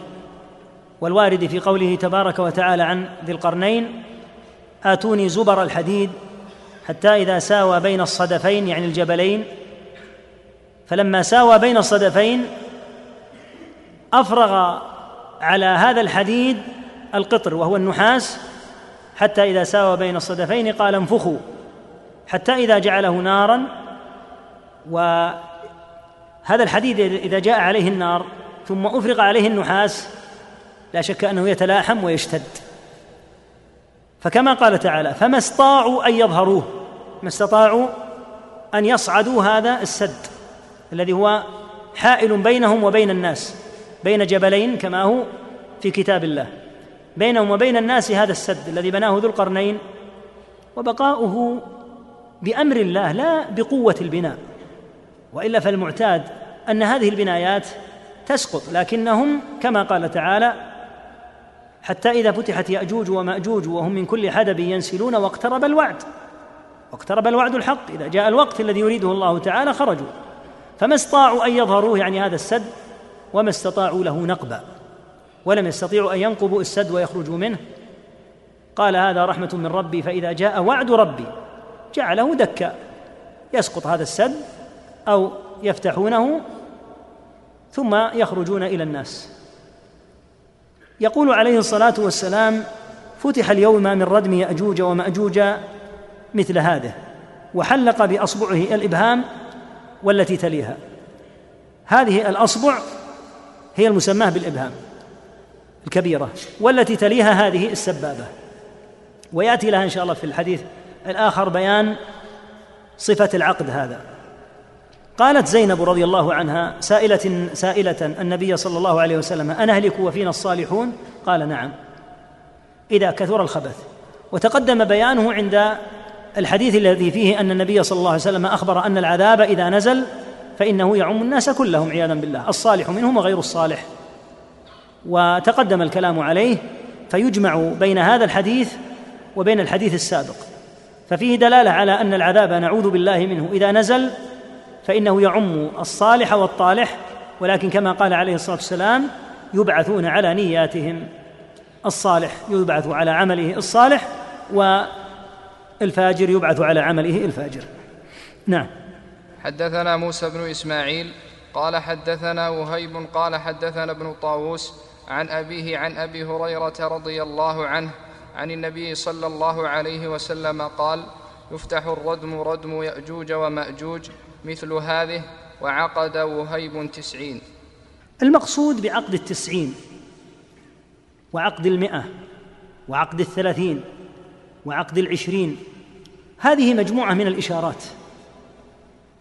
والوارد في قوله تبارك وتعالى عن ذي القرنين آتوني زبر الحديد حتى إذا ساوى بين الصدفين يعني الجبلين. فلما ساوى بين الصدفين أفرغ على هذا الحديد القطر وهو النحاس حتى إذا ساوى بين الصدفين قال انفخوا. حتى إذا جعله نارا وهذا الحديد إذا جاء عليه النار ثم أفرغ عليه النحاس لا شك أنه يتلاحم ويشتد. فكما قال تعالى فما استطاعوا أن يظهروه. ما استطاعوا أن يصعدوا هذا السد الذي هو حائل بينهم وبين الناس بين جبلين كما هو في كتاب الله. بينهم وبين الناس هذا السد الذي بناه ذو القرنين وبقاؤه بأمر الله لا بقوة البناء. وإلا فالمعتاد أن هذه البنايات تسقط لكنهم كما قال تعالى حتى إذا فتحت يأجوج ومأجوج وهم من كل حدب ينسلون واقترب الوعد واقترب الوعد الحق إذا جاء الوقت الذي يريده الله تعالى خرجوا. فما استطاعوا أن يظهروه يعني هذا السد وما استطاعوا له نقبا. ولم يستطيعوا أن ينقبوا السد ويخرجوا منه. قال هذا رحمة من ربي فإذا جاء وعد ربي جعله دكا يسقط هذا السد أو يفتحونه ثم يخرجون إلى الناس. يقول عليه الصلاة والسلام فتح اليوم من ردم يأجوج ومأجوج مثل هذا وحلق بأصبعه الإبهام والتي تليها. هذه الأصبع هي المسماة بالإبهام الكبيرة والتي تليها هذه السبابة. ويأتي لها إن شاء الله في الحديث الآخر بيان صفة العقد هذا. قالت زينب رضي الله عنها سائلة سائلة النبي صلى الله عليه وسلم انهلك وفينا الصالحون؟ قال نعم. إذا كثر الخبث. وتقدم بيانه عند الحديث الذي فيه أن النبي صلى الله عليه وسلم أخبر أن العذاب إذا نزل فإنه يعم الناس كلهم عياذا بالله الصالح منهم وغير الصالح. وتقدم الكلام عليه فيجمع بين هذا الحديث وبين الحديث السابق. ففيه دلالة على أن العذاب نعوذ بالله منه. إذا نزل فإنه يعم الصالح والطالح ولكن كما قال عليه الصلاة والسلام يبعثون على نياتهم الصالح يبعث على عمله الصالح والفاجر يبعث على عمله الفاجر. نعم. حدثنا موسى بن إسماعيل قال حدثنا وهيب قال حدثنا ابن طاووس عن أبيه عن أبي هريرة رضي الله عنه عن النبي صلى الله عليه وسلم قال يفتح الردم ردم يأجوج ومأجوج مثل هذه وعقد وهيب تسعين. المقصود بعقد التسعين وعقد المئة وعقد الثلاثين وعقد العشرين. هذه مجموعة من الإشارات.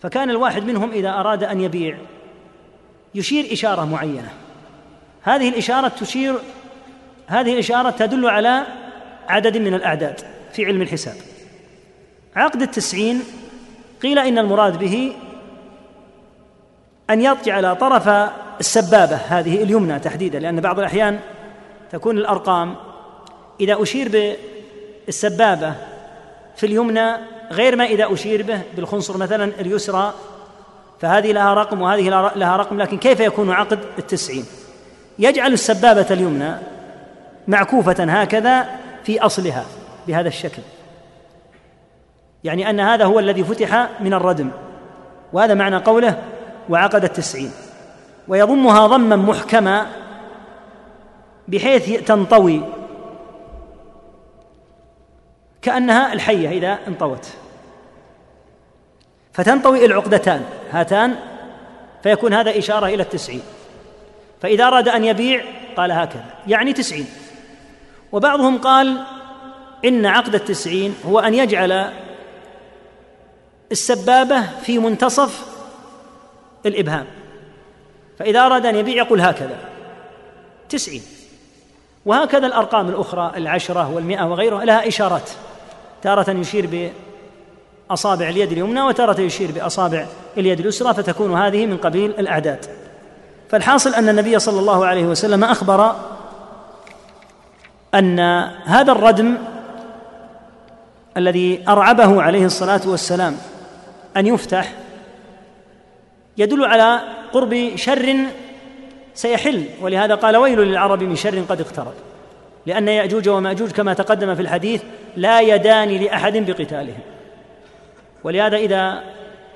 فكان الواحد منهم إذا أراد أن يبيع يشير إشارة معينة. هذه الإشارة تشير هذه الإشارة تدل على عدد من الأعداد في علم الحساب. عقد التسعين قيل إن المراد به أن يجعل طرف السبابة هذه اليمنى تحديدا لأن بعض الأحيان تكون الأرقام إذا أشير بالسبابة في اليمنى غير ما إذا أشير به بالخنصر مثلا اليسرى فهذه لها رقم وهذه لها رقم لكن كيف يكون عقد التسعين؟ يجعل السبابة اليمنى معكوفة هكذا في أصلها بهذا الشكل. يعني أن هذا هو الذي فتح من الردم وهذا معنى قوله وعقد التسعين. ويضمها ضما محكما بحيث تنطوي كأنها الحية إذا انطوت. فتنطوي العقدتان هاتان فيكون هذا إشارة إلى التسعين. فإذا أراد أن يبيع قال هكذا يعني تسعين. وبعضهم قال إن عقد التسعين هو أن يجعل السبابة في منتصف الإبهام. فإذا أراد أن يبيع يقول هكذا. تسعين. وهكذا الأرقام الأخرى العشرة والمئة وغيرها لها إشارات. تارة يشير بأصابع اليد اليمنى وتارة يشير بأصابع اليد اليسرى فتكون هذه من قبيل الأعداد. فالحاصل أن النبي صلى الله عليه وسلم أخبر أن هذا الردم الذي أرعبه عليه الصلاة والسلام أن يفتح يدل على قرب شر سيحل ولهذا قال ويل للعرب من شر قد اقترب لأن يأجوج ومأجوج كما تقدم في الحديث لا يدان لأحد بقتالهم. ولهذا إذا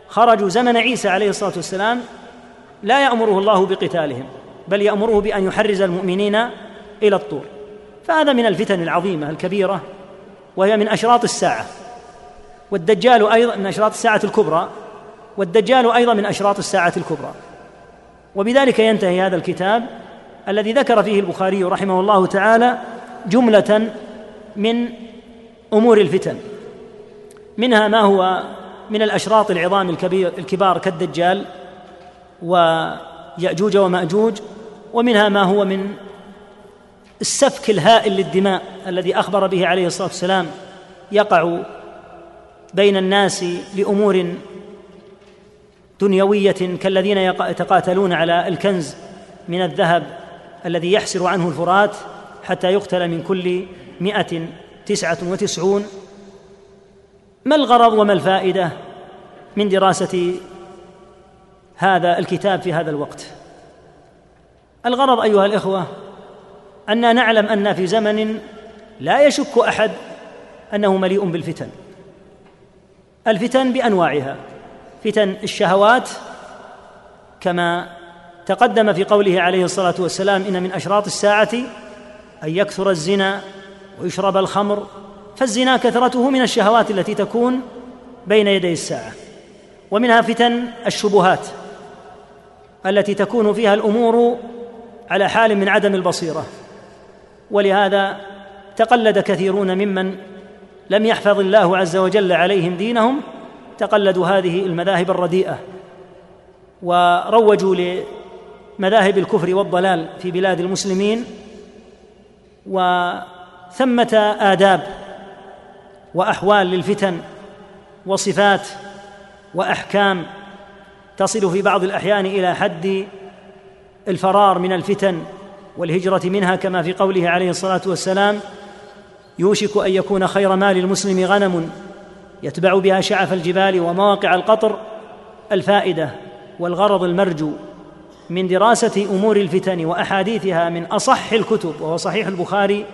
خرجوا زمن عيسى عليه الصلاة والسلام لا يأمره الله بقتالهم بل يأمره بأن يحرز المؤمنين إلى الطور. فهذا من الفتن العظيمة الكبيرة وهي من أشراط الساعة. والدجال أيضا من أشراط الساعة الكبرى والدجال أيضا من أشراط الساعة الكبرى. وبذلك ينتهي هذا الكتاب الذي ذكر فيه البخاري رحمه الله تعالى جملة من أمور الفتن. منها ما هو من الأشراط العظام الكبير الكبار كالدجال ويأجوج ومأجوج ومنها ما هو من السفك الهائل للدماء الذي أخبر به عليه الصلاة والسلام يقع بين الناس لأمور دنيوية كالذين يتقاتلون على الكنز من الذهب الذي يحسر عنه الفرات حتى يقتل من كل مئة تسعة وتسعون. ما الغرض وما الفائدة من دراسة هذا الكتاب في هذا الوقت؟ الغرض أيها الإخوة أننا نعلم أن في زمن لا يشك أحد أنه مليء بالفتن. الفتن بأنواعها. فتن الشهوات كما تقدم في قوله عليه الصلاة والسلام إن من أشراط الساعة أن يكثر الزنا ويشرب الخمر. فالزنا كثرته من الشهوات التي تكون بين يدي الساعة. ومنها فتن الشبهات التي تكون فيها الأمور على حال من عدم البصيرة. ولهذا تقلد كثيرون ممن لم يحفظ الله عز وجل عليهم دينهم تقلدوا هذه المذاهب الرديئة وروجوا لمذاهب الكفر والضلال في بلاد المسلمين وثمة آداب وأحوال للفتن وصفات وأحكام تصل في بعض الأحيان إلى حد الفرار من الفتن والهجرة منها كما في قوله عليه الصلاة والسلام يوشك أن يكون خير مال المسلم غنم يتبع بها شعف الجبال ومواقع القطر الفائدة والغرض المرجو من دراسة أمور الفتن وأحاديثها من أصح الكتب وهو صحيح البخاري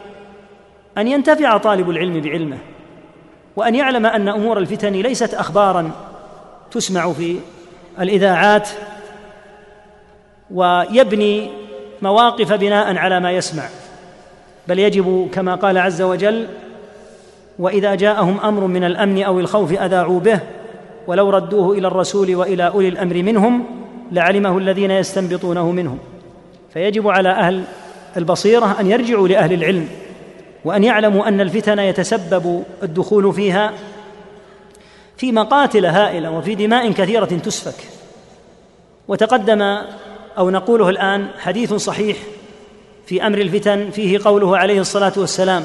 أن ينتفع طالب العلم بعلمه وأن يعلم أن أمور الفتن ليست اخبارا تسمع في الإذاعات ويبني مواقف بناء على ما يسمع. بل يجب كما قال عز وجل وإذا جاءهم أمر من الأمن أو الخوف أذاعوا به ولو ردوه إلى الرسول وإلى أولي الأمر منهم لعلمه الذين يستنبطونه منهم. فيجب على أهل البصيرة أن يرجعوا لأهل العلم وأن يعلموا أن الفتن يتسبب الدخول فيها في مقاتل هائلة وفي دماء كثيرة تسفك. وتقدم أو نقوله الآن حديث صحيح في أمر الفتن فيه قوله عليه الصلاة والسلام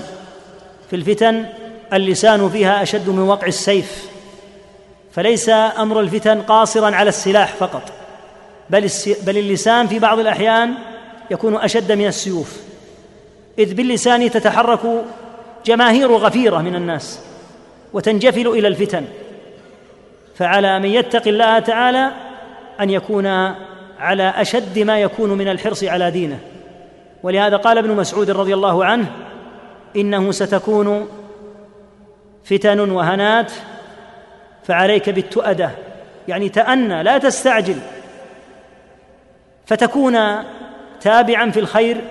في الفتن اللسان فيها أشد من وقع السيف فليس أمر الفتن قاصرا على السلاح فقط بل بل اللسان في بعض الأحيان يكون أشد من السيوف إذ باللسان تتحرك جماهير غفيرة من الناس وتنجفل إلى الفتن فعلى من يتقي الله تعالى أن يكون على أشد ما يكون من الحرص على دينه. ولهذا قال ابن مسعود رضي الله عنه إنه ستكون فتن وهنات فعليك بالتؤدة. يعني تأنى لا تستعجل. فتكون تابعا في الخير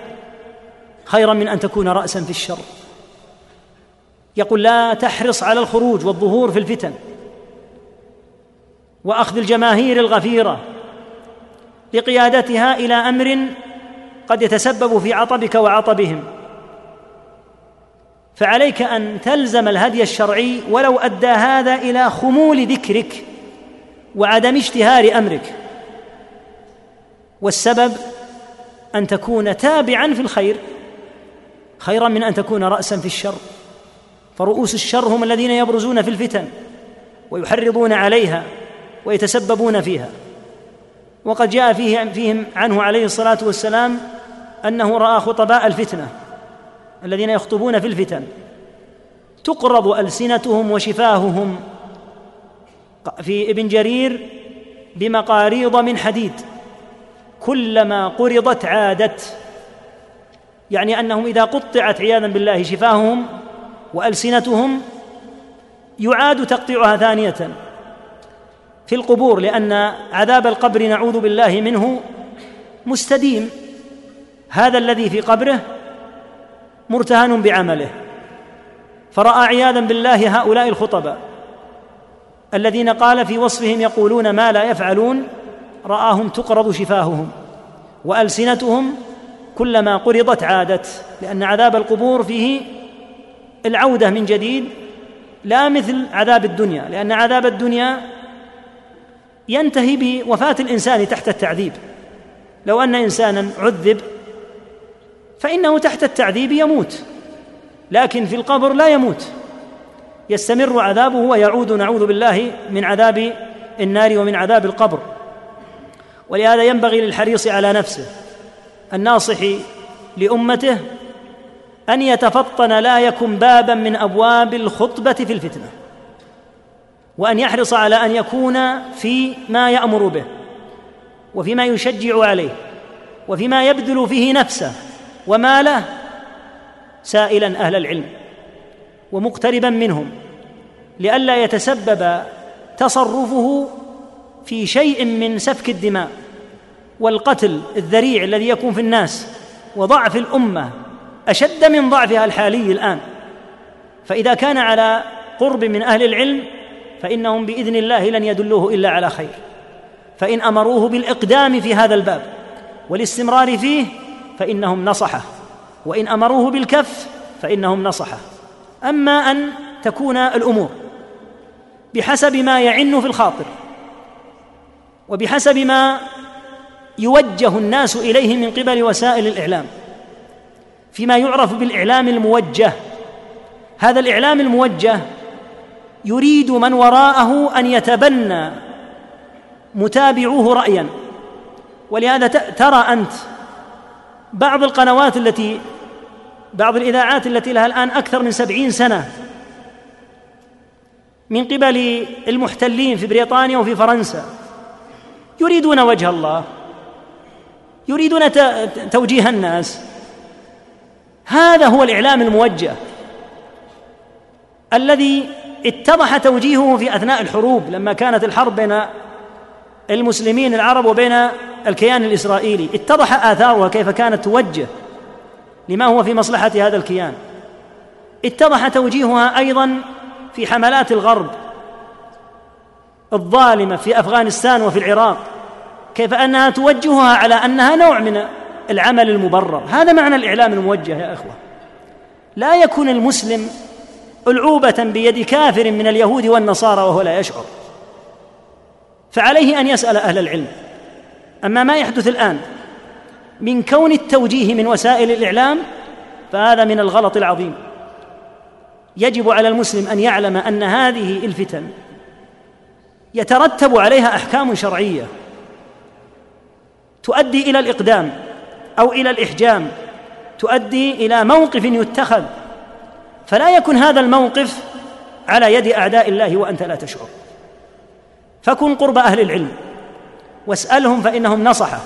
خيرا من أن تكون راسا في الشر. يقول لا تحرص على الخروج والظهور في الفتن. وأخذ الجماهير الغفيرة. لقيادتها إلى أمر قد يتسبب في عطبك وعطبهم. فعليك أن تلزم الهدي الشرعي ولو أدى هذا إلى خمول ذكرك وعدم اشتهار أمرك. والسبب أن تكون تابعا في الخير خيرا من أن تكون راسا في الشر. فرؤوس الشر هم الذين يبرزون في الفتن ويحرضون عليها ويتسببون فيها. وقد جاء فيه فيهم عنه عليه الصلاة والسلام أنه رأى خطباء الفتنة الذين يخطبون في الفتن. تقرض ألسنتهم وشفاههم في ابن جرير بمقاريض من حديد كلما قرضت عادت. يعني أنهم إذا قطعت عياذا بالله شفاههم وألسنتهم يعاد تقطيعها ثانية. في القبور لأن عذاب القبر نعوذ بالله منه مستديم. هذا الذي في قبره مرتهن بعمله. فرأى عياذا بالله هؤلاء الخطباء الذين قال في وصفهم يقولون ما لا يفعلون رآهم تقرض شفاههم وألسنتهم كلما قرضت عادت لأن عذاب القبور فيه العودة من جديد لا مثل عذاب الدنيا لأن عذاب الدنيا ينتهي بوفاة الإنسان تحت التعذيب. لو أن إنسانا عذب فإنه تحت التعذيب يموت لكن في القبر لا يموت. يستمر عذابه ويعود نعوذ بالله من عذاب النار ومن عذاب القبر. ولهذا ينبغي للحريص على نفسه الناصح لأمته أن يتفطن لا يكن بابا من أبواب الخطبة في الفتنة. وأن يحرص على أن يكون في ما يأمر به وفيما يشجع عليه وفيما يبذل فيه نفسه وماله سائلا أهل العلم ومقتربا منهم لئلا يتسبب تصرفه في شيء من سفك الدماء والقتل الذريع الذي يكون في الناس وضعف الأمة أشد من ضعفها الحالي الآن. فإذا كان على قرب من أهل العلم فإنهم بإذن الله لن يدلوه إلا على خير. فإن أمروه بالإقدام في هذا الباب والاستمرار فيه فإنهم نصحه. وإن أمروه بالكف فإنهم نصحه. أما أن تكون الأمور بحسب ما يعن في الخاطر وبحسب ما يوجه الناس إليه من قبل وسائل الإعلام فيما يعرف بالإعلام الموجه. هذا الإعلام الموجه يريد من وراءه أن يتبنى. متابعوه رايا. ولهذا ترى أنت بعض القنوات التي بعض الإذاعات التي لها الآن أكثر من سبعين سنة من قبل المحتلين في بريطانيا وفي فرنسا يريدون وجه الله يريدون توجيه الناس. هذا هو الإعلام الموجه الذي اتضح توجيهه في أثناء الحروب لما كانت الحرب بين المسلمين العرب وبين الكيان الإسرائيلي. اتضح اثارها كيف كانت توجه لما هو في مصلحة هذا الكيان. اتضح توجيهها أيضا في حملات الغرب الظالمة في أفغانستان وفي العراق. كيف أنها توجهها على أنها نوع من العمل المبرر. هذا معنى الإعلام الموجه يا إخوة. لا يكون المسلم العوبة بيد كافر من اليهود والنصارى وهو لا يشعر. فعليه أن يسأل أهل العلم. أما ما يحدث الآن من كون التوجيه من وسائل الإعلام فهذا من الغلط العظيم. يجب على المسلم أن يعلم أن هذه الفتن يترتب عليها أحكام شرعية تؤدي إلى الإقدام أو إلى الإحجام تؤدي إلى موقف يتخذ فلا يكن هذا الموقف على يد أعداء الله وأنت لا تشعر. فكن قرب أهل العلم واسألهم فإنهم نصحة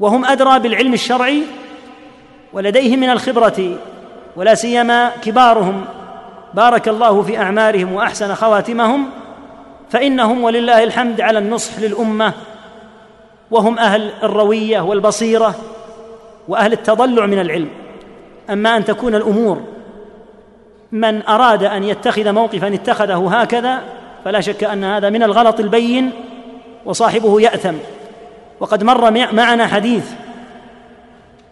وهم أدرى بالعلم الشرعي ولديهم من الخبرة ولا سيما كبارهم. بارك الله في أعمارهم وأحسن خواتمهم فإنهم ولله الحمد على النصح للأمة وهم أهل الروية والبصيرة وأهل التضلع من العلم. أما أن تكون الأمور من أراد أن يتخذ موقفا اتخذه هكذا فلا شك أن هذا من الغلط البين وصاحبه يأثم. وقد مر معنا حديث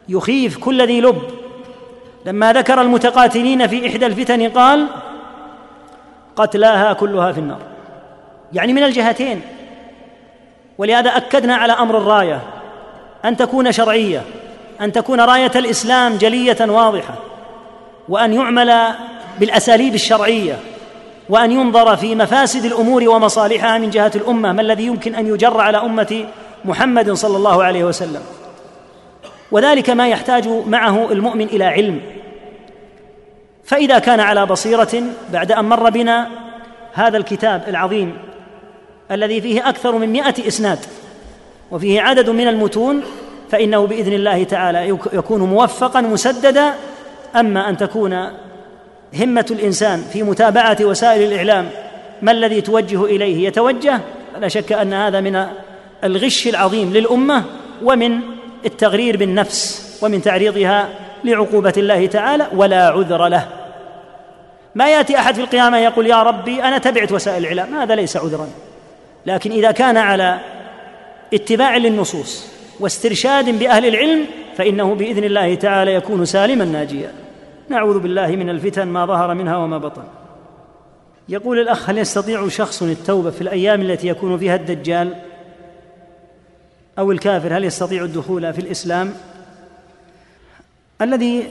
يخيف كل ذي لب. لما ذكر المتقاتلين في إحدى الفتن قال قتلاها كلها في النار. يعني من الجهتين. ولهذا أكدنا على أمر الراية أن تكون شرعية. أن تكون راية الإسلام جلية واضحة وأن يعمل بالأساليب الشرعية وأن ينظر في مفاسد الأمور ومصالحها من جهة الأمة ما الذي يمكن أن يجر على أمة محمد صلى الله عليه وسلم. وذلك ما يحتاج معه المؤمن إلى علم. فإذا كان على بصيرة بعد أن مر بنا هذا الكتاب العظيم الذي فيه أكثر من مائه إسناد وفيه عدد من المتون فإنه بإذن الله تعالى يكون موفقا مسددا. أما أن تكون همة الإنسان في متابعة وسائل الإعلام ما الذي توجه إليه؟ يتوجه؟ لا شك أن هذا من الغش العظيم للأمة ومن التغرير بالنفس ومن تعريضها لعقوبة الله تعالى ولا عذر له. ما يأتي أحد في القيامة يقول يا ربي أنا تبعت وسائل الإعلام هذا ليس عذرا. لكن إذا كان على اتباع للنصوص واسترشاد بأهل العلم فإنه بإذن الله تعالى يكون سالما ناجيا. نعوذ بالله من الفتن ما ظهر منها وما بطن. يقول الأخ هل يستطيع شخص التوبة في الأيام التي يكون فيها الدجال؟ أو الكافر هل يستطيع الدخول في الإسلام؟ الذي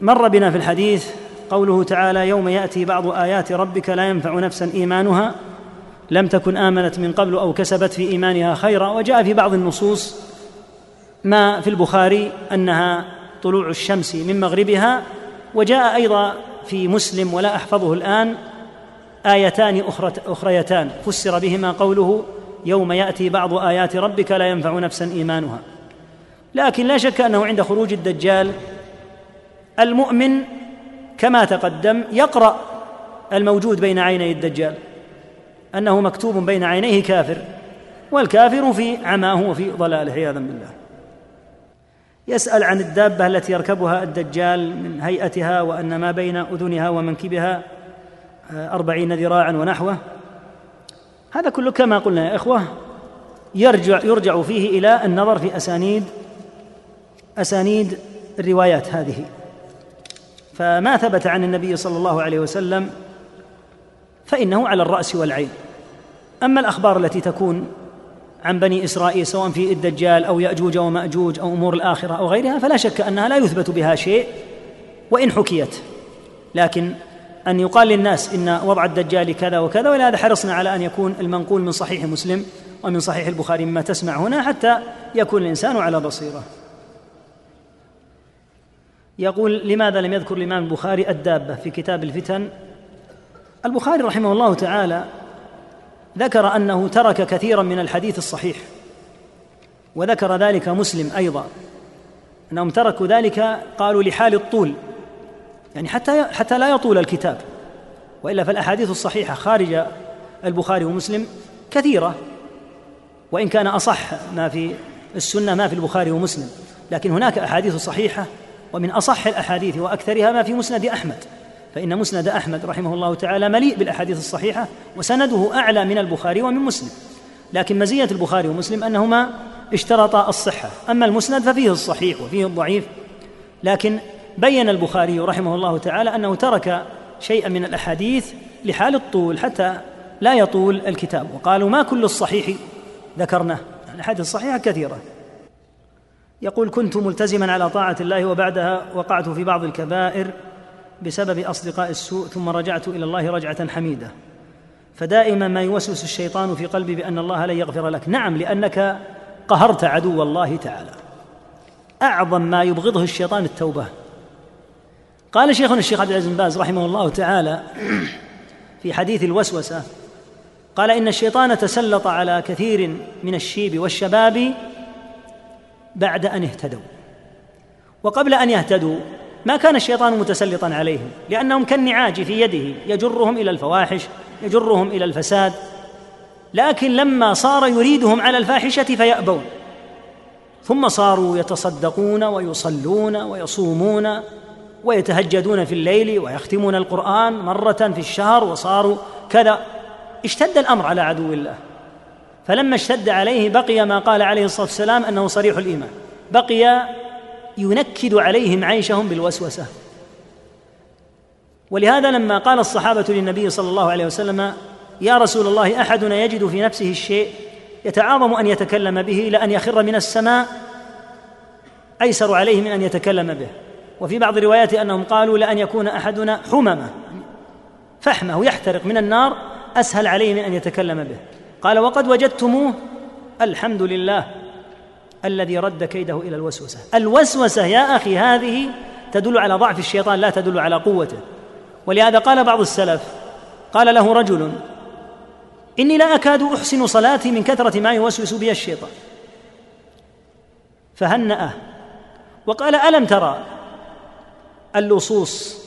مر بنا في الحديث قوله تعالى يوم يأتي بعض آيات ربك لا ينفع نفسا إيمانها لم تكن آمنت من قبل أو كسبت في إيمانها خيرا وجاء في بعض النصوص ما في البخاري أنها طلوع الشمس من مغربها وجاء أيضا في مسلم ولا أحفظه الآن آيتان أخريتان. فسر بهما قوله يوم يأتي بعض آيات ربك لا ينفع نفسا إيمانها. لكن لا شك أنه عند خروج الدجال المؤمن كما تقدم يقرأ الموجود بين عيني الدجال أنه مكتوب بين عينيه كافر والكافر في عماه وفي ضلاله عياذا بالله. يسأل عن الدابة التي يركبها الدجال من هيئتها وأن ما بين أذنها ومنكبها أربعين ذراعا ونحوه. هذا كله كما قلنا يا إخوة يرجع يرجع فيه إلى النظر في أسانيد أسانيد الروايات هذه. فما ثبت عن النبي صلى الله عليه وسلم فإنه على الرأس والعين. أما الأخبار التي تكون عن بني إسرائيل سواء في الدجال أو يأجوج ومأجوج أو أمور الآخرة أو غيرها فلا شك أنها لا يثبت بها شيء وإن حكيت. لكن أن يقال للناس إن وضع الدجال كذا وكذا ولهذا حرصنا على أن يكون المنقول من صحيح مسلم ومن صحيح البخاري مما تسمع هنا حتى يكون الإنسان على بصيرة. يقول لماذا لم يذكر الإمام البخاري الدابة في كتاب الفتن؟ البخاري رحمه الله تعالى ذكر أنه ترك كثيرا من الحديث الصحيح وذكر ذلك مسلم أيضا. أنهم تركوا ذلك قالوا لحال الطول يعني حتى حتى لا يطول الكتاب. وإلا فالأحاديث الصحيحة خارج البخاري ومسلم كثيرة وإن كان أصح ما في السنة ما في البخاري ومسلم. لكن هناك أحاديث صحيحة ومن أصح الأحاديث وأكثرها ما في مسند أحمد. فإن مسند أحمد رحمه الله تعالى مليء بالأحاديث الصحيحة وسنده أعلى من البخاري ومن مسلم. لكن مزية البخاري ومسلم أنهما اشترطا الصحة. أما المسند ففيه الصحيح وفيه الضعيف. لكن بين البخاري رحمه الله تعالى أنه ترك شيئا من الأحاديث لحال الطول حتى لا يطول الكتاب. وقالوا ما كل الصحيح ذكرناه. الأحاديث الصحيحة كثيرة. يقول كنت ملتزما على طاعة الله وبعدها وقعت في بعض الكبائر بسبب أصدقاء السوء ثم رجعت إلى الله رجعة حميدة. فدائما ما يوسوس الشيطان في قلبي بأن الله لن يغفر لك. نعم لأنك قهرت عدو الله تعالى. أعظم ما يبغضه الشيطان التوبة. قال شيخنا الشيخ عبد العزيز بن باز رحمه الله تعالى في حديث الوسوسة قال إن الشيطان تسلط على كثير من الشيب والشباب بعد أن اهتدوا. وقبل أن يهتدوا ما كان الشيطان متسلطا عليهم لأنهم كالنعاج في يده يجرهم إلى الفواحش يجرهم إلى الفساد. لكن لما صار يريدهم على الفاحشة فيأبون. ثم صاروا يتصدقون ويصلون ويصومون ويتهجدون في الليل ويختمون القرآن مرة في الشهر وصاروا كذا. اشتد الأمر على عدو الله. فلما اشتد عليه بقي ما قال عليه الصلاة والسلام أنه صريح الإيمان. بقي ينكد عليهم عيشهم بالوسوسة. ولهذا لما قال الصحابة للنبي صلى الله عليه وسلم يا رسول الله أحدنا يجد في نفسه الشيء يتعاظم أن يتكلم به لأن يخر من السماء أيسر عليه من أن يتكلم به. وفي بعض الروايات أنهم قالوا لأن يكون أحدنا حممة فحمة يحترق من النار أسهل عليه من أن يتكلم به. قال وقد وجدتموه. الحمد لله. الذي رد كيده إلى الوسوسة. الوسوسة يا أخي هذه تدل على ضعف الشيطان لا تدل على قوته. ولهذا قال بعض السلف قال له رجل إني لا أكاد أحسن صلاتي من كثرة ما يوسوس بي الشيطان. فهنأه. وقال ألم ترى اللصوص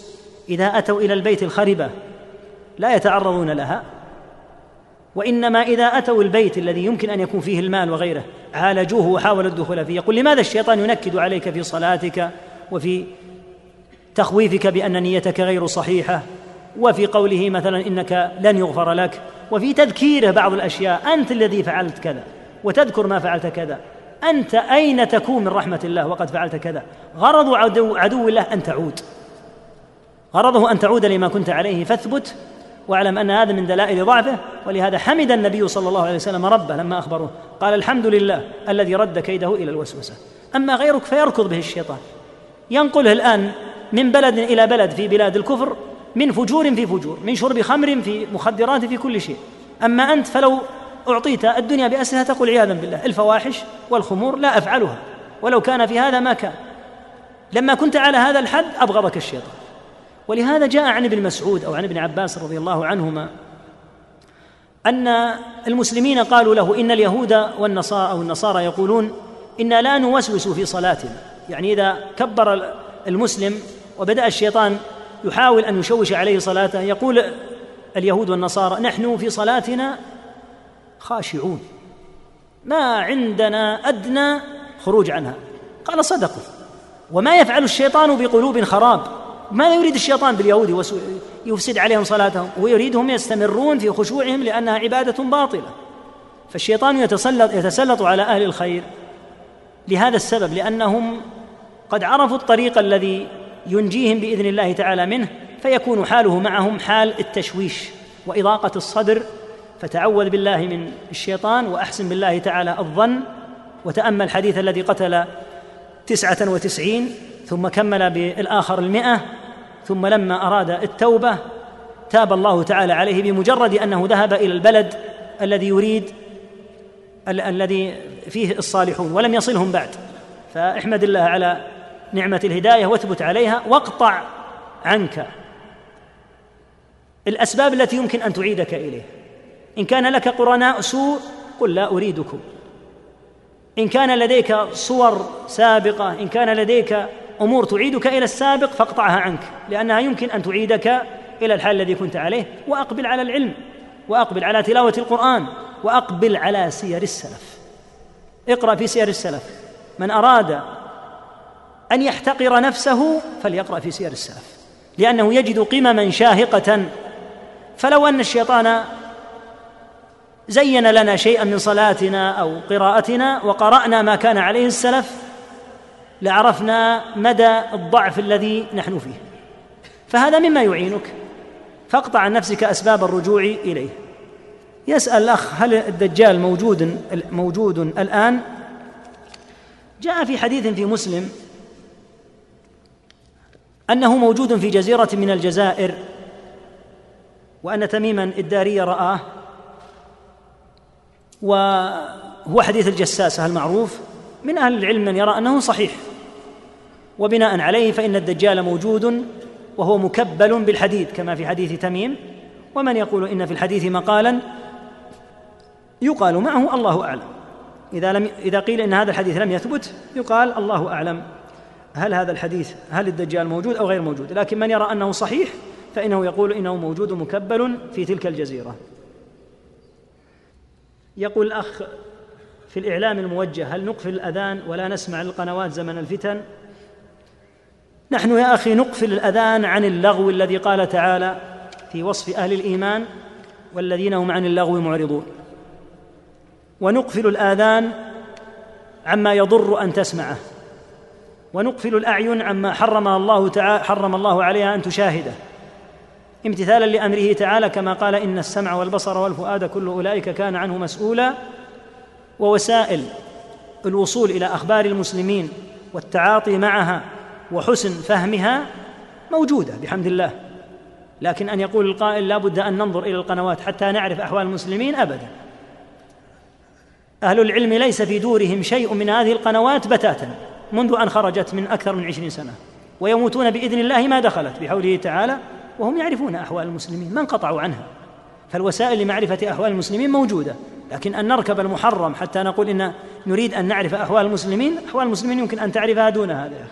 إذا أتوا إلى البيت الخربة لا يتعرضون لها؟ وإنما إذا أتوا البيت الذي يمكن أن يكون فيه المال وغيره عالجوه وحاولوا الدخول فيه. يقول لماذا الشيطان ينكد عليك في صلاتك وفي تخويفك بأن نيتك غير صحيحة؟ وفي قوله مثلا إنك لن يغفر لك. وفي تذكيره بعض الأشياء أنت الذي فعلت كذا وتذكر ما فعلت كذا. أنت أين تكون من رحمة الله وقد فعلت كذا؟ غرض عدو, عدو الله أن تعود. غرضه أن تعود لما كنت عليه فاثبت واعلم أن هذا من دلائل ضعفه ولهذا حمد النبي صلى الله عليه وسلم ربه لما أخبروه. قال الحمد لله الذي رد كيده إلى الوسوسة. أما غيرك فيركض به الشيطان. ينقله الآن من بلد إلى بلد في بلاد الكفر من فجور في فجور من شرب خمر في مخدرات في كل شيء. أما أنت فلو أعطيت الدنيا بأسرها تقول عياذا بالله الفواحش والخمور لا أفعلها ولو كان في هذا ما كان. لما كنت على هذا الحد أبغضك الشيطان. ولهذا جاء عن ابن مسعود أو عن ابن عباس رضي الله عنهما أن المسلمين قالوا له إن اليهود والنصارى أو النصارى يقولون إنا لا نوسوس في صلاتنا. يعني إذا كبر المسلم وبدأ الشيطان يحاول أن يشوش عليه صلاته يقول اليهود والنصارى نحن في صلاتنا خاشعون. ما عندنا أدنى خروج عنها. قال صدقوا. وما يفعل الشيطان بقلوب خراب. ماذا يريد الشيطان باليهود يفسد عليهم صلاتهم ويريدهم يستمرون في خشوعهم لأنها عبادة باطلة. فالشيطان يتسلط يتسلط على أهل الخير لهذا السبب لأنهم قد عرفوا الطريق الذي ينجيهم بإذن الله تعالى منه فيكون حاله معهم حال التشويش وإضاقة الصدر. فتعوذ بالله من الشيطان وأحسن بالله تعالى الظن. وتأمل الحديث الذي قتل تسعة وتسعين ثم كمل بالآخر المئة. ثم لما أراد التوبة تاب الله تعالى عليه بمجرد أنه ذهب إلى البلد الذي يريد ال- الذي فيه الصالحون ولم يصلهم بعد. فاحمد الله على نعمة الهداية واثبت عليها واقطع عنك الأسباب التي يمكن أن تعيدك اليه إن كان لك قرناء سوء قل لا أريدكم. إن كان لديك صور سابقة إن كان لديك أمور تعيدك إلى السابق فاقطعها عنك لأنها يمكن أن تعيدك إلى الحال الذي كنت عليه وأقبل على العلم وأقبل على تلاوة القرآن وأقبل على سير السلف. اقرأ في سير السلف. من أراد أن يحتقر نفسه فليقرأ في سير السلف لأنه يجد قمما شاهقة. فلو أن الشيطان زين لنا شيئا من صلاتنا أو قراءتنا وقرأنا ما كان عليه السلف لعرفنا مدى الضعف الذي نحن فيه. فهذا مما يعينك. فاقطع عن نفسك أسباب الرجوع إليه. يسأل الاخ هل الدجال موجود موجود الآن؟ جاء في حديث في مسلم أنه موجود في جزيرة من الجزائر وأن تميما الداري رآه وهو حديث الجساسه المعروف من أهل العلم من يرى أنه صحيح. وبناء عليه فإن الدجال موجود وهو مكبل بالحديد كما في حديث تميم. ومن يقول إن في الحديث مقالا يقال معه الله أعلم. إذا لم إذا قيل إن هذا الحديث لم يثبت يقال الله أعلم. هل هذا الحديث هل الدجال موجود أو غير موجود؟ لكن من يرى أنه صحيح فإنه يقول إنه موجود مكبل في تلك الجزيرة. يقول الاخ في الإعلام الموجه هل نقفل الأذان ولا نسمع القنوات زمن الفتن؟ نحن يا أخي نقفل الأذان عن اللغو الذي قال تعالى في وصف أهل الإيمان والذين هم عن اللغو معرضون. ونقفل الآذان عما يضر أن تسمعه. ونقفل الأعين عما حرم الله تعالى حرم الله عليها أن تشاهده. امتثالا لأمره تعالى كما قال إن السمع والبصر والفؤاد كل أولئك كان عنه مسؤولا. ووسائل الوصول إلى أخبار المسلمين والتعاطي معها وحسن فهمها موجودة بحمد الله. لكن أن يقول القائل لا بد أن ننظر إلى القنوات حتى نعرف أحوال المسلمين ابدا. أهل العلم ليس في دورهم شيء من هذه القنوات بتاتا منذ أن خرجت من أكثر من عشرين سنة. ويموتون بإذن الله ما دخلت بحوله تعالى وهم يعرفون أحوال المسلمين ما انقطعوا عنها. فالوسائل لمعرفة أحوال المسلمين موجودة. لكن أن نركب المحرم حتى نقول إن نريد أن نعرف أحوال المسلمين أحوال المسلمين يمكن أن تعرفها دون هذا.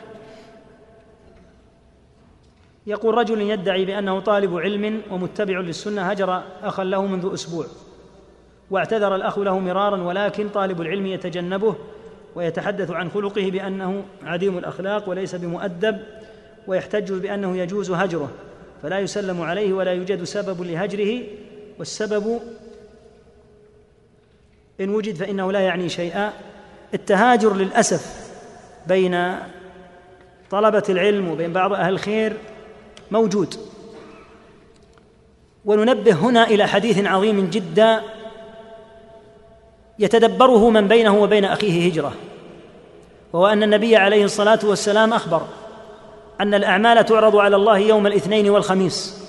يقول رجل يدعي بأنه طالب علم ومتبع للسنة هجر أخا له منذ أسبوع واعتذر الأخ له مرارا ولكن طالب العلم يتجنبه ويتحدث عن خلقه بأنه عديم الأخلاق وليس بمؤدب ويحتج بأنه يجوز هجره فلا يسلم عليه ولا يوجد سبب لهجره والسبب إن وجد فإنه لا يعني شيئا. التهاجر للأسف بين طلبة العلم وبين بعض أهل الخير موجود. وننبه هنا إلى حديث عظيم جدا يتدبره من بينه وبين أخيه هجرة وهو أن النبي عليه الصلاة والسلام أخبر أن الأعمال تعرض على الله يوم الاثنين والخميس.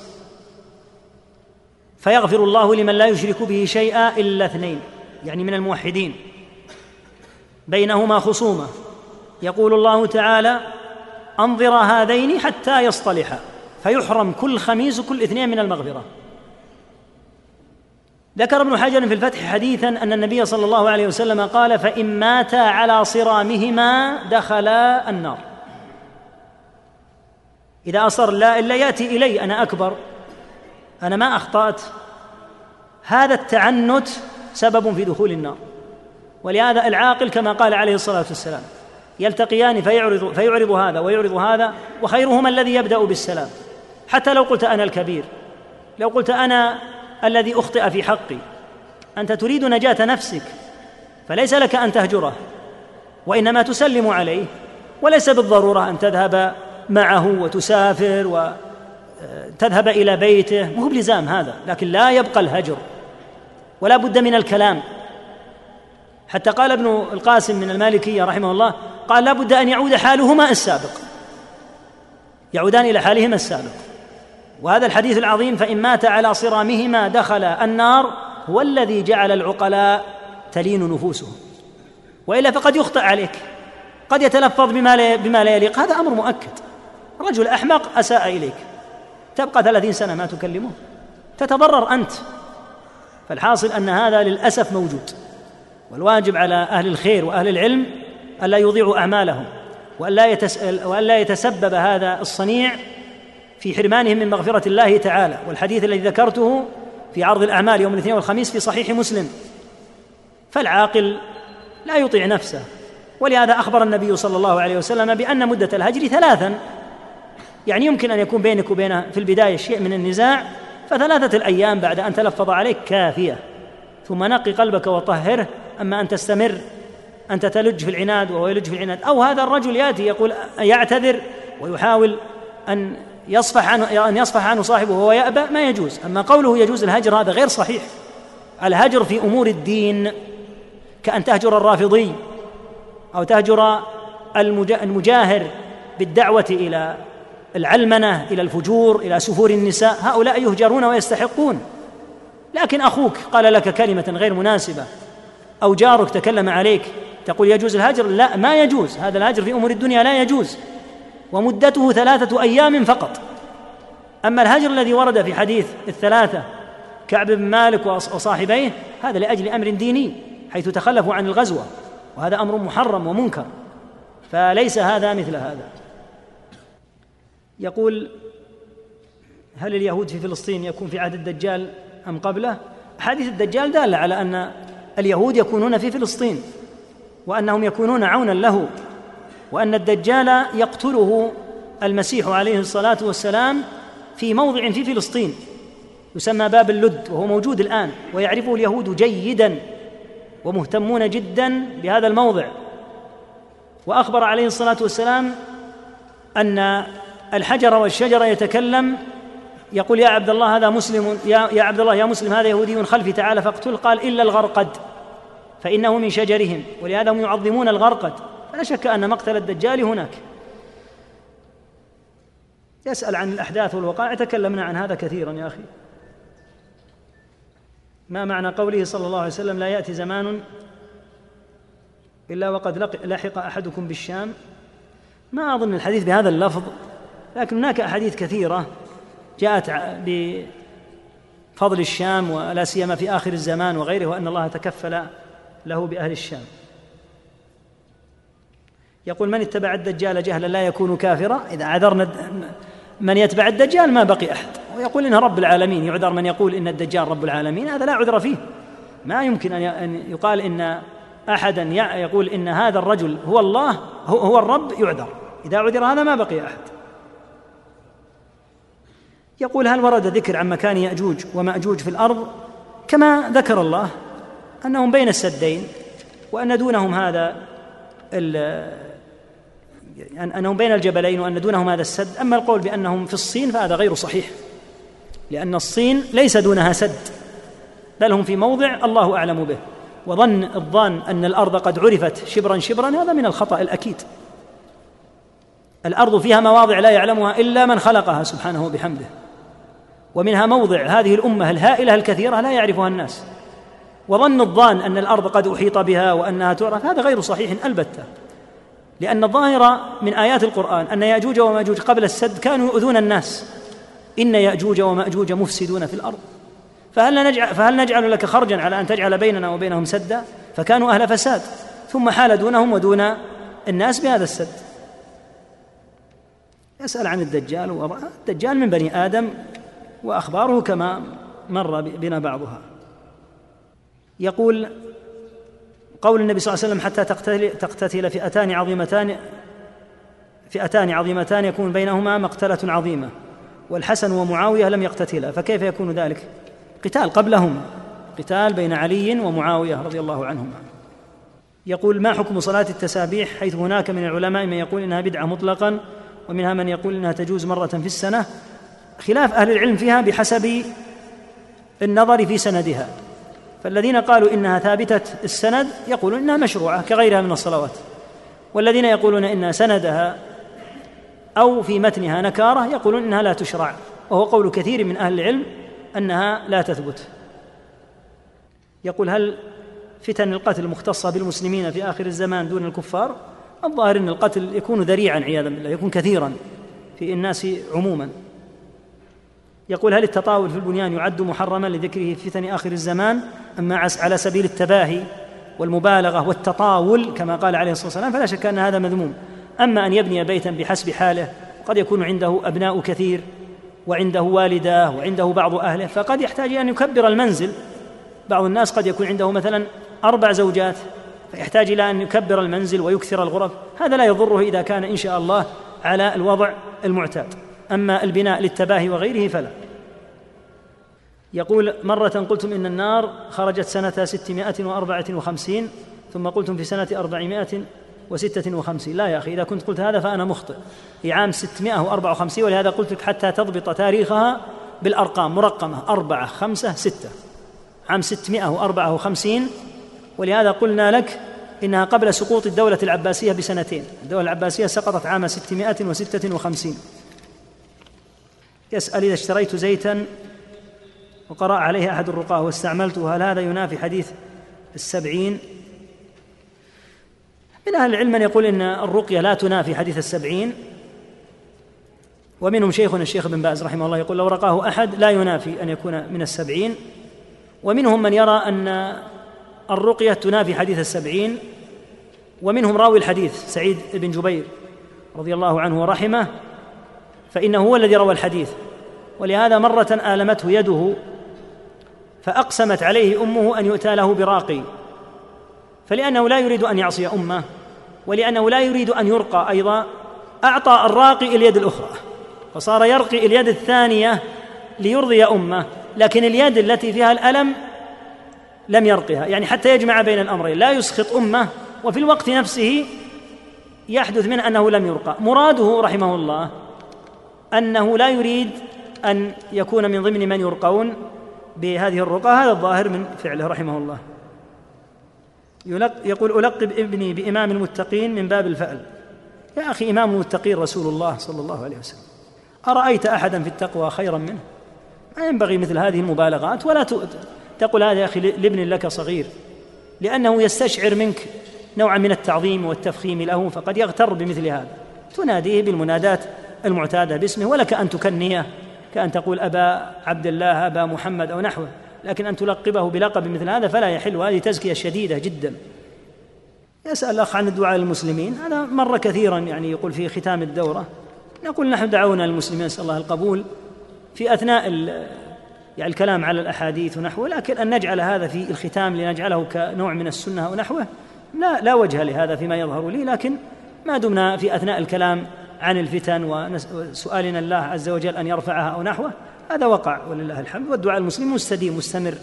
فيغفر الله لمن لا يشرك به شيئا إلا اثنين. يعني من الموحدين. بينهما خصومة. يقول الله تعالى أنظر هذين حتى يصطلحا. فيحرم كل خميس وكل اثنين من المغفرة. ذكر ابن حجر في الفتح حديثا أن النبي صلى الله عليه وسلم قال فإن ماتا على صرامهما دخلا النار. إذا أصر لا إلا يأتي إلي أنا أكبر أنا ما أخطأت. هذا التعنت سبب في دخول النار. ولهذا العاقل كما قال عليه الصلاة والسلام يلتقيان فيعرض فيعرض هذا ويعرض هذا وخيرهما الذي يبدأ بالسلام. حتى لو قلت أنا الكبير لو قلت أنا الذي أخطئ في حقي أنت تريد نجاة نفسك فليس لك أن تهجره وإنما تسلم عليه وليس بالضرورة أن تذهب معه وتسافر وتذهب إلى بيته. مو بلزام هذا لكن لا يبقى الهجر. ولا بد من الكلام. حتى قال ابن القاسم من المالكية رحمه الله قال لا بد أن يعود حالهما السابق. يعودان إلى حالهما السابق. وهذا الحديث العظيم فإن مات على صرامهما دخل النار هو الذي جعل العقلاء تلين نفوسهم. وإلا فقد يخطئ عليك. قد يتلفظ بما لا بما لا يليق. هذا أمر مؤكد. رجل أحمق أساء إليك. تبقى ثلاثين سنة ما تكلمه. تتضرر أنت. فالحاصل أن هذا للأسف موجود والواجب على أهل الخير وأهل العلم الا يضيعوا أعمالهم والا يتسأل والا يتسبب هذا الصنيع في حرمانهم من مغفرة الله تعالى والحديث الذي ذكرته في عرض الأعمال يوم الاثنين والخميس في صحيح مسلم. فالعاقل لا يطيع نفسه ولهذا أخبر النبي صلى الله عليه وسلم بأن مدة الهجر ثلاثا. يعني يمكن أن يكون بينك وبينه في البداية شيء من النزاع فثلاثة الأيام بعد أن تلفظ عليك كافية ثم نقي قلبك وطهره أما أن تستمر أنت تلج في العناد وهو يلج في العناد. أو هذا الرجل يأتي يقول يعتذر ويحاول أن يصفح عنه أن يصفح عنه صاحبه وهو يأبى ما يجوز. أما قوله يجوز الهجر هذا غير صحيح. الهجر في أمور الدين كأن تهجر الرافضي أو تهجر المجاهر بالدعوة إلى العلمنة إلى الفجور إلى سفور النساء هؤلاء يهجرون ويستحقون. لكن أخوك قال لك كلمة غير مناسبة أو جارك تكلم عليك تقول يجوز الهجر؟ لا ما يجوز. هذا الهجر في أمور الدنيا لا يجوز ومدته ثلاثة أيام فقط. أما الهجر الذي ورد في حديث الثلاثة كعب بن مالك وصاحبيه هذا لأجل أمر ديني حيث تخلفوا عن الغزوة وهذا أمر محرم ومنكر. فليس هذا مثل هذا. يقول هل اليهود في فلسطين يكون في عهد الدجال أم قبله؟ حديث الدجال دالة على أن اليهود يكونون في فلسطين وأنهم يكونون عونا له وأن الدجال يقتله المسيح عليه الصلاة والسلام في موضع في فلسطين يسمى باب اللد وهو موجود الآن ويعرفه اليهود جيدا ومهتمون جدا بهذا الموضع. وأخبر عليه الصلاة والسلام أن الحجر والشجر يتكلم يقول يا عبد الله هذا مسلم يا, يا عبد الله يا مسلم هذا يهودي خلفي تعالى فاقتل قال إلا الغرقد فإنه من شجرهم ولهذا هم يعظمون الغرقد فلا شك أن مقتل الدجال هناك. يسأل عن الأحداث والوقائع تكلمنا عن هذا كثيرا يا أخي. ما معنى قوله صلى الله عليه وسلم لا يأتي زمان إلا وقد لحق أحدكم بالشام؟ ما أظن الحديث بهذا اللفظ. لكن هناك أحاديث كثيرة جاءت فضل الشام ولا سيما في آخر الزمان وغيره وأن الله تكفل له بأهل الشام. يقول من اتبع الدجال جهلا لا يكون كافرا؟ إذا عذرنا من يتبع الدجال ما بقي أحد. ويقول إنه رب العالمين يعذر من يقول إن الدجال رب العالمين هذا لا عذر فيه. ما يمكن أن يقال إن أحدا يقول إن هذا الرجل هو الله هو الرب يعذر. إذا عذر هذا ما بقي أحد. يقول هل ورد ذكر عن مكان يأجوج ومأجوج في الأرض؟ كما ذكر الله أنهم بين السدين وأن دونهم هذا أنهم بين الجبلين وأن دونهم هذا السد. أما القول بأنهم في الصين فهذا غير صحيح لأن الصين ليس دونها سد بل هم في موضع الله أعلم به. وظن الظان أن الأرض قد عرفت شبرا شبرا هذا من الخطأ الأكيد. الأرض فيها مواضع لا يعلمها إلا من خلقها سبحانه وبحمده. ومنها موضع هذه الأمة الهائلة الكثيرة لا يعرفها الناس. وظن الظان أن الأرض قد أحيط بها وأنها تعرف هذا غير صحيح البتة. لأن الظاهر من آيات القرآن أن يأجوج ومأجوج قبل السد كانوا يؤذون الناس. إن يأجوج ومأجوج مفسدون في الأرض. فهل نجعل, فهل نجعل لك خرجا على أن تجعل بيننا وبينهم سدا؟ فكانوا أهل فساد. ثم حال دونهم ودون الناس بهذا السد. يسأل عن الدجال الدجال من بني آدم وأخباره كما مر بنا بعضها. يقول قول النبي صلى الله عليه وسلم حتى تقتتل, تقتتل فئتان عظيمتان فئتان عظيمتان يكون بينهما مقتلة عظيمة والحسن ومعاوية لم يقتتلا فكيف يكون ذلك؟ قتال قبلهما قتال بين علي ومعاوية رضي الله عنهما. يقول ما حكم صلاة التسابيح حيث هناك من العلماء من يقول إنها بدعة مطلقا ومنها من يقول إنها تجوز مرة في السنة خلاف أهل العلم فيها بحسب النظر في سندها. فالذين قالوا إنها ثابتة السند يقولون إنها مشروعة كغيرها من الصلوات. والذين يقولون إن سندها أو في متنها نكارة يقولون إنها لا تشرع. وهو قول كثير من أهل العلم أنها لا تثبت. يقول هل فتن القتل مختصة بالمسلمين في آخر الزمان دون الكفار؟ الظاهر أن القتل يكون ذريعا عياذا بالله يكون كثيرا في الناس عموما. يقول هل التطاول في البنيان يعد محرما لذكره في فتن آخر الزمان أما على سبيل التباهي والمبالغة والتطاول كما قال عليه الصلاة والسلام فلا شك أن هذا مذموم. أما أن يبني بيتا بحسب حاله قد يكون عنده أبناء كثير وعنده والداه وعنده بعض أهله فقد يحتاج أن يكبر المنزل. بعض الناس قد يكون عنده مثلا أربع زوجات فيحتاج إلى أن يكبر المنزل ويكثر الغرف. هذا لا يضره إذا كان إن شاء الله على الوضع المعتاد. أما البناء للتباهي وغيره فلا. يقول مرة قلتم إن النار خرجت سنة ستمائة وأربعة وخمسين ثم قلتم في سنة أربعمائة وستة وخمسين. لا يا أخي إذا كنت قلت هذا فأنا مخطئ. في عام ستمائة وأربعة وخمسين ولهذا قلت لك حتى تضبط تاريخها بالأرقام مرقمة أربعة خمسة ستة. عام ستمائة وأربعة وخمسين ولهذا قلنا لك إنها قبل سقوط الدولة العباسية بسنتين. الدولة العباسية سقطت عام ستمائة وستة وخمسين. يسأل إذا اشتريت زيتا وقرأ عليه أحد الرقاة واستعملته هل هذا ينافي حديث السبعين؟ من أهل العلم من يقول إن الرقية لا تنافي حديث السبعين ومنهم شيخنا الشيخ بن باز رحمه الله يقول لو رقاه أحد لا ينافي أن يكون من السبعين ومنهم من يرى أن الرقية تنافي حديث السبعين ومنهم راوي الحديث سعيد بن جبير رضي الله عنه ورحمه فإنه هو الذي روى الحديث. ولهذا مرة آلمته يده فأقسمت عليه أمه أن يؤتى له براقي. فلأنه لا يريد أن يعصي أمه ولأنه لا يريد أن يرقى أيضا أعطى الراقي اليد الأخرى. فصار يرقي اليد الثانية ليرضي أمه لكن اليد التي فيها الألم لم يرقها. يعني حتى يجمع بين الأمرين. لا يسخط أمه وفي الوقت نفسه يحدث منه أنه لم يرقى. مراده رحمه الله أنه لا يريد أن يكون من ضمن من يرقون بهذه الرقى هذا الظاهر من فعله رحمه الله. يقول ألقب ابني بإمام المتقين من باب الفأل. يا أخي إمام المتقين رسول الله صلى الله عليه وسلم. أرأيت أحدا في التقوى خيرا منه؟ ما ينبغي مثل هذه المبالغات ولا تقول هذا يا أخي لابن لك صغير. لأنه يستشعر منك نوعا من التعظيم والتفخيم له فقد يغتر بمثل هذا. تناديه بالمنادات المعتادة باسمه ولك أن تكنيه كأن تقول أبا عبد الله أبا محمد أو نحوه. لكن أن تلقبه بلقب مثل هذا فلا يحل وهذه تزكية شديدة جدا. يسأل الأخ عن الدعاء للمسلمين هذا مر كثيرا يعني يقول في ختام الدورة. نقول نحن دعونا للمسلمين نسأل الله القبول في أثناء يعني الكلام على الأحاديث ونحوه. لكن أن نجعل هذا في الختام لنجعله كنوع من السنة أو نحوه لا لا وجه لهذا فيما يظهر لي. لكن ما دمنا في أثناء الكلام عن الفتن وسؤالنا الله عز وجل أن يرفعها أو نحوه هذا وقع ولله الحمد. والدعاء المسلم مستديم مستمر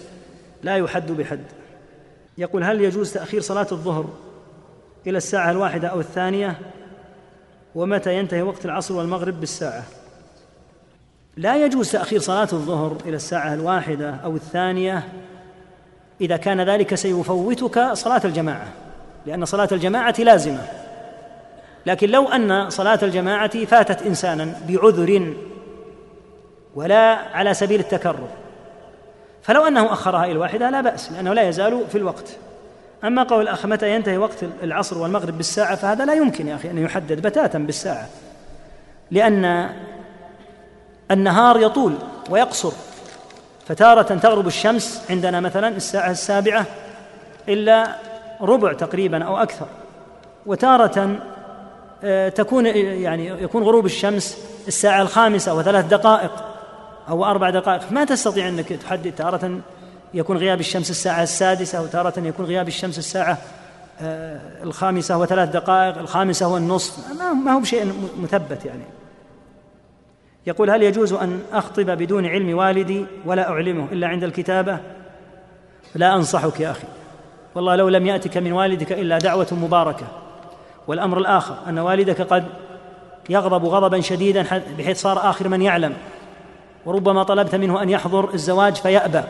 لا يحد بحد. يقول هل يجوز تأخير صلاة الظهر إلى الساعة الواحدة أو الثانية؟ ومتى ينتهي وقت العصر والمغرب بالساعة؟ لا يجوز تأخير صلاة الظهر إلى الساعة الواحدة أو الثانية. إذا كان ذلك سيفوتك صلاة الجماعة لأن صلاة الجماعة لازمة. لكن لو أن صلاة الجماعة فاتت إنسانا بعذر ولا على سبيل التكرر فلو أنه أخرها إلى الواحدة لا بأس لأنه لا يزال في الوقت. أما قول الأخ متى ينتهي وقت العصر والمغرب بالساعة فهذا لا يمكن يا أخي أن يحدد بتاتا بالساعة لأن النهار يطول ويقصر فتارة تغرب الشمس عندنا مثلا الساعة السابعة إلا ربع تقريبا أو أكثر وتارة تكون يعني يكون غروب الشمس الساعة الخامسة وثلاث دقائق أو أربع دقائق. ما تستطيع أنك تحدد تارة يكون غياب الشمس الساعة السادسة وتارة يكون غياب الشمس الساعة آه، الخامسة وثلاث دقائق الخامسة والنصف ما هو بشيء مثبت يعني. يقول هل يجوز أن أخطب بدون علم والدي ولا أعلمه إلا عند الكتابة؟ لا أنصحك يا أخي. والله لو لم يأتك من والدك إلا دعوة مباركة. والأمر الآخر أن والدك قد يغضب غضبا شديدا بحيث صار آخر من يعلم. وربما طلبت منه أن يحضر الزواج فيأبى.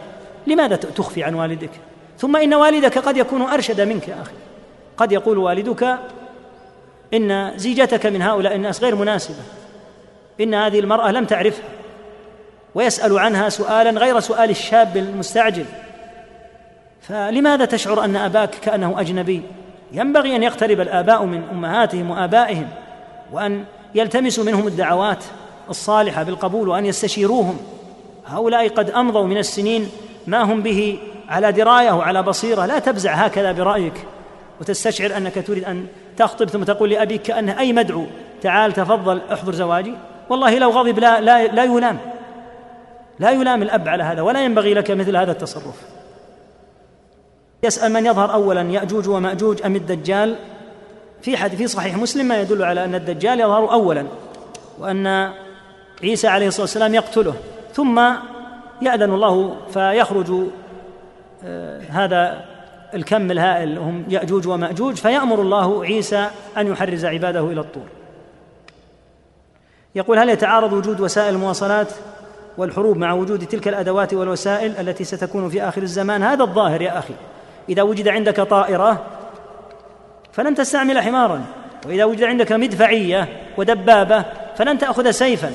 لماذا تخفي عن والدك؟ ثم إن والدك قد يكون أرشد منك يا أخي. قد يقول والدك إن زيجتك من هؤلاء الناس غير مناسبة. إن هذه المرأة لم تعرفها. ويسأل عنها سؤالا غير سؤال الشاب المستعجل. فلماذا تشعر أن أباك كأنه أجنبي؟ ينبغي أن يقترب الآباء من أمهاتهم وآبائهم وأن يلتمسوا منهم الدعوات الصالحة بالقبول وأن يستشيروهم. هؤلاء قد أمضوا من السنين ما هم به على دراية وعلى بصيرة. لا تبزع هكذا برأيك وتستشعر أنك تريد أن تخطب ثم تقول لأبيك كأنه أي مدعو تعال تفضل احضر زواجي. والله لو غضب لا, لا, لا يلام. لا يلام الأب على هذا ولا ينبغي لك مثل هذا التصرف. يسأل من يظهر أولا يأجوج ومأجوج أم الدجال؟ في حد في صحيح مسلم ما يدل على أن الدجال يظهر أولا وأن عيسى عليه الصلاة والسلام يقتله. ثم يأذن الله فيخرج آه، هذا الكم الهائل هم يأجوج ومأجوج فيأمر الله عيسى أن يحرز عباده إلى الطور. يقول هل يتعارض وجود وسائل المواصلات والحروب مع وجود تلك الأدوات والوسائل التي ستكون في آخر الزمان؟ هذا الظاهر يا أخي. إذا وجد عندك طائرة فلن تستعمل حمارا وإذا وجد عندك مدفعية ودبابة فلن تأخذ سيفا.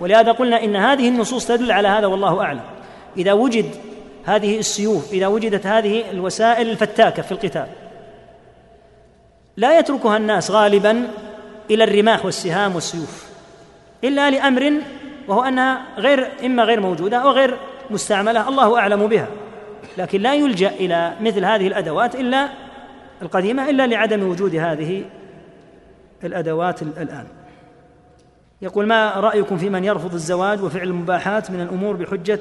ولهذا قلنا إن هذه النصوص تدل على هذا والله أعلم. إذا وجد هذه السيوف إذا وجدت هذه الوسائل الفتاكة في القتال لا يتركها الناس غالبا إلى الرماح والسهام والسيوف إلا لأمر وهو أنها غير إما غير موجودة أو غير مستعملة الله أعلم بها. لكن لا يلجأ إلى مثل هذه الأدوات إلا القديمة إلا لعدم وجود هذه الأدوات الآن. يقول ما رأيكم في من يرفض الزواج وفعل المباحات من الأمور بحجة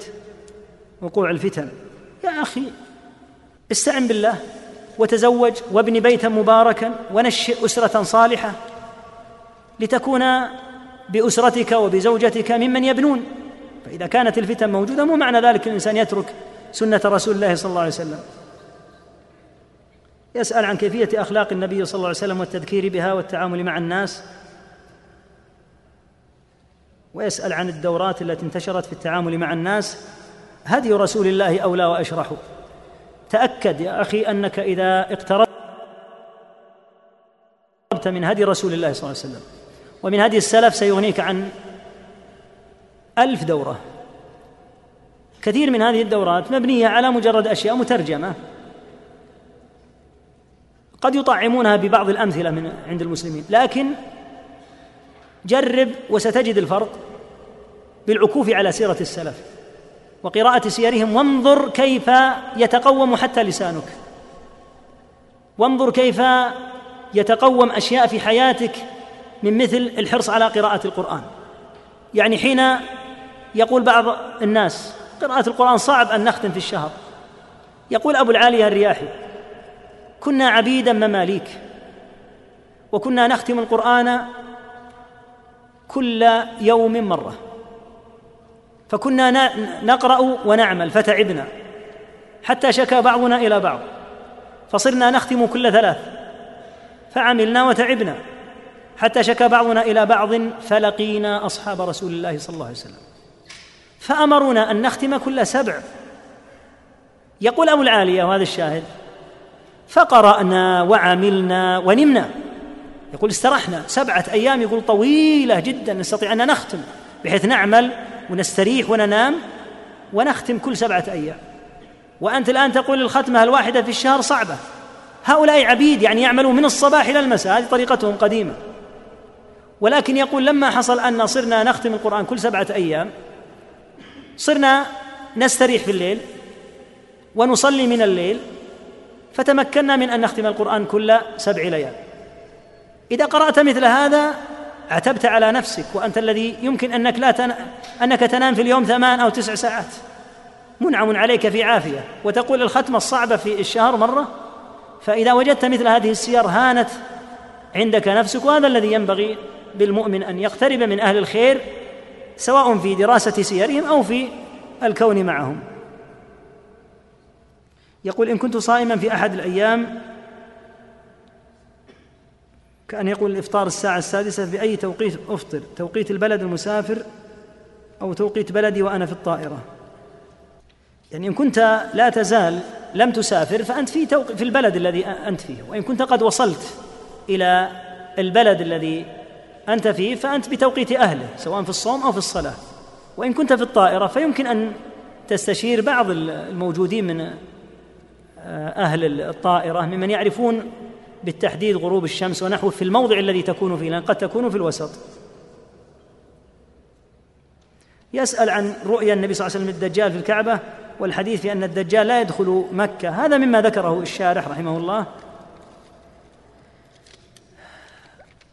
وقوع الفتن؟ يا أخي استعن بالله وتزوج وابن بيتا مباركا ونشئ أسرة صالحة لتكون بأسرتك وبزوجتك ممن يبنون. فإذا كانت الفتن موجودة مو معنى ذلك الإنسان يترك سنة رسول الله صلى الله عليه وسلم. يسأل عن كيفية أخلاق النبي صلى الله عليه وسلم والتذكير بها والتعامل مع الناس. ويسأل عن الدورات التي انتشرت في التعامل مع الناس. هدي رسول الله أولى وأشرح. تأكد يا أخي أنك إذا اقتربت من هدي رسول الله صلى الله عليه وسلم. ومن هدي السلف سيغنيك عن ألف دورة. كثير من هذه الدورات مبنية على مجرد أشياء مترجمة. قد يطعمونها ببعض الأمثلة من عند المسلمين لكن جرب وستجد الفرق بالعكوف على سيرة السلف وقراءة سيرهم وانظر كيف يتقوم حتى لسانك. وانظر كيف يتقوم أشياء في حياتك من مثل الحرص على قراءة القرآن. يعني حين يقول بعض الناس قراءة القرآن صعب أن نختم في الشهر. يقول أبو العالية الرياحي كنا عبيدا مماليك وكنا نختم القرآن كل يوم مرة فكنا نقرأ ونعمل فتعبنا حتى شكا بعضنا إلى بعض فصرنا نختم كل ثلاث فعملنا وتعبنا حتى شكا بعضنا إلى بعض فلقينا أصحاب رسول الله صلى الله عليه وسلم. فأمرونا أن نختم كل سبع. يقول أبو العالية وهذا الشاهد فقرأنا وعملنا ونمنا. يقول استرحنا سبعة أيام يقول طويلة جدا نستطيع أن نختم بحيث نعمل ونستريح وننام ونختم كل سبعة أيام. وأنت الآن تقول الختمة الواحدة في الشهر صعبة. هؤلاء عبيد يعني يعملون من الصباح إلى المساء هذه طريقتهم قديمة. ولكن يقول لما حصل أن صرنا نختم القرآن كل سبعة أيام صرنا نستريح في الليل ونصلي من الليل فتمكنا من أن نختم القرآن كل سبع ليال. إذا قرأت مثل هذا عتبت على نفسك وأنت الذي يمكن أنك لا تن... أنك تنام في اليوم ثمان أو تسع ساعات. منعم عليك في عافية. وتقول الختمه الصعبه في الشهر مرة فإذا وجدت مثل هذه السير هانت عندك نفسك وهذا الذي ينبغي بالمؤمن أن يقترب من أهل الخير سواء في دراسة سيرهم أو في الكون معهم. يقول إن كنت صائما في أحد الأيام كأن يقول الإفطار الساعة السادسة في أي توقيت أفطر؟ توقيت البلد المسافر أو توقيت بلدي وأنا في الطائرة؟ يعني إن كنت لا تزال لم تسافر فأنت في توق... في البلد الذي أنت فيه. وإن كنت قد وصلت إلى البلد الذي أنت فيه فأنت بتوقيت أهله سواء في الصوم أو في الصلاة. وإن كنت في الطائرة فيمكن أن تستشير بعض الموجودين من آه، أهل الطائرة ممن يعرفون بالتحديد غروب الشمس ونحوه في الموضع الذي تكون فيه لأن قد تكون في الوسط. يسأل عن رؤيا النبي صلى الله عليه وسلم الدجال في الكعبة والحديث في أن الدجال لا يدخل مكة. هذا مما ذكره الشارح رحمه الله.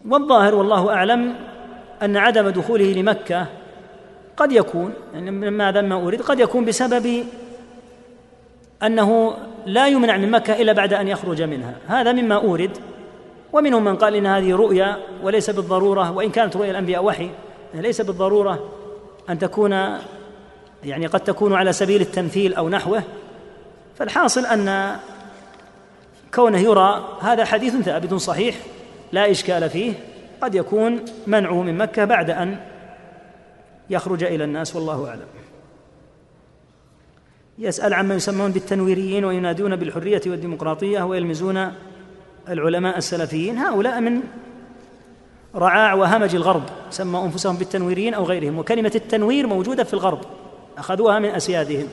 والظاهر والله أعلم أن عدم دخوله لمكة قد يكون يعني مما ذم أريد قد يكون بسبب أنه لا يمنع من مكة إلا بعد أن يخرج منها. هذا مما أورد ومنهم من قال إن هذه رؤيا وليس بالضرورة وإن كانت رؤيا الأنبياء وحي ليس بالضرورة أن تكون يعني قد تكون على سبيل التمثيل أو نحوه. فالحاصل أن كونه يرى هذا حديث ثابت صحيح لا إشكال فيه قد يكون منعه من مكة بعد أن يخرج إلى الناس والله أعلم. يسأل عما يسمون بالتنويريين وينادون بالحرية والديمقراطية ويلمزون العلماء السلفيين. هؤلاء من رعاع وهمج الغرب سموا أنفسهم بالتنويريين أو غيرهم. وكلمة التنوير موجودة في الغرب أخذوها من أسيادهم.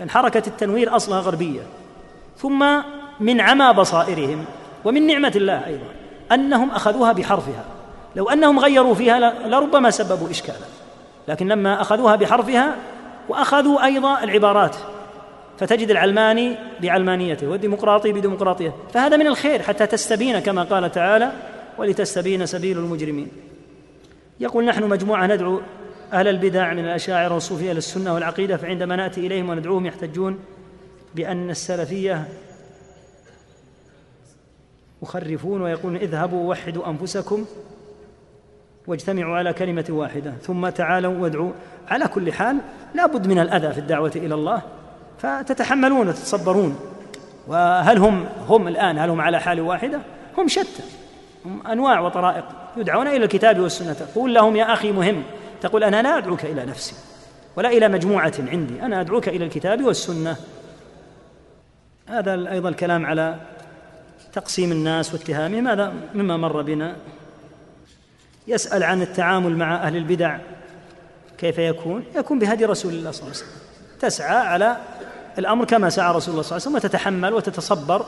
أن حركة التنوير أصلها غربية. ثم من عمى بصائرهم ومن نعمة الله أيضا. أنهم أخذوها بحرفها. لو أنهم غيروا فيها لربما سببوا إشكالا. لكن لما أخذوها بحرفها وأخذوا أيضا العبارات فتجد العلماني بعلمانيته والديمقراطي بديمقراطيته فهذا من الخير حتى تستبين كما قال تعالى ولتستبين سبيل المجرمين. يقول نحن مجموعة ندعو أهل البدع من الأشاعرة والصوفية إلى السنة والعقيدة فعندما نأتي إليهم وندعوهم يحتجون بأن السلفية مخرفون ويقولون اذهبوا وحدوا أنفسكم واجتمعوا على كلمة واحدة ثم تعالوا وادعوا. على كل حال لا بد من الأذى في الدعوة إلى الله فتتحملون وتتصبرون. وهل هم هم الآن هل هم على حال واحدة؟ هم شتى هم أنواع وطرائق يدعون إلى الكتاب والسنة. تقول لهم يا أخي مهم تقول أنا لا أدعوك إلى نفسي ولا إلى مجموعة عندي أنا أدعوك إلى الكتاب والسنة. هذا أيضا الكلام على تقسيم الناس واتهامهم هذا مما مر بنا. يسأل عن التعامل مع أهل البدع. كيف يكون؟ يكون بهدي رسول الله صلى الله عليه وسلم. تسعى على الأمر كما سعى رسول الله صلى الله عليه وسلم وتتحمل وتتصبر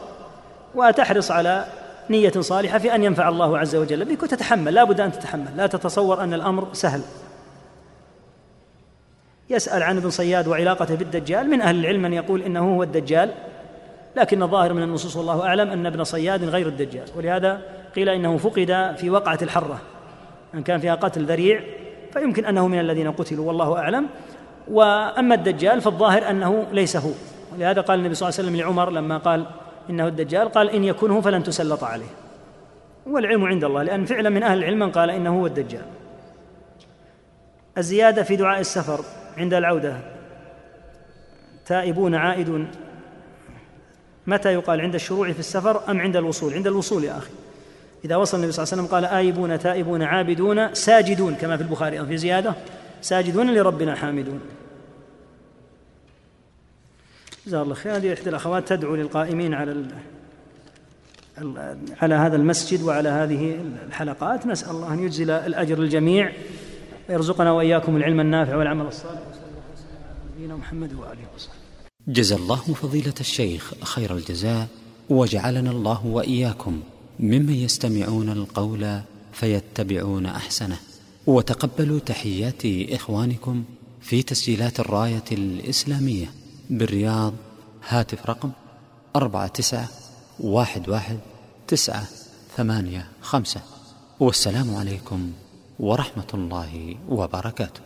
وتحرص على نية صالحة في أن ينفع الله عز وجل بك وتتحمل. لا بد أن تتحمل. لا تتصور أن الأمر سهل. يسأل عن ابن صياد وعلاقته بالدجال. من أهل العلم من يقول إنه هو الدجال. لكن الظاهر من النصوص والله أعلم أن ابن صياد غير الدجال ولهذا قيل إنه فقد في وقعة الحرة أن كان فيها قتل ذريع فيمكن أنه من الذين قتلوا والله أعلم. وأما الدجال فالظاهر أنه ليس هو ولهذا قال النبي صلى الله عليه وسلم لعمر لما قال إنه الدجال قال إن يكونه فلن تسلط عليه. والعلم عند الله لأن فعلا من أهل العلم من قال إنه هو الدجال. الزيادة في دعاء السفر عند العودة تائبون عائدون متى يقال عند الشروع في السفر أم عند الوصول؟ عند الوصول يا أخي. إذا وصل النبي صلى الله عليه وسلم قال آيبون تائبون عابدون ساجدون كما في البخاري أو في زيادة ساجدون لربنا حامدون. جزاه الله خير. هذه إحدى الأخوات تدعو للقائمين على على هذا المسجد وعلى هذه الحلقات. نسأل الله أن يجزل الأجر الجميع ويرزقنا وإياكم العلم النافع والعمل الصالح. وصلى الله وسلم على نبينا محمد وآله وصحبه. جزى الله فضيلة الشيخ خير الجزاء وجعلنا الله وإياكم ممن يستمعون القول فيتبعون أحسنه. وتقبلوا تحيات إخوانكم في تسجيلات الراية الإسلامية بالرياض هاتف رقم أربعة تسعة واحد واحد تسعة ثمانية خمسة. والسلام عليكم ورحمة الله وبركاته.